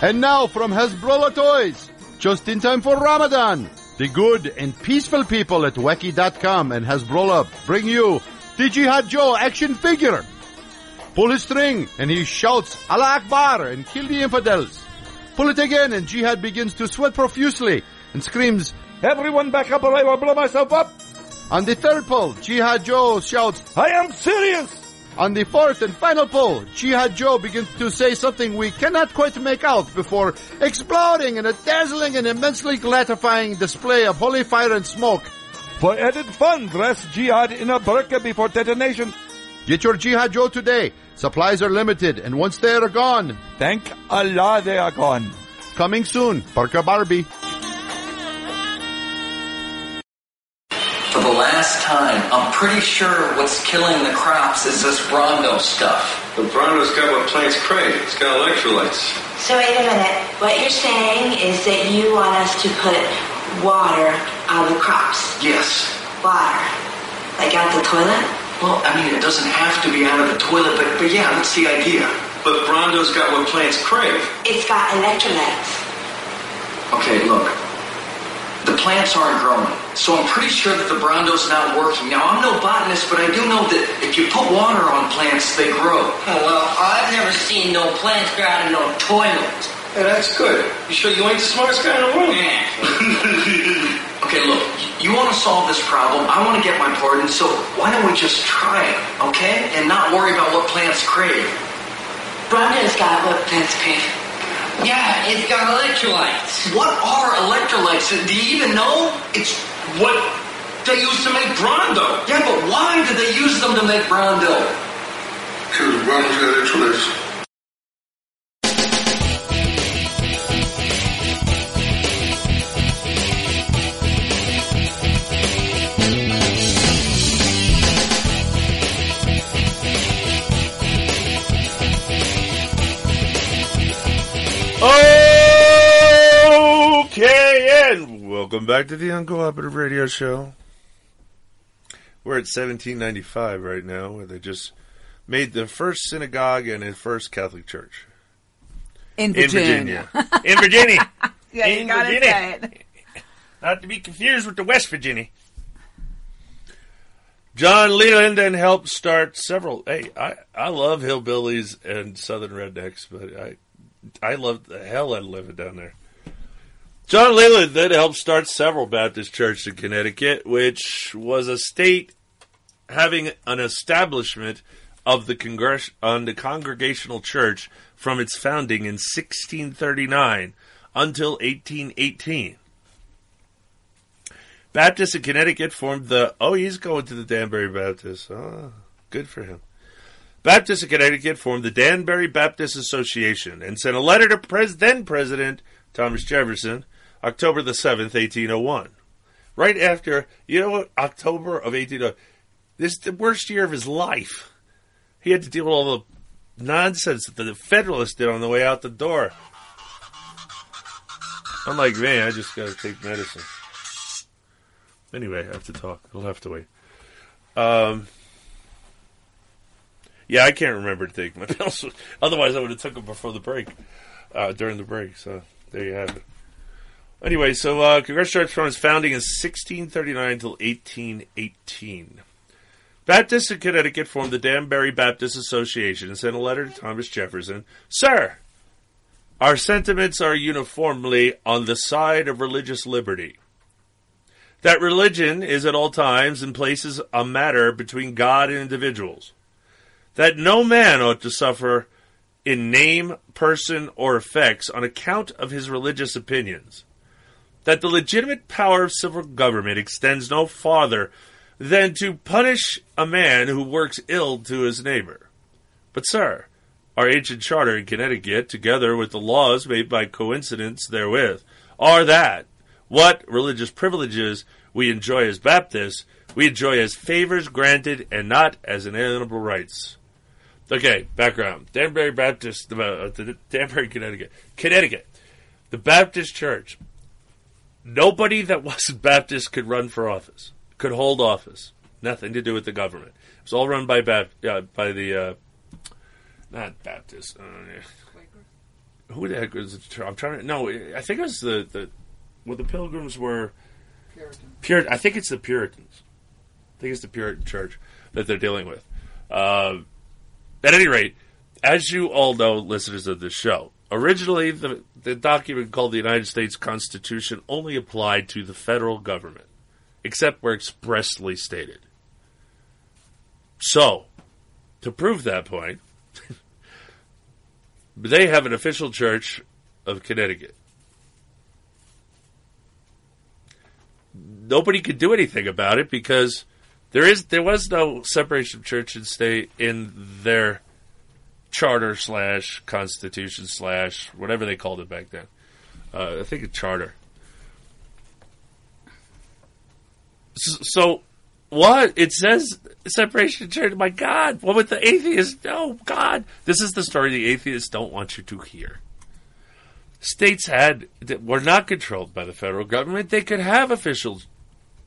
And now from Hezbollah Toys, just in time for Ramadan, the good and peaceful people at Wacky.com and Hezbollah bring you the Jihad Joe action figure. Pull his string and he shouts Allah Akbar and kill the infidels. Pull it again and Jihad begins to sweat profusely and screams, Everyone back up or I will blow myself up. On the third pull, Jihad Joe shouts, I am serious. On the fourth and final pull, Jihad Joe begins to say something we cannot quite make out before exploding in a dazzling and immensely gratifying display of holy fire and smoke. For added fun, dress Jihad in a burqa before detonation. Get your Jihad Joe today. Supplies are limited, and once they are gone, thank Allah they are gone. Coming soon, Parka Barbie. Last time, I'm pretty sure what's killing the crops is this Brawndo stuff. The Brawndo's got what plants crave. It's got electrolytes. So wait a minute. What you're saying is that you want us to put water on the crops. Yes. Water. Like out the toilet? Well, I mean, it doesn't have to be out of the toilet, but, but yeah, that's the idea. But Brawndo's got what plants crave. It's got electrolytes. Okay, look. The plants aren't growing, so I'm pretty sure that the Brawndo's not working. Now, I'm no botanist, but I do know that if you put water on plants, they grow. Oh, well, I've never seen no plants grow out of no toilet. Hey, that's good. You sure you ain't the smartest guy in the world? Yeah. Okay, look, you want to solve this problem. I want to get my part, and so why don't we just try it, okay? And not worry about what plants crave. Brawndo's got what plants crave. Yeah, it's got electrolytes. What are electrolytes? Do you even know? It's what they used to make Brawndo. Yeah, but why did they use them to make Brawndo? Because Brawndo's got electrolytes. Okay, and welcome back to the Uncooperative Radio Show. We're at 1795 right now, where they just made the first synagogue and the first Catholic church. In In Virginia. Virginia. In Virginia. Yeah, you In gotta Virginia. say it. Not to be confused with the West Virginia. John Leland then helped start several. Hey, I, I love hillbillies and southern rednecks, but I I love the hell out of living down there. John Leland then helped start several Baptist churches in Connecticut, which was a state having an establishment of the congress on the Congregational Church from its founding in 1639 until 1818. Baptists in Connecticut formed the. Oh, he's going to the Danbury Baptist. Oh, good for him. Baptists in Connecticut formed the Danbury Baptist Association and sent a letter to pres- then President Thomas Jefferson, October the 7th, 1801. Right after, you know what, October of 1801. This is the worst year of his life. He had to deal with all the nonsense that the Federalists did on the way out the door. I'm like, man, I just got to take medicine. Anyway, I have to talk. We'll have to wait. Um, yeah, I can't remember to take my pills. Otherwise, I would have took them before the break, uh, during the break. So there you have it. Anyway, so uh, Congressional Church its founding in 1639 until 1818. Baptists in Connecticut formed the Danbury Baptist Association and sent a letter to Thomas Jefferson. Sir, our sentiments are uniformly on the side of religious liberty. That religion is at all times and places a matter between God and individuals. That no man ought to suffer in name, person, or effects on account of his religious opinions. That the legitimate power of civil government extends no farther than to punish a man who works ill to his neighbor. But, sir, our ancient charter in Connecticut, together with the laws made by coincidence therewith, are that what religious privileges we enjoy as Baptists, we enjoy as favors granted and not as inalienable rights. Okay, background. Danbury Baptist, uh, the Danbury, Connecticut. Connecticut. The Baptist Church. Nobody that wasn't Baptist could run for office, could hold office. Nothing to do with the government. It was all run by Bap- uh, by the, uh, not Baptist. Uh, who the heck was it? I'm trying to, no, I think it was the, the well, the Pilgrims were Puritan. I think it's the Puritans. I think it's the Puritan Church that they're dealing with. Uh, at any rate, as you all know, listeners of this show, originally the, the document called the United States Constitution only applied to the federal government, except where expressly stated. So, to prove that point, they have an official church of Connecticut. Nobody could do anything about it because there is there was no separation of church and state in their charter slash constitution slash whatever they called it back then. Uh, I think a charter. So, so what it says separation of church. My God, what with the atheists? Oh God, this is the story the atheists don't want you to hear. states had were not controlled by the federal government. They could have official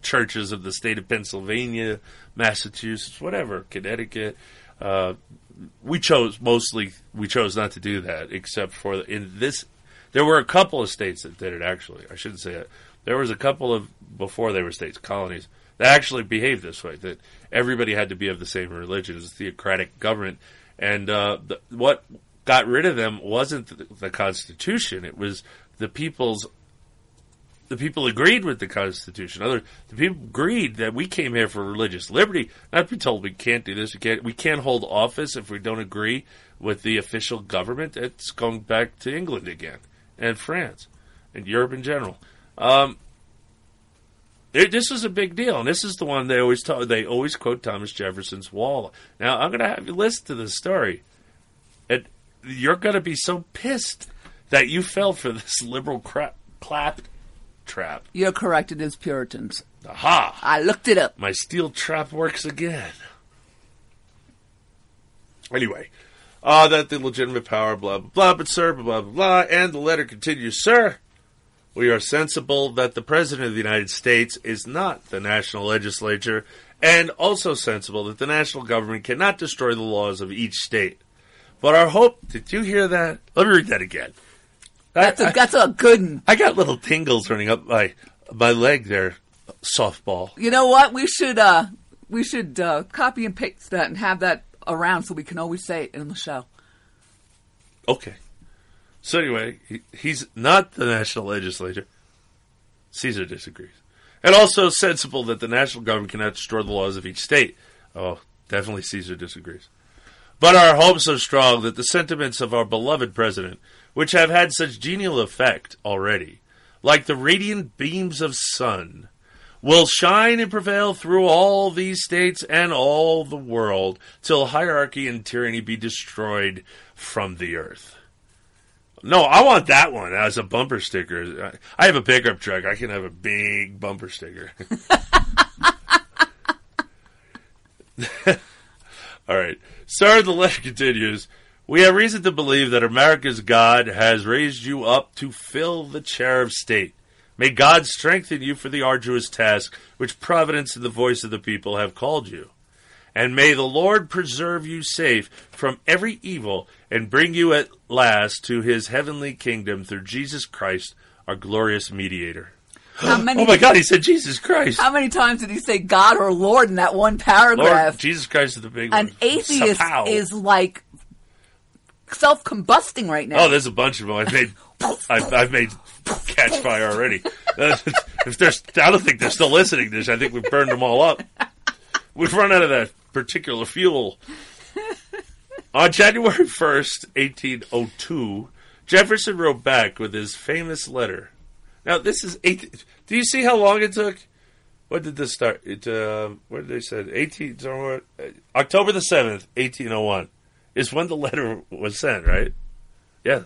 churches of the state of Pennsylvania, Massachusetts, whatever, Connecticut. Uh, we chose mostly we chose not to do that, except for in this. There were a couple of states that did it. Actually, I shouldn't say it. There was a couple of before they were states, colonies that actually behaved this way. That everybody had to be of the same religion. It was a theocratic government, and uh, the, what got rid of them wasn't the, the Constitution. It was the people's the people agreed with the Constitution. Other the people agreed that we came here for religious liberty, not to be told we can't do this. We can't we can't hold office if we don't agree with the official government. It's going back to England again and France and Europe in general. Um, this is a big deal, and this is the one they always talk, they always quote Thomas Jefferson's wall. Now I'm going to have you listen to this story, and you're going to be so pissed that you fell for this liberal crap clap trap. You're correct. It is Puritans. Aha! I looked it up. My steel trap works again. Anyway, uh, that the legitimate power, blah, blah, blah, but sir, blah, blah, blah, and the letter continues, sir, we are sensible that the President of the United States is not the national legislature, and also sensible that the national government cannot destroy the laws of each state. But our hope, did you hear that? Let me read that again. That's a, that's a good one. I got little tingles running up my my leg there, softball. You know what? We should uh we should uh, copy and paste that and have that around so we can always say it in the show. Okay. So anyway, he, he's not the national legislature. Caesar disagrees. And also sensible that the national government cannot destroy the laws of each state. Oh, definitely Caesar disagrees. But our hopes are strong that the sentiments of our beloved president, which have had such genial effect already, like the radiant beams of sun, will shine and prevail through all these states and all the world till hierarchy and tyranny be destroyed from the earth. No, I want that one as a bumper sticker. I have a pickup truck. I can have a big bumper sticker. All right. Sorry, the letter continues. We have reason to believe that America's God has raised you up to fill the chair of state. May God strengthen you for the arduous task which Providence and the voice of the people have called you. And may the Lord preserve you safe from every evil and bring you at last to his heavenly kingdom through Jesus Christ, our glorious mediator. How oh many, oh my God, he said Jesus Christ. How many times did he say God or Lord in that one paragraph? Lord, Jesus Christ is the big An one. An atheist Sapow. is like self combusting right now. Oh, there's a bunch of them. I've made, I've, I've made catch fire already. Uh, if there's, I don't think they're still listening to this. I think we've burned them all up. We've run out of that particular fuel. On January 1st, 1802, Jefferson wrote back with his famous letter. Now, this is eight. Do you see how long it took? When did this start? It uh, what did they say? Eighteen. so what- uh, October the seventh, eighteen oh one, is when the letter was sent. Right? Yeah.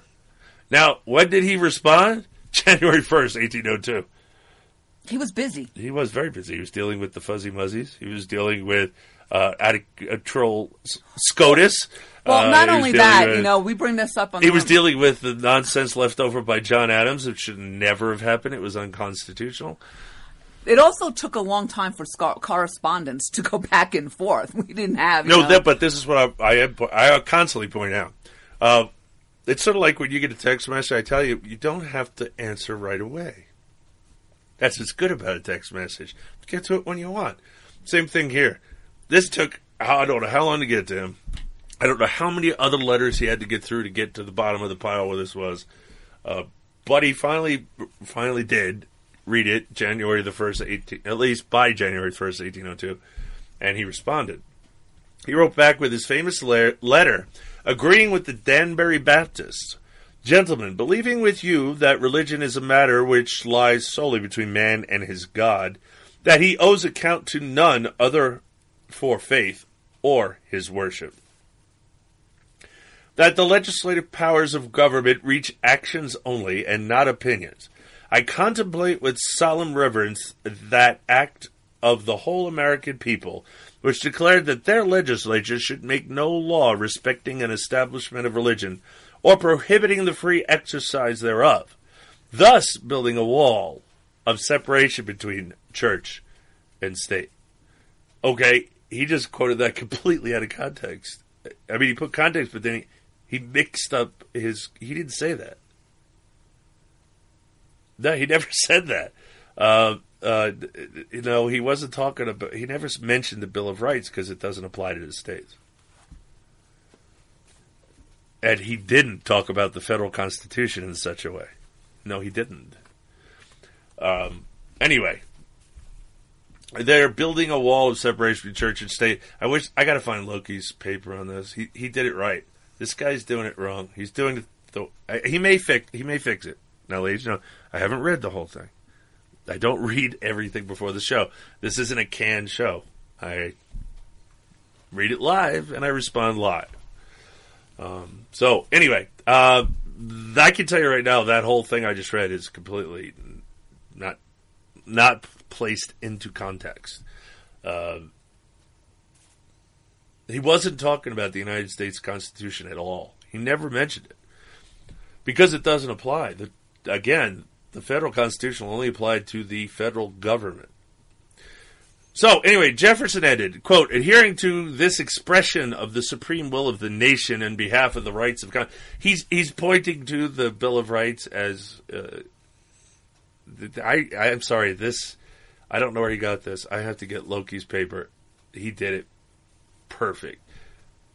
Now, when did he respond? January first, eighteen oh two. He was busy. He was very busy. He was dealing with the fuzzy muzzies. He was dealing with uh, uh, troll SCOTUS. Well, Uh, not only that, with- you know, we bring this up on. he was dealing with the nonsense left over by John Adams, which should never have happened. It was unconstitutional. It also took a long time for correspondence to go back and forth. We didn't have. No, know- that, but this is what I I, I constantly point out. Uh, it's sort of like when you get a text message. I tell you, you don't have to answer right away. That's what's good about a text message. Get to it when you want. Same thing here. This took I don't know how long to get to him. I don't know how many other letters he had to get through to get to the bottom of the pile where this was. Uh, but he finally finally did read it January the first, eighteen at least by January first, eighteen oh two, and he responded. He wrote back with his famous le- letter agreeing with the Danbury Baptists. Gentlemen, believing with you that religion is a matter which lies solely between man and his God, that he owes account to none other for faith or his worship. That the legislative powers of government reach actions only and not opinions. I contemplate with solemn reverence that act of the whole American people, which declared that their legislature should make no law respecting an establishment of religion, or prohibiting the free exercise thereof, thus building a wall of separation between church and state. Okay, he just quoted that completely out of context. I mean, he put context, but then he, he mixed up his. He didn't say that. No, he never said that. Uh, uh, you know, he wasn't talking about. He never mentioned the Bill of Rights because it doesn't apply to the states. And he didn't talk about the federal constitution in such a way. No, he didn't. Um, anyway, they're building a wall of separation between church and state. I wish I got to find Loki's paper on this. He he did it right. This guy's doing it wrong. He's doing. The, he may fix. He may fix it. Now, ladies, you know, I haven't read the whole thing. I don't read everything before the show. This isn't a canned show. I read it live and I respond live. Um, so anyway, uh, I can tell you right now that whole thing I just read is completely not not placed into context. Uh, he wasn't talking about the United States Constitution at all. He never mentioned it because it doesn't apply. The, again, the federal Constitution only applied to the federal government. So anyway, Jefferson ended, quote, adhering to this expression of the supreme will of the nation in behalf of the rights of God. He's, he's pointing to the Bill of Rights as, uh, I, I'm sorry, this, I don't know where he got this. I have to get Loki's paper. He did it perfect.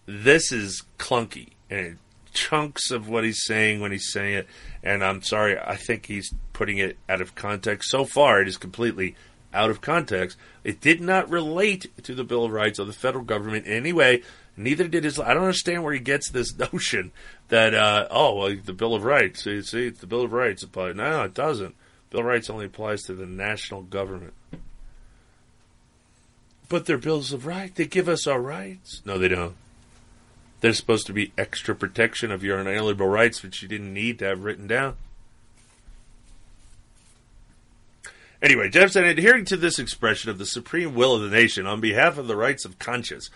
This is clunky and chunks of what he's saying when he's saying it. And I'm sorry, I think he's putting it out of context. So far, it is completely out of context. It did not relate to the Bill of Rights of the federal government in any way. Neither did his. I don't understand where he gets this notion that uh, oh, well, the Bill of Rights. See, see, the Bill of Rights applies. No, it doesn't. Bill of Rights only applies to the national government. But they're bills of rights. They give us our rights. No, they don't. There's supposed to be extra protection of your inalienable rights, which you didn't need to have written down. Anyway, Jeff said, adhering to this expression of the supreme will of the nation on behalf of the rights of conscience,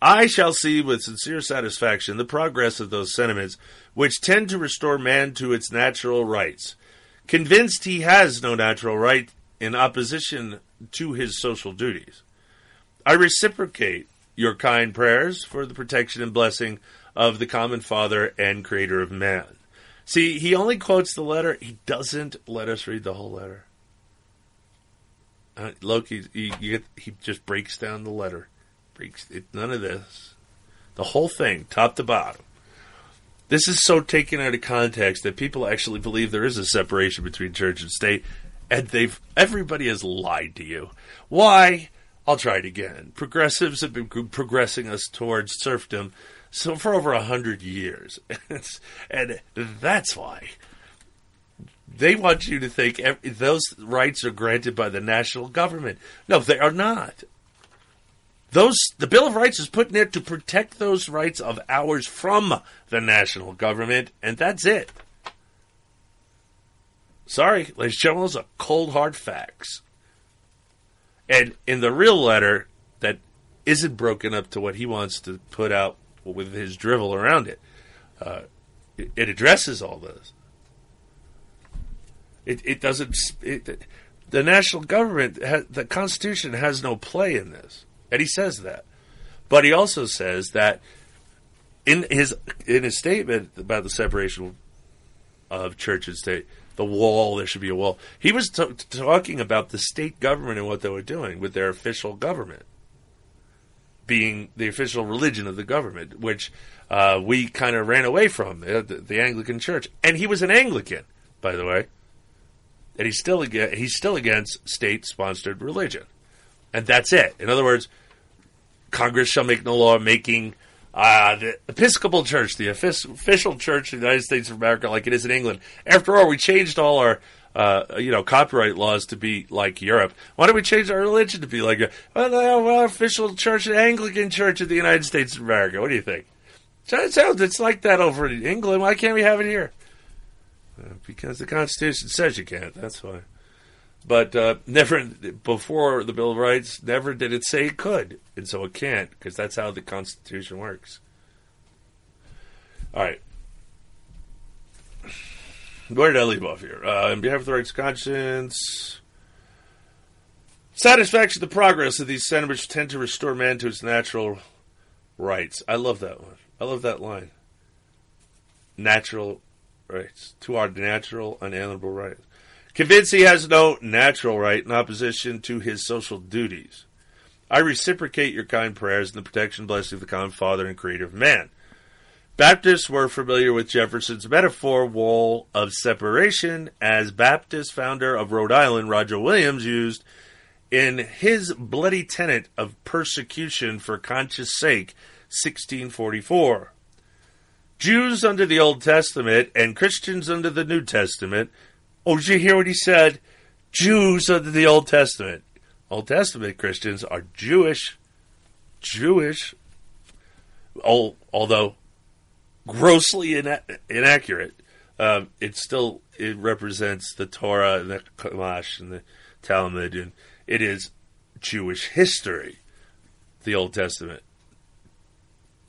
I shall see with sincere satisfaction the progress of those sentiments which tend to restore man to its natural rights. Convinced he has no natural right in opposition to his social duties. I reciprocate your kind prayers for the protection and blessing of the common Father and Creator of man. See, he only quotes the letter, he doesn't let us read the whole letter. Uh, Loki, he, just breaks down the letter. Breaks it, none of this. The whole thing, top to bottom. This is so taken out of context that people actually believe there is a separation between church and state, and they've everybody has lied to you. Why? I'll try it again. Progressives have been progressing us towards serfdom so for over a hundred years, and that's why they want you to think those rights are granted by the national government. No, they are not. Those the Bill of Rights is put in there to protect those rights of ours from the national government, and that's it. Sorry, ladies and gentlemen, those are cold hard facts. And in the real letter that isn't broken up to what he wants to put out with his drivel around it, uh, it, addresses all this. It, it doesn't. It, the national government, has, the Constitution has no play in this, and he says that. But he also says that in his in his statement about the separation of church and state, the wall, there should be a wall. He was t- talking about the state government and what they were doing with their official government being the official religion of the government, which uh, we kind of ran away from, uh, the, the Anglican Church. And he was an Anglican, by the way and he's still he's still against state-sponsored religion, and that's it. In other words, Congress shall make no law making uh, the Episcopal Church the official church of the United States of America, like it is in England. After all, we changed all our uh, you know copyright laws to be like Europe. Why don't we change our religion to be like well, our official church, the Anglican Church of the United States of America? What do you think? It sounds it's like that over in England. Why can't we have it here? Uh, because the Constitution says you can't. That's why. But uh, never before the Bill of Rights, never did it say it could, and so it can't because that's how the Constitution works. All right. Where did I leave off here? Uh, on behalf of the rights conscience, satisfaction of the progress of these sentiments tend to restore man to his natural rights. I love that one. I love that line. Natural rights. To our natural, unalienable rights. Convinced he has no natural right in opposition to his social duties. I reciprocate your kind prayers and the protection and blessing of the common Father and Creator of man. Baptists were familiar with Jefferson's metaphor wall of separation, as Baptist founder of Rhode Island, Roger Williams, used in his bloody tenet of persecution for conscience sake, 1644. Jews under the Old Testament and Christians under the New Testament. Oh, did you hear what he said? Jews under the Old Testament. Old Testament Christians are Jewish. Jewish. Although grossly ina- inaccurate, um, it still it represents the Torah and the Chumash and the Talmud, and it is Jewish history. The Old Testament.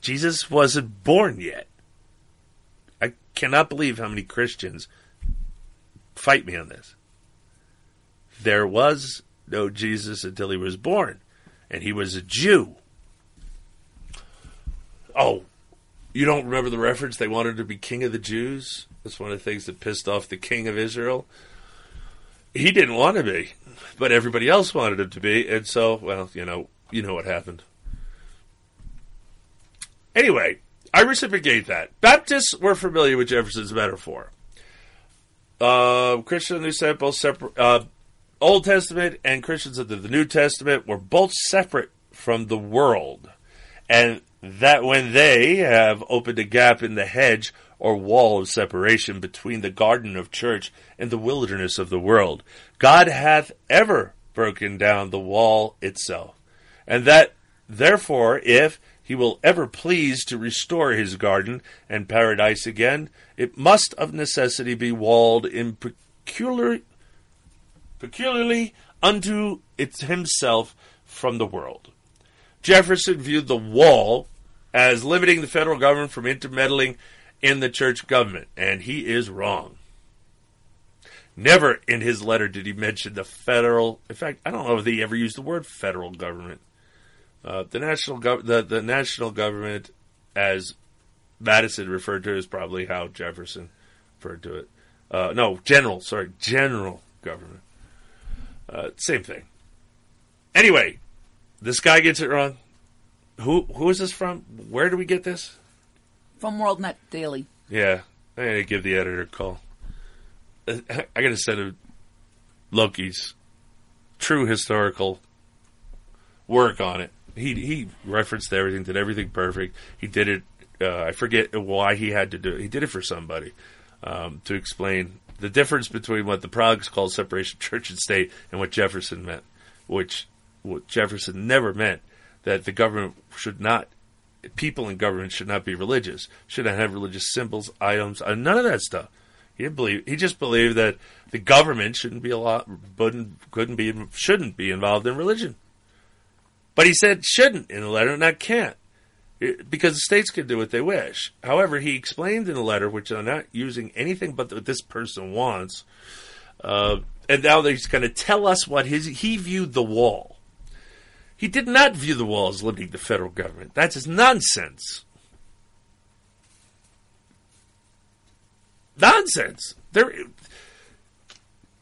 Jesus wasn't born yet. I cannot believe how many Christians fight me on this. There was no Jesus until he was born, and he was a Jew. Oh, you don't remember the reference? They wanted to be king of the Jews. That's one of the things that pissed off the king of Israel. He didn't want to be, but everybody else wanted him to be, and so, well, you know, you know what happened. Anyway, I reciprocate that. Baptists were familiar with Jefferson's metaphor. Uh, Christian and New Testament, both separate. Uh, Old Testament and Christians of the New Testament were both separate from the world, and that when they have opened a gap in the hedge or wall of separation between the garden of church and the wilderness of the world, God hath ever broken down the wall itself, and that therefore, if he will ever please to restore his garden and paradise again, it must of necessity be walled in peculiar, peculiarly unto it himself from the world. Jefferson viewed the wall as limiting the federal government from intermeddling in the church government, and he is wrong. Never in his letter did he mention the federal. In fact, I don't know if he ever used the word federal government. Uh, the national gov- the, the national government, as Madison referred to, is probably how Jefferson referred to it. Uh, no, general. Sorry, general government. Uh, same thing. Anyway, this guy gets it wrong. Who who is this from? Where do we get this? From WorldNet Daily. Yeah, I gotta give the editor a call. I gotta send him Loki's true historical work on it. He he referenced everything, did everything perfect. He did it. Uh, I forget why he had to do it. He did it for somebody um, to explain the difference between what the Progs called separation church and state and what Jefferson meant, which what Jefferson never meant that the government should not, people in government should not be religious, should not have religious symbols, items, uh, none of that stuff. He believe. He just believed that the government shouldn't be a lot, couldn't, couldn't be, shouldn't be involved in religion. But he said shouldn't in the letter, not can't, because the states can do what they wish. However, he explained in the letter, which I'm not using anything but what this person wants, uh, and now he's going to tell us what his he viewed the wall. He did not view the wall as limiting the federal government. That's nonsense. Nonsense. There,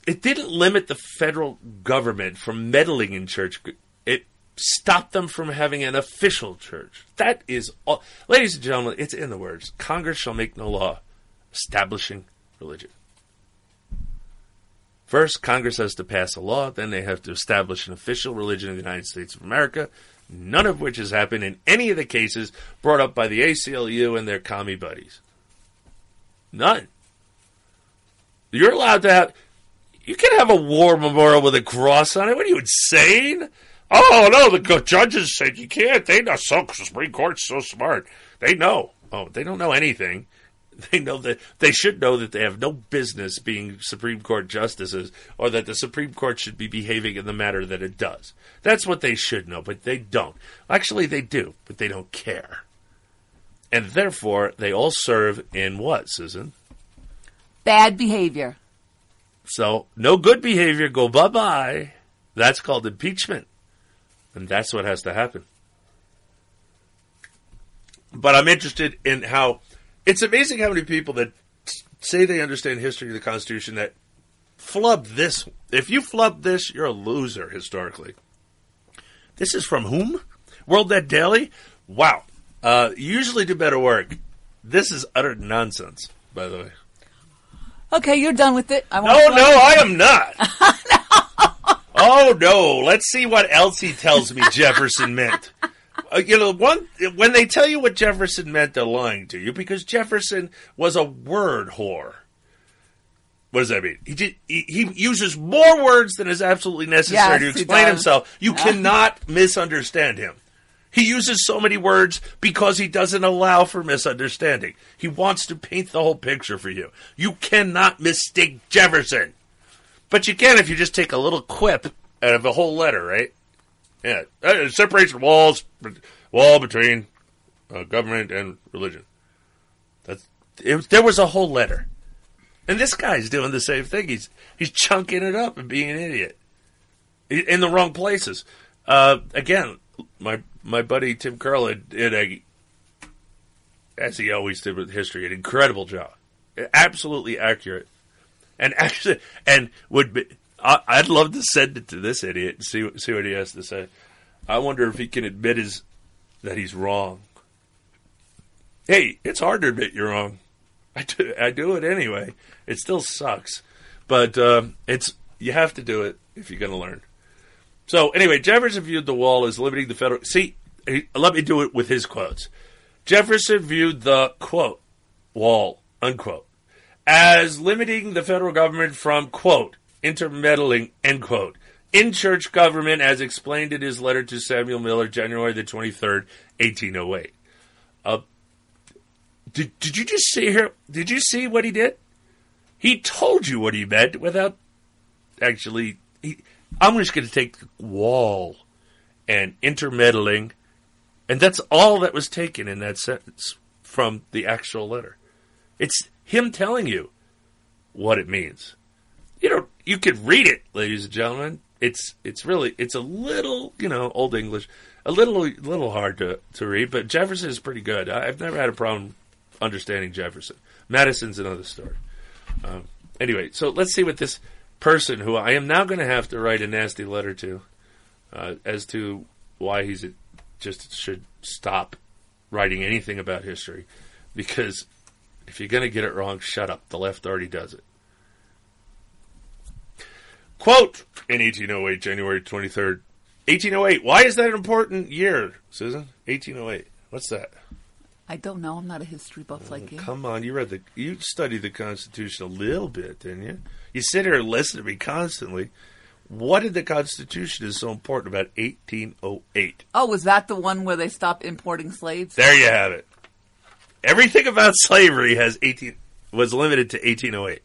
it didn't limit the federal government from meddling in church. Stopped them from having an official church. That is all. Ladies and gentlemen, it's in the words Congress shall make no law establishing religion. First, Congress has to pass a law, then they have to establish an official religion of the United States of America, none of which has happened in any of the cases brought up by the ACLU and their commie buddies. None. You're allowed to have. You can have a war memorial with a cross on it. What are you insane? Oh no, the judges said you can't. They know so. The Supreme Court's so smart. They know. Oh, they don't know anything. They know that they should know that they have no business being Supreme Court justices, or that the Supreme Court should be behaving in the manner that it does. That's what they should know, but they don't. Actually, they do, but they don't care. And therefore, they all serve in what, Susan? Bad behavior. So no good behavior, go bye bye. That's called impeachment. And that's what has to happen. But I'm interested in how it's amazing how many people that say they understand history of the Constitution that flub this. If you flub this, you're a loser historically. This is from whom? World Net Daily? Wow. Uh, usually do better work. This is utter nonsense, by the way. Okay, you're done with it. I No, no, I am not. oh no! Let's see what else he tells me Jefferson meant. Uh, you know, one when they tell you what Jefferson meant, they're lying to you because Jefferson was a word whore. What does that mean? He did, he, he uses more words than is absolutely necessary Yes, to explain himself. You Yeah. cannot misunderstand him. He uses so many words because he doesn't allow for misunderstanding. He wants to paint the whole picture for you. You cannot mistake Jefferson. But you can if you just take a little quip out of a whole letter, right? Yeah. Uh, separation walls, wall between uh, government and religion. That's it, there was a whole letter. And this guy's doing the same thing. He's he's chunking it up and being an idiot in the wrong places. Uh, again, my my buddy Tim Curl did a, as he always did with history, an incredible job, absolutely accurate, and actually, and would be. I, I'd love to send it to this idiot and see see what he has to say. I wonder if he can admit his that he's wrong. Hey, it's hard to admit you're wrong. I do, I do it anyway. It still sucks, but um, it's you have to do it if you're going to learn. So anyway, Jefferson viewed the wall as limiting the federal. See, let me do it with his quotes. Jefferson viewed the quote wall unquote as limiting the federal government from quote intermeddling end quote in church government as explained in his letter to Samuel Miller, January the twenty third, eighteen oh eight. Uh, did, did you just see here? Did you see what he did? He told you what he meant without actually. He, I'm just going to take the wall and intermeddling, and that's all that was taken in that sentence from the actual letter. It's him telling you what it means. You know, you could read it, ladies and gentlemen. It's it's really it's a little you know old English, a little little hard to to read, but Jefferson is pretty good. I- I've never had a problem understanding Jefferson. Madison's another story. Um, anyway, so let's see what this person who I am now going to have to write a nasty letter to uh, as to why he's a, just should stop writing anything about history because if you're going to get it wrong, shut up. The left already does it. Quote in 1808, January 23rd, 1808. Why is that an important year, Susan? 1808. What's that? I don't know. I'm not a history buff like you. Come on, you read the, you studied the Constitution a little bit, didn't you? You sit here and listen to me constantly. What did the Constitution is so important about 1808? Oh, was that the one where they stopped importing slaves? There you have it. Everything about slavery has 18 was limited to 1808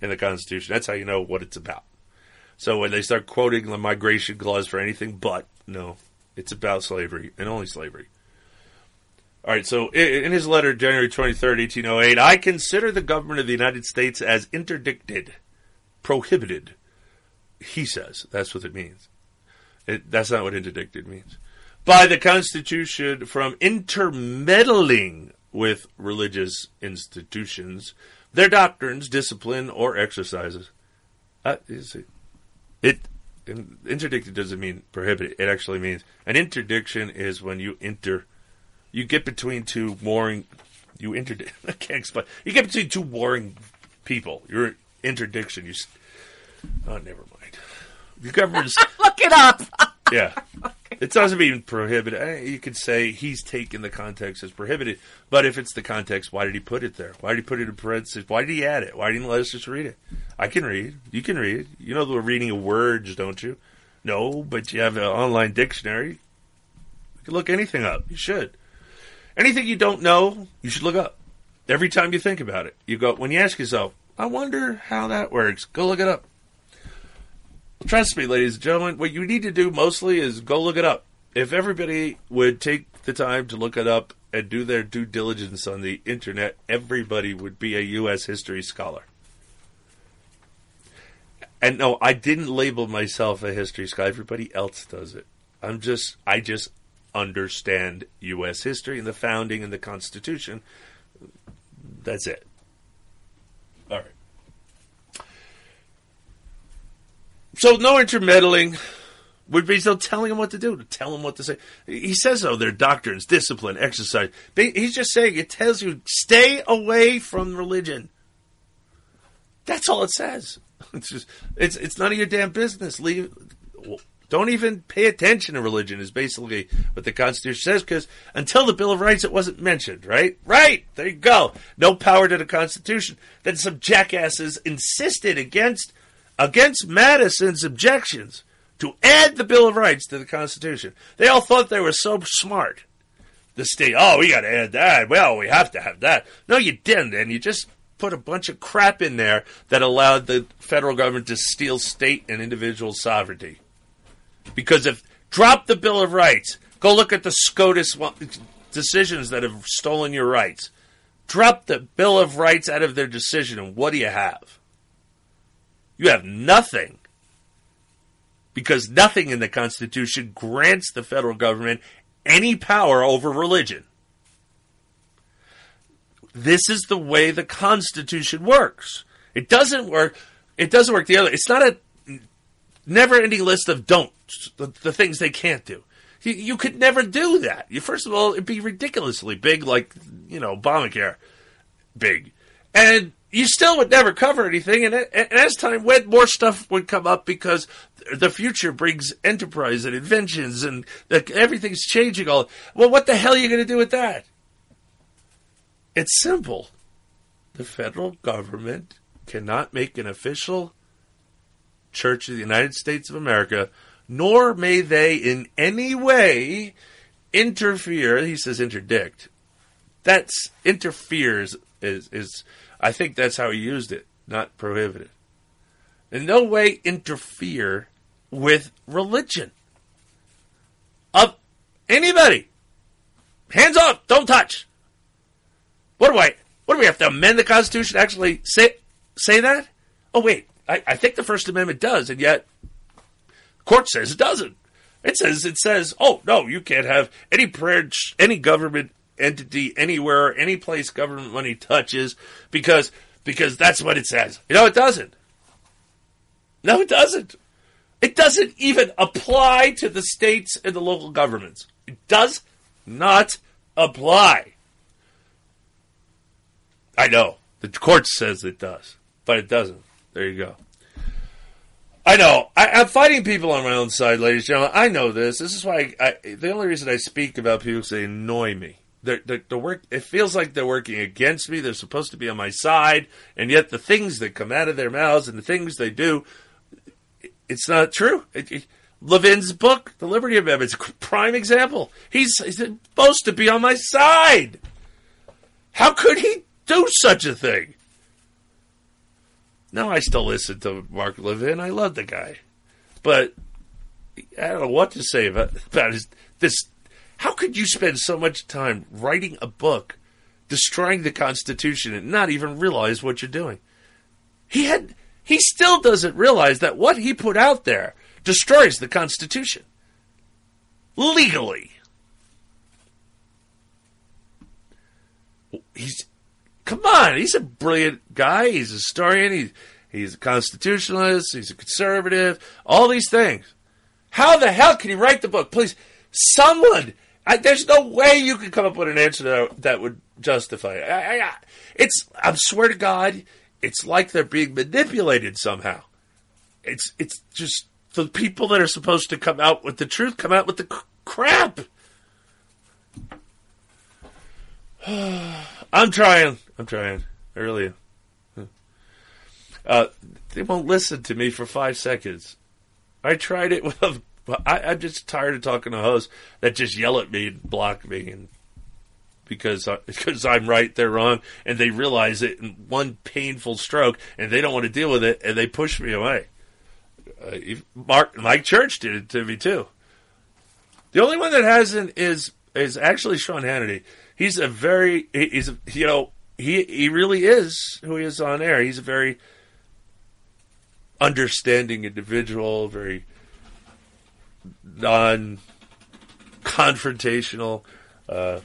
in the Constitution. That's how you know what it's about. So when they start quoting the migration clause for anything but, no, it's about slavery and only slavery. All right, so in his letter, January 23rd, 1808, I consider the government of the United States as interdicted, prohibited. He says that's what it means. It, that's not what interdicted means. By the Constitution from intermeddling with religious institutions, their doctrines, discipline, or exercises. Uh, it in- interdicted doesn't mean prohibited. It actually means an interdiction is when you inter, you get between two warring, you interdict. I can't explain. You get between two warring people. You're interdiction. You. Oh, never mind. The government's Look it up. yeah. It doesn't mean prohibited. Eh, You could say he's taken the context as prohibited, but if it's the context, why did he put it there? Why did he put it in parentheses? Why did he add it? Why didn't he let us just read it? I can read. You can read. You know the reading of words, don't you? No, but you have an online dictionary. You can look anything up. You should. Anything you don't know, you should look up. Every time you think about it, you go when you ask yourself, "I wonder how that works." Go look it up. Trust me, ladies and gentlemen, what you need to do mostly is go look it up. If everybody would take the time to look it up and do their due diligence on the internet, everybody would be a U.S. history scholar. And no, I didn't label myself a history scholar. Everybody else does it. I'm just, I just understand U.S. history and the founding and the Constitution. That's it. All right. So no intermeddling. Would be still telling him what to do, to tell him what to say. He says, "Oh, their doctrines, discipline, exercise." He's just saying it tells you stay away from religion. That's all it says. It's just it's it's none of your damn business. Leave. Don't even pay attention to religion. Is basically what the Constitution says. Because until the Bill of Rights, it wasn't mentioned. Right? Right. There you go. No power to the Constitution. Then some jackasses insisted against against Madison's objections to add the Bill of Rights to the Constitution. They all thought they were so smart. The state, oh, we got to add that. Well, we have to have that. No, you didn't, and you just put a bunch of crap in there that allowed the federal government to steal state and individual sovereignty. Because if drop the Bill of Rights, go look at the SCOTUS decisions that have stolen your rights. Drop the Bill of Rights out of their decision, and what do you have? You have nothing. Because nothing in the Constitution grants the federal government any power over religion. This is the way the Constitution works. It doesn't work. It doesn't work the other. It's not a never-ending list of don'ts, the, the things they can't do. You, you, could never do that. You, first of all, it'd be ridiculously big, like you know Obamacare, big, and you still would never cover anything. And, and as time went, more stuff would come up because the future brings enterprise and inventions, and the, everything's changing. All well, what the hell are you going to do with that? It's simple. The federal government cannot make an official Church of the United States of America, nor may they in any way interfere. He says interdict. That's interferes is is I think that's how he used it, not prohibited. In no way interfere with religion of anybody. Hands off, don't touch. What do I? What do we have to amend the Constitution actually say say that? Oh wait, I, I think the First Amendment does, and yet court says it doesn't. It says it says, oh no, you can't have any prayer, any government entity anywhere, any place government money touches, because because that's what it says. You know, it doesn't. No, it doesn't. It doesn't even apply to the states and the local governments. It does not apply. I know. The court says it does, but it doesn't. There you go. I know. I, am fighting people on my own side, ladies and gentlemen. I know this. This is why I, I, the only reason I speak about people is they annoy me. They're, they're, they're, work. It feels like they're working against me. They're supposed to be on my side, and yet the things that come out of their mouths and the things they do, it's not true. It, it, Levin's book, The Liberty Amendment, is a prime example. He's, he's supposed to be on my side. How could he do such a thing? No, I still listen to Mark Levin. I love the guy, but I don't know what to say about, about his, this. How could you spend so much time writing a book, destroying the Constitution, and not even realize what you're doing? He had. He still doesn't realize that what he put out there destroys the Constitution legally. He's come on, he's a brilliant guy. He's a historian. He's he's a constitutionalist. He's a conservative. All these things. How the hell can he write the book? Please, someone. I, there's no way you could come up with an answer that, that would justify it. I, I, it's. I swear to God, it's like they're being manipulated somehow. It's. It's just the people that are supposed to come out with the truth come out with the crap. I'm trying. I'm trying. Earlier. Uh, they won't listen to me for five seconds. I tried it with a. I, I'm just tired of talking to hosts that just yell at me and block me, and because I, because I'm right, they're wrong, and they realize it in one painful stroke, and they don't want to deal with it, and they push me away. Uh, Mark Mike Church did it to me too. The only one that hasn't is is actually Sean Hannity. He's a very he's you know he he really is who he is on air. He's a very understanding individual, very non confrontational. Uh,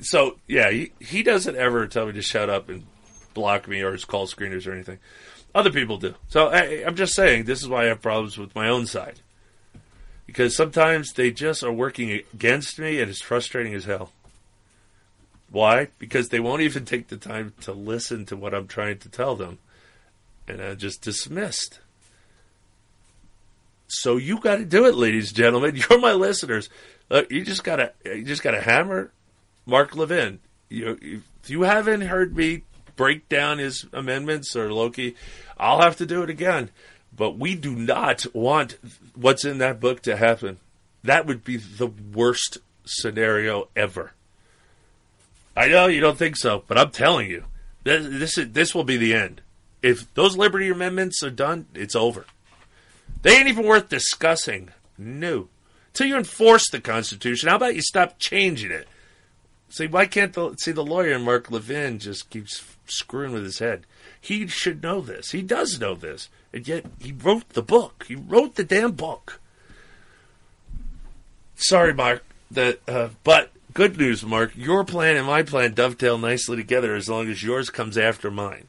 so yeah, he, he doesn't ever tell me to shut up and block me or his call screeners or anything. Other people do. So I, I'm just saying this is why I have problems with my own side because sometimes they just are working against me and it's frustrating as hell. Why? Because they won't even take the time to listen to what I'm trying to tell them and I'm just dismissed. So you got to do it, ladies and gentlemen. You're my listeners. Look, you just gotta you just gotta hammer Mark Levin. You if you haven't heard me break down his amendments or Loki, I'll have to do it again. But we do not want what's in that book to happen. That would be the worst scenario ever. I know you don't think so, but I'm telling you, this this, is, this will be the end. If those liberty amendments are done, it's over. They ain't even worth discussing. No. Till you enforce the Constitution, how about you stop changing it? See, why can't the see the lawyer Mark Levin just keeps screwing with his head? He should know this. He does know this, and yet he wrote the book. He wrote the damn book. Sorry, Mark. That, uh, but good news, Mark. Your plan and my plan dovetail nicely together as long as yours comes after mine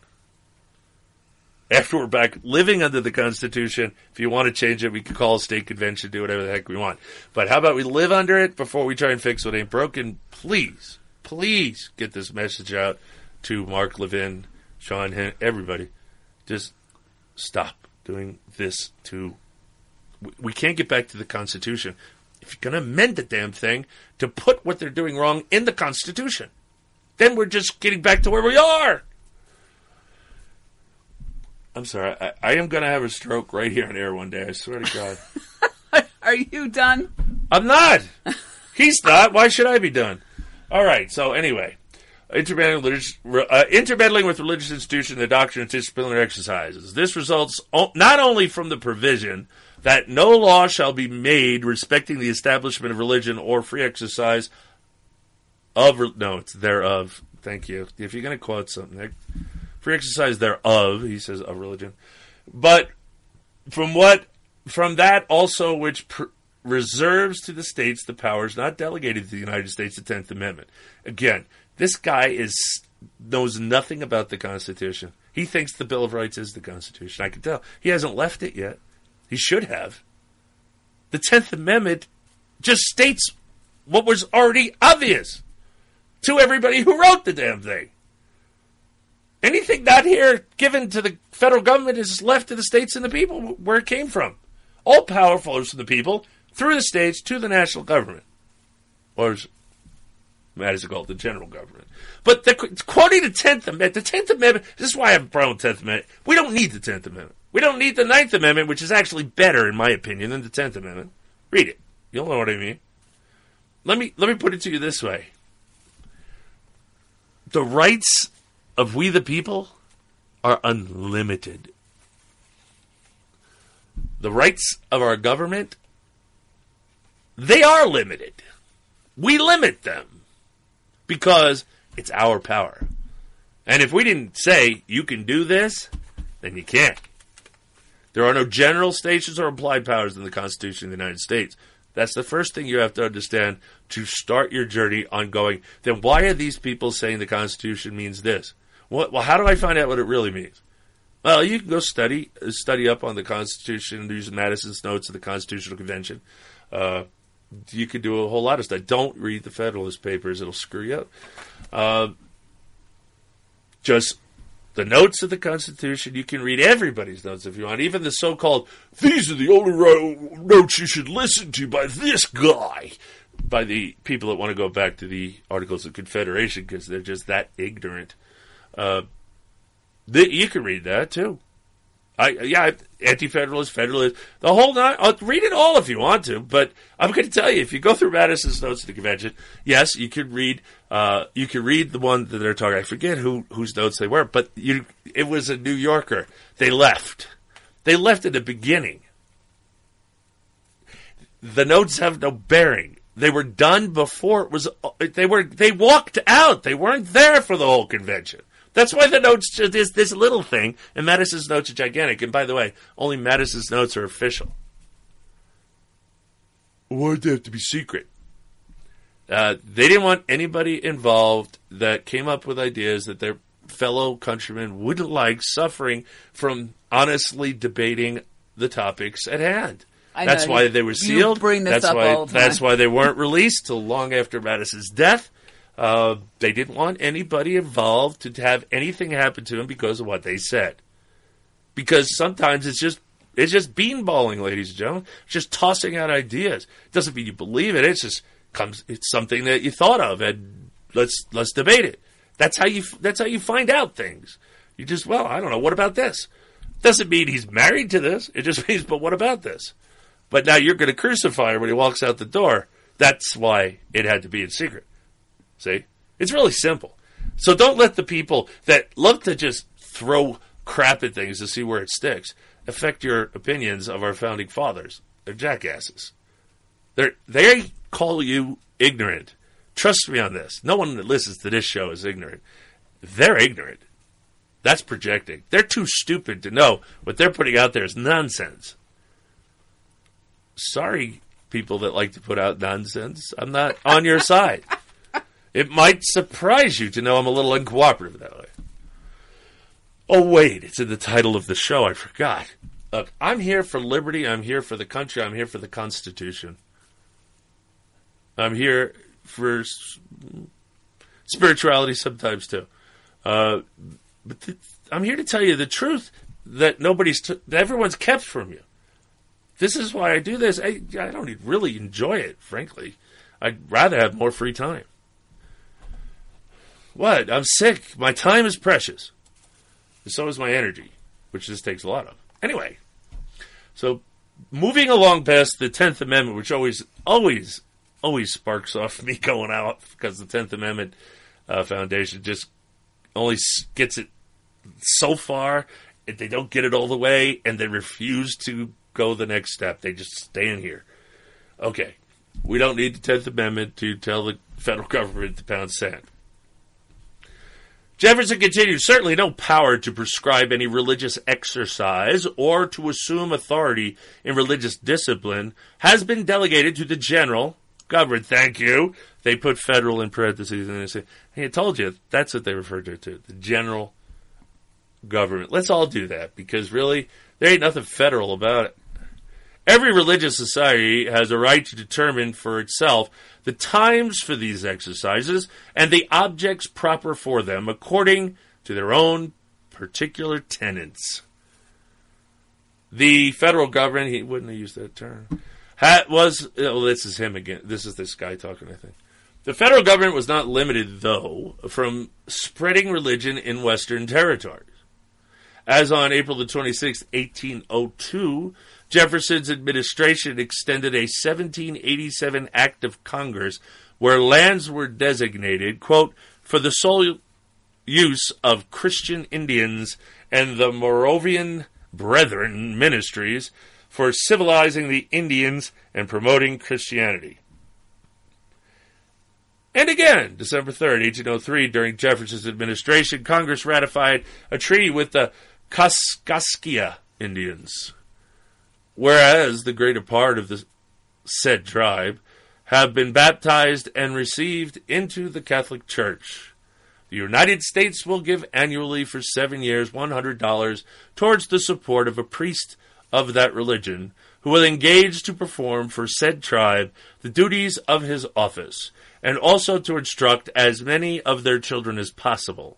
after we're back living under the Constitution. If you want to change it, we can call a state convention, do whatever the heck we want. But how about we live under it before we try and fix what ain't broken? Please, please get this message out to Mark Levin, Sean, Hen- everybody. Just stop doing this to. We can't get back to the Constitution. If you're going to amend the damn thing to put what they're doing wrong in the Constitution, then we're just getting back to where we are. I'm sorry. I, I am going to have a stroke right here on air one day. I swear to God. Are you done? I'm not. He's not. Why should I be done? All right. So anyway, intermeddling, uh, intermeddling with religious institutions, the doctrine of disciplinary exercises. This results o- not only from the provision that no law shall be made respecting the establishment of religion or free exercise of re- no, it's thereof. Thank you. If you're going to quote something free exercise thereof, he says, of religion. But from what, from that also which pr- reserves to the states the powers not delegated to the United States, the Tenth Amendment. Again, this guy is knows nothing about the Constitution. He thinks the Bill of Rights is the Constitution. I can tell. He hasn't left it yet. He should have. The Tenth Amendment just states what was already obvious to everybody who wrote the damn thing. Anything not here given to the federal government is left to the states and the people where it came from. All power flows from the people through the states to the national government. Or as Matt is called, the general government. But the, quoting the 10th Amendment, the 10th Amendment, this is why I have a problem with the 10th Amendment. We don't need the 10th Amendment. We don't need the 9th Amendment, which is actually better, in my opinion, than the 10th Amendment. Read it. You'll know what I mean. Let me, let me put it to you this way. The rights of we the people are unlimited. The rights of our government, they are limited. We limit them because it's our power. And if we didn't say you can do this, then you can't. There are no general stations or implied powers in the Constitution of the United States. That's the first thing you have to understand to start your journey on going, then why are these people saying the Constitution means this? What, well, how do I find out what it really means? Well, you can go study study up on the Constitution using Madison's notes of the Constitutional Convention. Uh, you could do a whole lot of stuff. Don't read the Federalist Papers; it'll screw you up. Uh, just the notes of the Constitution. You can read everybody's notes if you want, even the so-called "these are the only notes you should listen to" by this guy, by the people that want to go back to the Articles of Confederation because they're just that ignorant. Uh, the, you can read that too. I yeah, anti-federalist, federalist, the whole nine. I'll read it all if you want to, but I'm going to tell you if you go through Madison's notes to the convention, yes, you can read. Uh, you could read the one that they're talking. I forget who whose notes they were, but you. It was a New Yorker. They left. They left at the beginning. The notes have no bearing. They were done before it was. They were. They walked out. They weren't there for the whole convention. That's why the notes this this little thing, and Madison's notes are gigantic. And by the way, only Madison's notes are official. Why'd they have to be secret? Uh, they didn't want anybody involved that came up with ideas that their fellow countrymen wouldn't like suffering from honestly debating the topics at hand. I that's know, why you- they were you sealed. bring this that's up why all the that's why they weren't released till long after Madison's death. Uh, they didn't want anybody involved to have anything happen to him because of what they said. Because sometimes it's just it's just beanballing, ladies and gentlemen. It's just tossing out ideas. It doesn't mean you believe it. It's just comes. It's something that you thought of, and let's let's debate it. That's how you that's how you find out things. You just well, I don't know. What about this? Doesn't mean he's married to this. It just means, but what about this? But now you're going to crucify her when he walks out the door. That's why it had to be in secret. See? It's really simple. So don't let the people that love to just throw crap at things to see where it sticks affect your opinions of our founding fathers. They're jackasses. They're, they call you ignorant. Trust me on this. No one that listens to this show is ignorant. They're ignorant. That's projecting. They're too stupid to know what they're putting out there is nonsense. Sorry, people that like to put out nonsense. I'm not on your side. It might surprise you to know I'm a little uncooperative that way. Oh, wait, it's in the title of the show. I forgot. Look, I'm here for liberty. I'm here for the country. I'm here for the Constitution. I'm here for spirituality sometimes too. Uh, but th- I'm here to tell you the truth that nobody's, t- that everyone's kept from you. This is why I do this. I, I don't really enjoy it, frankly. I'd rather have more free time. What? I'm sick. My time is precious. So is my energy, which this takes a lot of. Anyway, so moving along past the Tenth Amendment, which always, always, always sparks off me going out because the Tenth Amendment uh, Foundation just only gets it so far. and They don't get it all the way, and they refuse to go the next step. They just stay in here. Okay, we don't need the Tenth Amendment to tell the federal government to pound sand. Jefferson continued, certainly no power to prescribe any religious exercise or to assume authority in religious discipline has been delegated to the general government. Thank you. They put federal in parentheses and they say, hey, I told you, that's what they referred to, to the general government. Let's all do that because really, there ain't nothing federal about it. Every religious society has a right to determine for itself the times for these exercises and the objects proper for them according to their own particular tenets. The federal government, he wouldn't have used that term, ha was, oh, this is him again. This is this guy talking, I think. The federal government was not limited, though, from spreading religion in Western territories. As on April the 26th, 1802, Jefferson's administration extended a 1787 Act of Congress where lands were designated, quote, for the sole use of Christian Indians and the Moravian Brethren ministries for civilizing the Indians and promoting Christianity. And again, December 3rd, 1803, during Jefferson's administration, Congress ratified a treaty with the Kaskaskia Indians, whereas the greater part of the said tribe have been baptized and received into the Catholic Church. The United States will give annually for seven years $100 towards the support of a priest of that religion who will engage to perform for said tribe the duties of his office and also to instruct as many of their children as possible.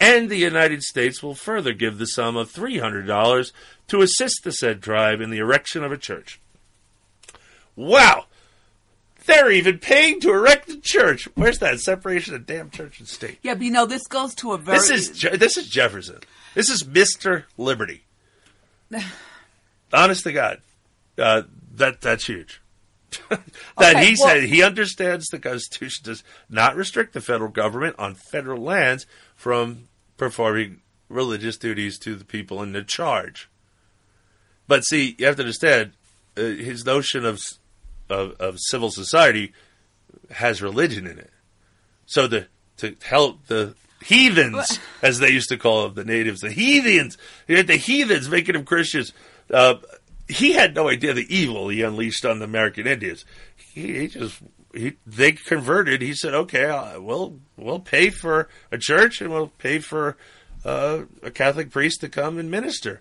And the United States will further give the sum of $300 to assist the said tribe in the erection of a church. Wow! They're even paying to erect a church. Where's that separation of damn church and state? Yeah, but you know, this goes to a very. This is Je- this is Jefferson. This is Mister Liberty. Honest to God, uh, that that's huge. that Okay, he well- said he understands the Constitution does not restrict the federal government on federal lands from performing religious duties to the people in the charge. But see, you have to understand uh, his notion of, of of civil society has religion in it. So the to help the heathens, as they used to call them, the natives, the heathens. The heathens making them Christians. Uh, he had no idea the evil he unleashed on the American Indians. He, he just he, they converted. He said, "Okay, uh, we'll we'll pay for a church and we'll pay for uh, a Catholic priest to come and minister."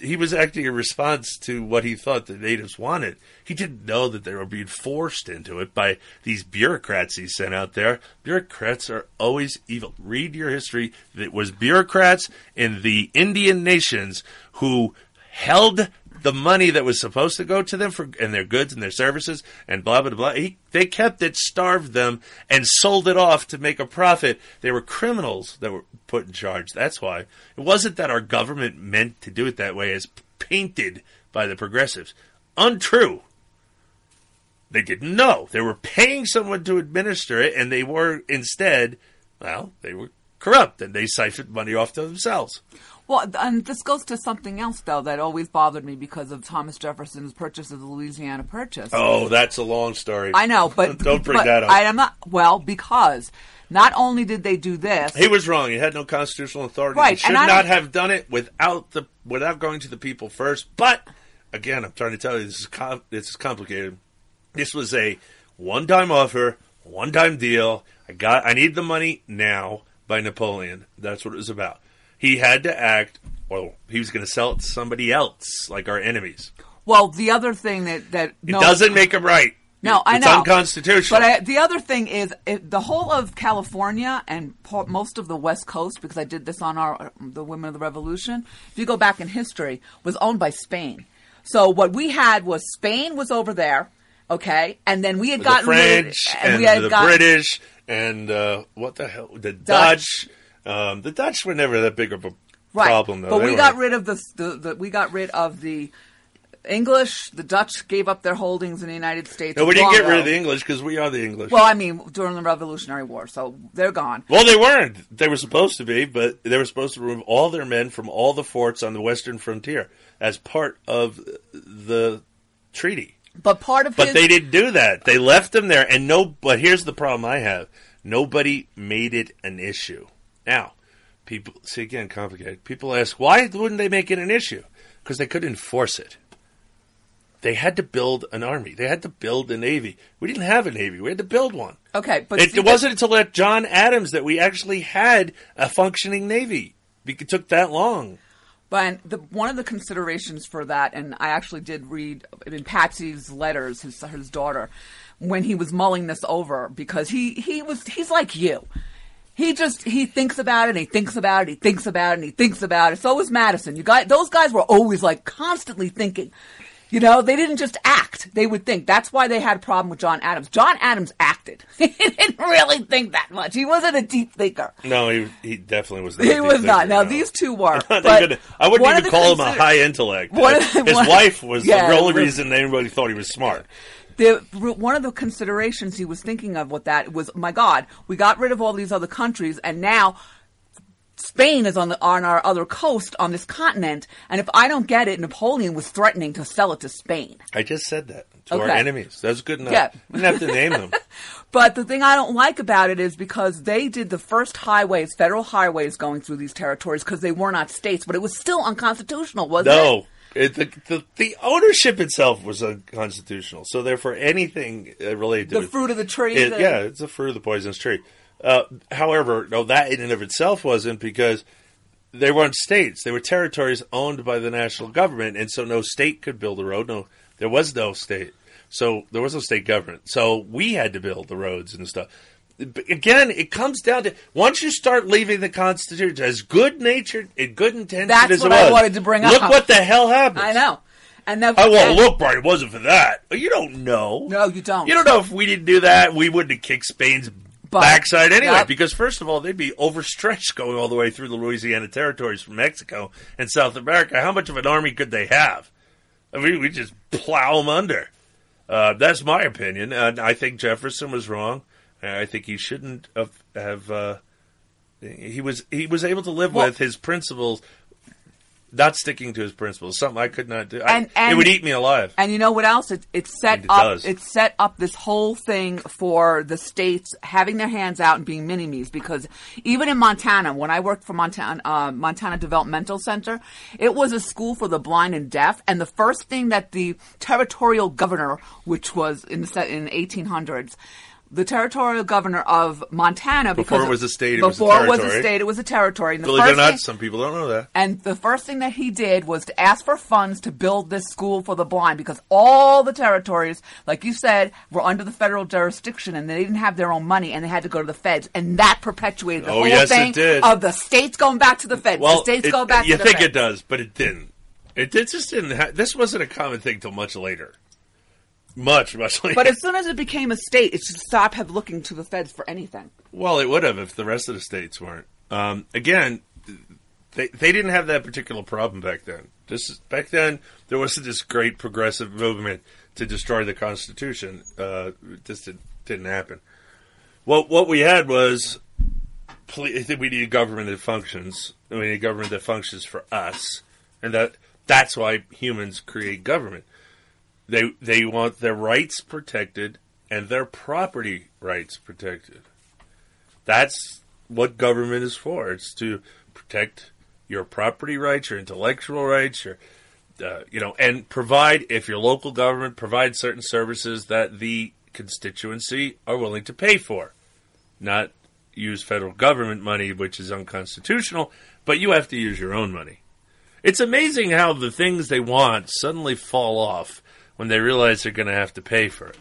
He was acting in response to what he thought the natives wanted. He didn't know that they were being forced into it by these bureaucrats he sent out there. Bureaucrats are always evil. Read your history. It was bureaucrats in the Indian nations who held the money that was supposed to go to them for and their goods and their services and blah blah blah. He, they kept it, starved them, and sold it off to make a profit. They were criminals that were put in charge. That's why it wasn't that our government meant to do it that way, as painted by the progressives. Untrue. They didn't know. They were paying someone to administer it, and they were instead, well, they were corrupt, and they siphoned money off to themselves. Well, and this goes to something else though that always bothered me because of Thomas Jefferson's purchase of the Louisiana Purchase. Oh, that's a long story. I know, but don't bring but that up. I am not well because not only did they do this, He was wrong. He had no constitutional authority. Right, He should not have done it without the without going to the people first. But again, I'm trying to tell you this is com- this is complicated. This was a one time offer, one time deal. I got I need the money now by Napoleon. That's what it was about. He had to act well, he was going to sell it to somebody else, like our enemies. well, the other thing that that It doesn't make him right. No, I it's know. It's unconstitutional. But I, the other thing is it, the whole of California and po- most of the West Coast, because I did this on our the Women of the Revolution. If you go back in history, was owned by Spain. So what we had was Spain was over there, okay, and then we had the gotten rid- French and, and, we had the got- British and uh, what the hell the Dutch. Um, the Dutch were never that big of a right. problem, though. But They we were- got rid of the, the, the we got rid of the English. The Dutch gave up their holdings in the United States. No, we didn't get rid ago. of the English because we are the English. Well, I mean, during the Revolutionary War, so they're gone. Well, they weren't. They were supposed to be, but they were supposed to remove all their men from all the forts on the western frontier as part of the treaty. But part of But his, they didn't do that. They left them there, and no. But here's the problem I have: nobody made it an issue. Now, people see again complicated. People ask why wouldn't they make it an issue? Because they couldn't enforce it. They had to build an army. They had to build a navy. We didn't have a navy. We had to build one. Okay, but it, see, it wasn't until at John Adams that we actually had a functioning navy. It took that long. But the, one of the considerations for that, and I actually did read in Patsy's letters, his his daughter, when he was mulling this over, because he he was he's like you. He just he thinks about it, and he thinks about it, he thinks about it, and he thinks about it. So was Madison. You guys, those guys were always like constantly thinking. You know, they didn't just act; they would think. That's why they had a problem with John Adams. John Adams acted. he didn't really think that much. He wasn't a deep thinker. No, he he definitely was. Not He was not. Now no. these two were. Even- I wouldn't even call him a high intellect. One uh, His one- wife was Yeah, the only reason anybody thought he was smart. The one of the considerations he was thinking of with that was, my God, we got rid of all these other countries, and now Spain is on the on our other coast on this continent. And if I don't get it, Napoleon was threatening to sell it to Spain. I just said that to our enemies. That's good enough. Yeah. We didn't have to name them. But the thing I don't like about it is because they did the first highways, federal highways going through these territories because they were not states, but it was still unconstitutional, wasn't it? No. It, the, the the ownership itself was unconstitutional. So therefore, anything uh, related to The it- fruit of the tree, it- yeah, it's a fruit of the poisonous tree. Uh, however, no, that in and of itself wasn't because they weren't states; they were territories owned by the national government, and so no state could build a road. No, there was no state, so there was no state government. So we had to build the roads and stuff. Again, it comes down to once you start leaving the Constitution as good natured and good intentioned That's as what it was. I wanted to bring look up. Look what the hell happened. I know. And that, Oh well, and- look, Brian, it wasn't for that. You don't know. No, you don't. You don't know if we didn't do that, we wouldn't have kicked Spain's But- backside anyway. Yep. Because first of all, they'd be overstretched going all the way through the Louisiana territories from Mexico and South America. How much of an army could they have? I mean, we just plow them under. Uh, that's my opinion, and I think Jefferson was wrong. And I think he shouldn't have. have uh, he was he was able to live Well- with his principles not sticking to his principles. Something I could not do. I- And- and- it would eat me alive. And you know what else? It, it set It up. does. It set up this whole thing for the states having their hands out and being mini me's because even in Montana, when I worked for Montana uh, Montana Developmental Center, it was a school for the blind and deaf. And the first thing that the territorial governor, which was in the in 1800s. The territorial governor of Montana, Before it was a state, it was a before it was a state, it was a territory. And the Believe it or not, thing- some people don't know that. and the first thing that he did was to ask for funds to build this school for the blind because all the territories, like you said, were under the federal jurisdiction and they didn't have their own money and they had to go to the feds. And that perpetuated the Oh, whole yes, thing of the states going back to the feds. the states it- go back You to the think feds. it does, but it didn't. It, did, just didn't. Ha- this wasn't a common thing till much later. Much, much later. But as soon as it became a state, it should stop have looking to the feds for anything. Well, it would have if the rest of the states weren't. Um, again, they they didn't have that particular problem back then. Just back then, there wasn't this great progressive movement to destroy the Constitution. Uh, this did, didn't happen. What what we had was ple- we need a government that functions. We need a government that functions for us, and that that's why humans create government. They they want their rights protected and their property rights protected. That's what government is for. It's to protect your property rights, your intellectual rights, your uh, you know, and provide if your local government provides certain services that the constituency are willing to pay for, not use federal government money, which is unconstitutional. But you have to use your own money. It's amazing how the things they want suddenly fall off when they realize they're going to have to pay for it.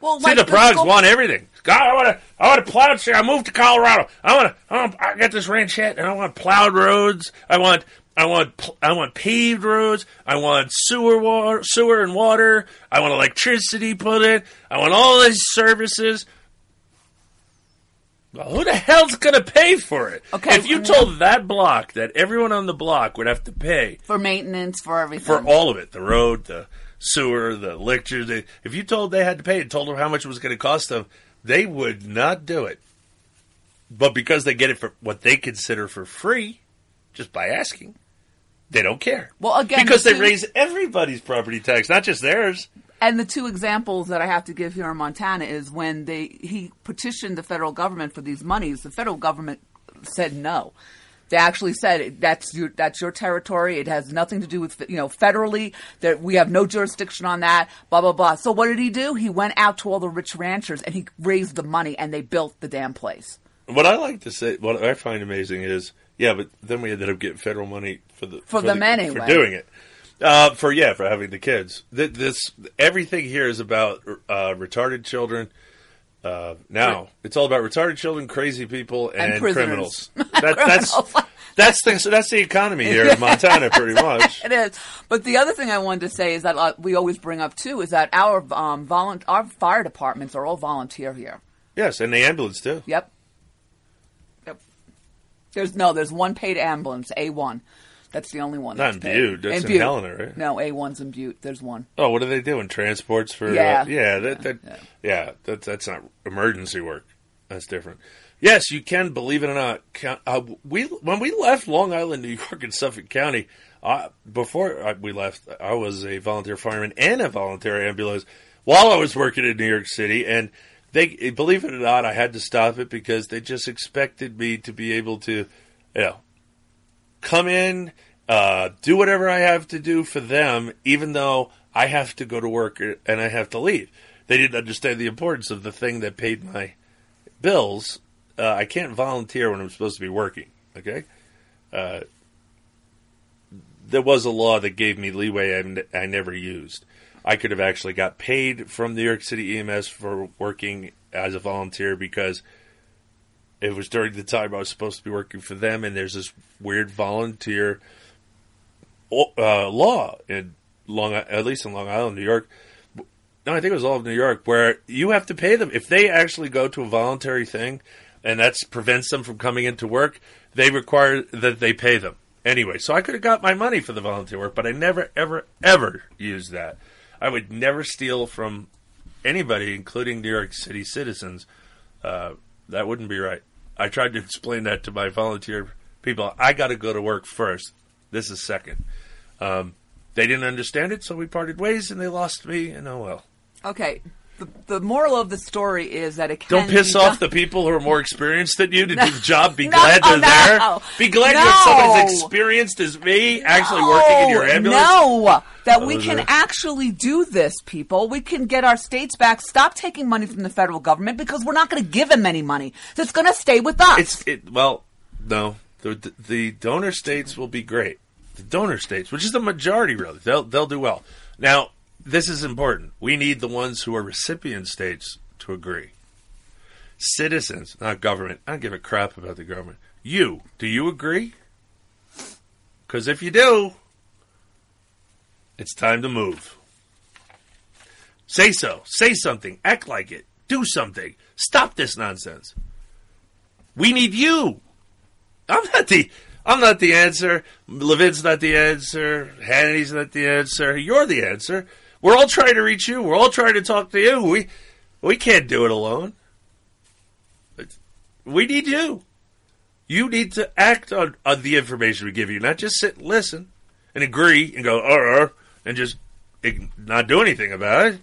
Well, See, the Progs want everything. God, I want to, I want to plow. I moved to Colorado. I want to, I I got this ranchette, and I want plowed roads. I want, I want, I want paved roads. I want sewer, water, sewer and water. I want electricity put in. I want all these services. Well, who the hell's going to pay for it? Okay, if you told that block that everyone on the block would have to pay For maintenance, for everything. for all of it the road, the sewer, the lectures. They, if you told they had to pay and told them how much it was going to cost them, they would not do it. But because they get it for what they consider for free, just by asking, they don't care. Well, again, because the they two- raise everybody's property tax, not just theirs. And the two examples that I have to give here in Montana is when they he petitioned the federal government for these monies, the federal government said no. They actually said that's your that's your territory. It has nothing to do with you know federally that we have no jurisdiction on that. Blah blah blah. So what did he do? He went out to all the rich ranchers and he raised the money and they built the damn place. What I like to say, what I find amazing is, yeah, but then we ended up getting federal money for the For them the, anyway. for doing it. Uh, for yeah, for having the kids. Th- This everything here is about uh, retarded children. Uh, now it's all about retarded children, crazy people, and, And criminals. That, that's that's the, so that's the economy here in Montana, pretty much. it is. But the other thing I wanted to say is that uh, we always bring up too is that our um, volun- our fire departments are all volunteer here. Yes, and the ambulance too. Yep. Yep. There's no. There's one paid ambulance, A one. That's the only one. Not that's in paid. Butte, that's in Butte. Helena, right? No, A one's in Butte. There's one. Oh, what are they doing? Transports for? Yeah. uh, yeah, that, that, yeah, that, that's not emergency work. That's different. Yes, you can. Believe it or not, uh, we when we left Long Island, New York, and Suffolk County. Uh, before I- we left, I was a volunteer fireman and a volunteer ambulance while I was working in New York City, and they believe it or not, I had to stop it because they just expected me to be able to, you know, come in, uh, do whatever I have to do for them, even though I have to go to work and I have to leave. They didn't understand the importance of the thing that paid my bills. Uh, I can't volunteer when I'm supposed to be working. Okay, uh, there was a law that gave me leeway and I never used. I could have actually got paid from New York City EMS for working as a volunteer because it was during the time I was supposed to be working for them, and there's this weird volunteer uh, law in Long, at least in Long Island, New York. No, I think it was all of New York, where you have to pay them if they actually go to a voluntary thing, and that prevents them from coming into work. They require that they pay them anyway. So I could have got my money for the volunteer work, but I never, ever, ever used that. I would never steal from anybody, including New York City citizens. Uh, that wouldn't be right. I tried to explain that to my volunteer people. I got to go to work first. This is second. Um, they didn't understand it, so we parted ways, and they lost me, and oh well. Okay. The, the moral of the story is that it can Don't piss off done- the people who are more experienced than you to No. do the job. Be No, glad they're no. there. Be glad you have someone No. as experienced as me actually working in your ambulance. No, that we can actually do this, people. We can get our states back. Stop taking money from the federal government because we're not going to give them any money. So it's going to stay with us. It's it. Well, no. The the donor states will be great. The donor states, which is the majority, really, they'll they'll do well. Now, this is important. We need the ones who are recipient states to agree. Citizens, not government. I don't give a crap about the government. You, do you agree? Because if you do, it's time to move. Say so. Say something. Act like it. Do something. Stop this nonsense. We need you. I'm not the I'm not the answer. Levin's not the answer. Hannity's not the answer. You're the answer. We're all trying to reach you. We're all trying to talk to you. We we can't do it alone. We need you. You need to act on, on the information we give you, not just sit and listen and agree and go, uh, uh, and just not do anything about it.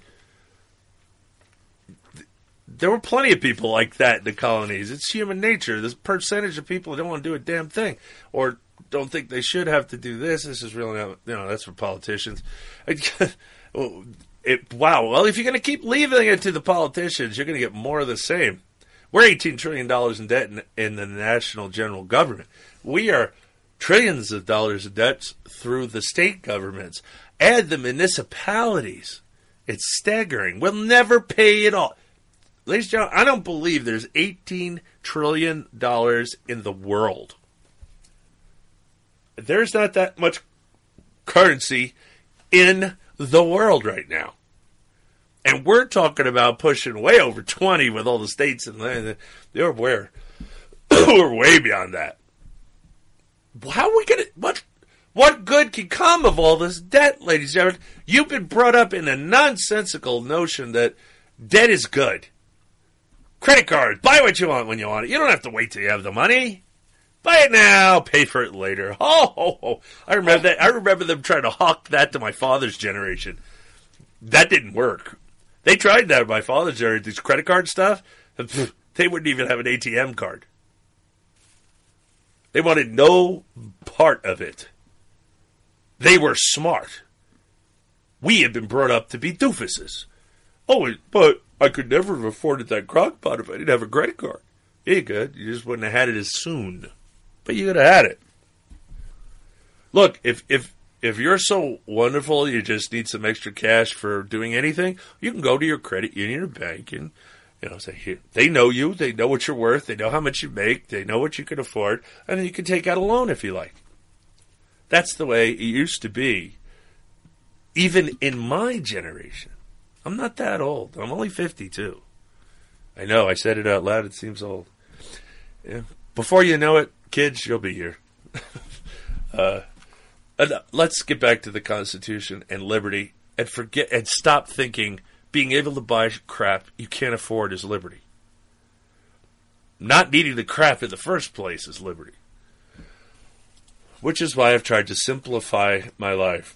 There were plenty of people like that in the colonies. It's human nature. This percentage of people don't want to do a damn thing or don't think they should have to do this. This is really not, you know, that's for politicians. it, wow. Well, if you're going to keep leaving it to the politicians, you're going to get more of the same. We're $18 trillion in debt in, in the national general government. We are trillions of dollars of debts through the state governments. Add the municipalities. It's staggering. We'll never pay it all. Ladies and gentlemen, I don't believe there's $18 trillion in the world. There's not that much currency in the world right now. And we're talking about pushing way over 20 with all the states and. They're where we're way beyond that. How are we going to, what, what good can come of all this debt, ladies and gentlemen? You've been brought up in a nonsensical notion that debt is good. Credit cards, buy what you want when you want it. You don't have to wait till you have the money. Buy it now, pay for it later. Oh. I remember that. I remember them trying to hawk that to my father's generation. That didn't work. They tried that with my father's generation, this credit card stuff. They wouldn't even have an ATM card. They wanted no part of it. They were smart. We had been brought up to be doofuses. Oh, but I could never have afforded that crock pot if I didn't have a credit card. Yeah, could. You just wouldn't have had it as soon. But you could have had it. Look, if if if you're so wonderful, you just need some extra cash for doing anything. You can go to your credit union or bank and you know say here. They know you. They know what you're worth. They know how much you make. They know what you can afford, and then you can take out a loan if you like. That's the way it used to be. Even in my generation, I'm not that old. I'm only 52. I know. I said it out loud. It seems old. Yeah. Before you know it, kids, you'll be here. uh, uh, let's get back to the Constitution and liberty, and forget and stop thinking being able to buy crap you can't afford is liberty. Not needing the crap in the first place is liberty. Which is why I've tried to simplify my life.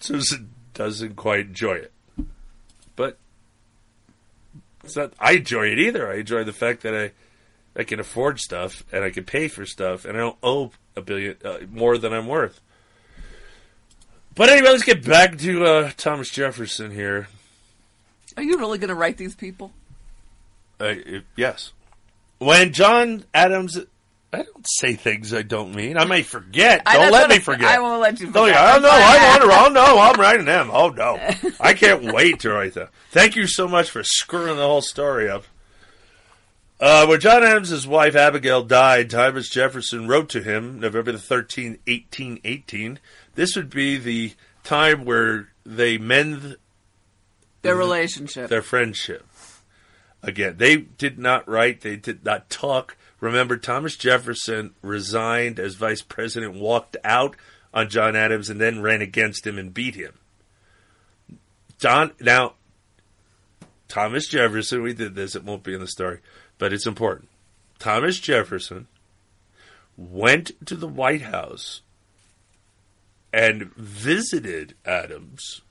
Susan doesn't quite enjoy it, but it's not. I enjoy it either. I enjoy the fact that I I can afford stuff and I can pay for stuff and I don't owe a billion uh, more than I'm worth. But anyway, let's get back to uh, Thomas Jefferson here. Are you really going to write these people? Uh, it- yes, when John Adams. I don't say things I don't mean. I may forget. I- Don't let me forget. I won't let you Don't, forget. I know. I'm I want to. Oh no, I'm writing them. Oh no, I can't wait to write them. Thank you so much for screwing the whole story up. Uh, when John Adams' wife Abigail died, Thomas Jefferson wrote to him November the 13th, 1818. This would be the time where they mend Their relationship. their friendship. Again, they did not write, they did not talk. Remember, Thomas Jefferson resigned as vice president, walked out on John Adams, and then ran against him and beat him. John, now, Thomas Jefferson, we did this, it won't be in the story, but it's important. Thomas Jefferson went to the White House and visited Adams.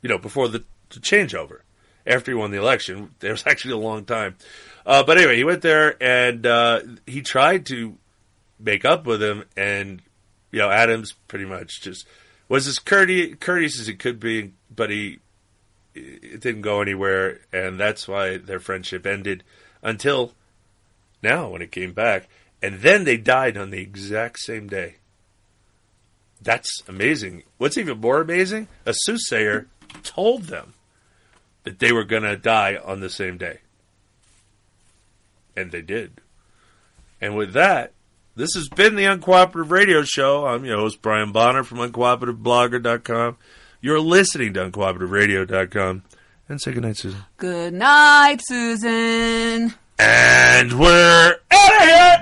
You know, before the, the changeover, after he won the election, there was actually a long time. Uh, but anyway, he went there and uh, he tried to make up with him, and you know, Adams pretty much just was as courteous, courteous as he could be, but he it didn't go anywhere, and that's why their friendship ended until now when it came back, and then they died on the exact same day. That's amazing. What's even more amazing? A soothsayer told them that they were going to die on the same day. And they did. And with that, this has been the Uncooperative Radio Show. I'm your host, Brian Bonner from UncooperativeBlogger.com. You're listening to UncooperativeRadio.com. And say goodnight, Susan. Good night, Susan. And we're out of here!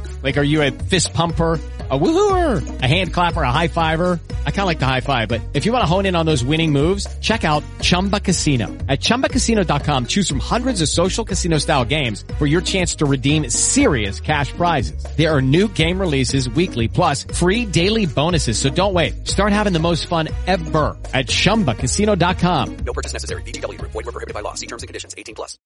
Like, are you a fist pumper? A woohooer, a hand clapper, a high fiver. I kind of like the high five, but if you want to hone in on those winning moves, check out Chumba Casino. At ChumbaCasino.com, choose from hundreds of social casino style games for your chance to redeem serious cash prizes. There are new game releases weekly, plus free daily bonuses. So don't wait. Start having the most fun ever at ChumbaCasino.com. No purchase necessary. Group. Void were prohibited by law. See terms and conditions. 18 plus.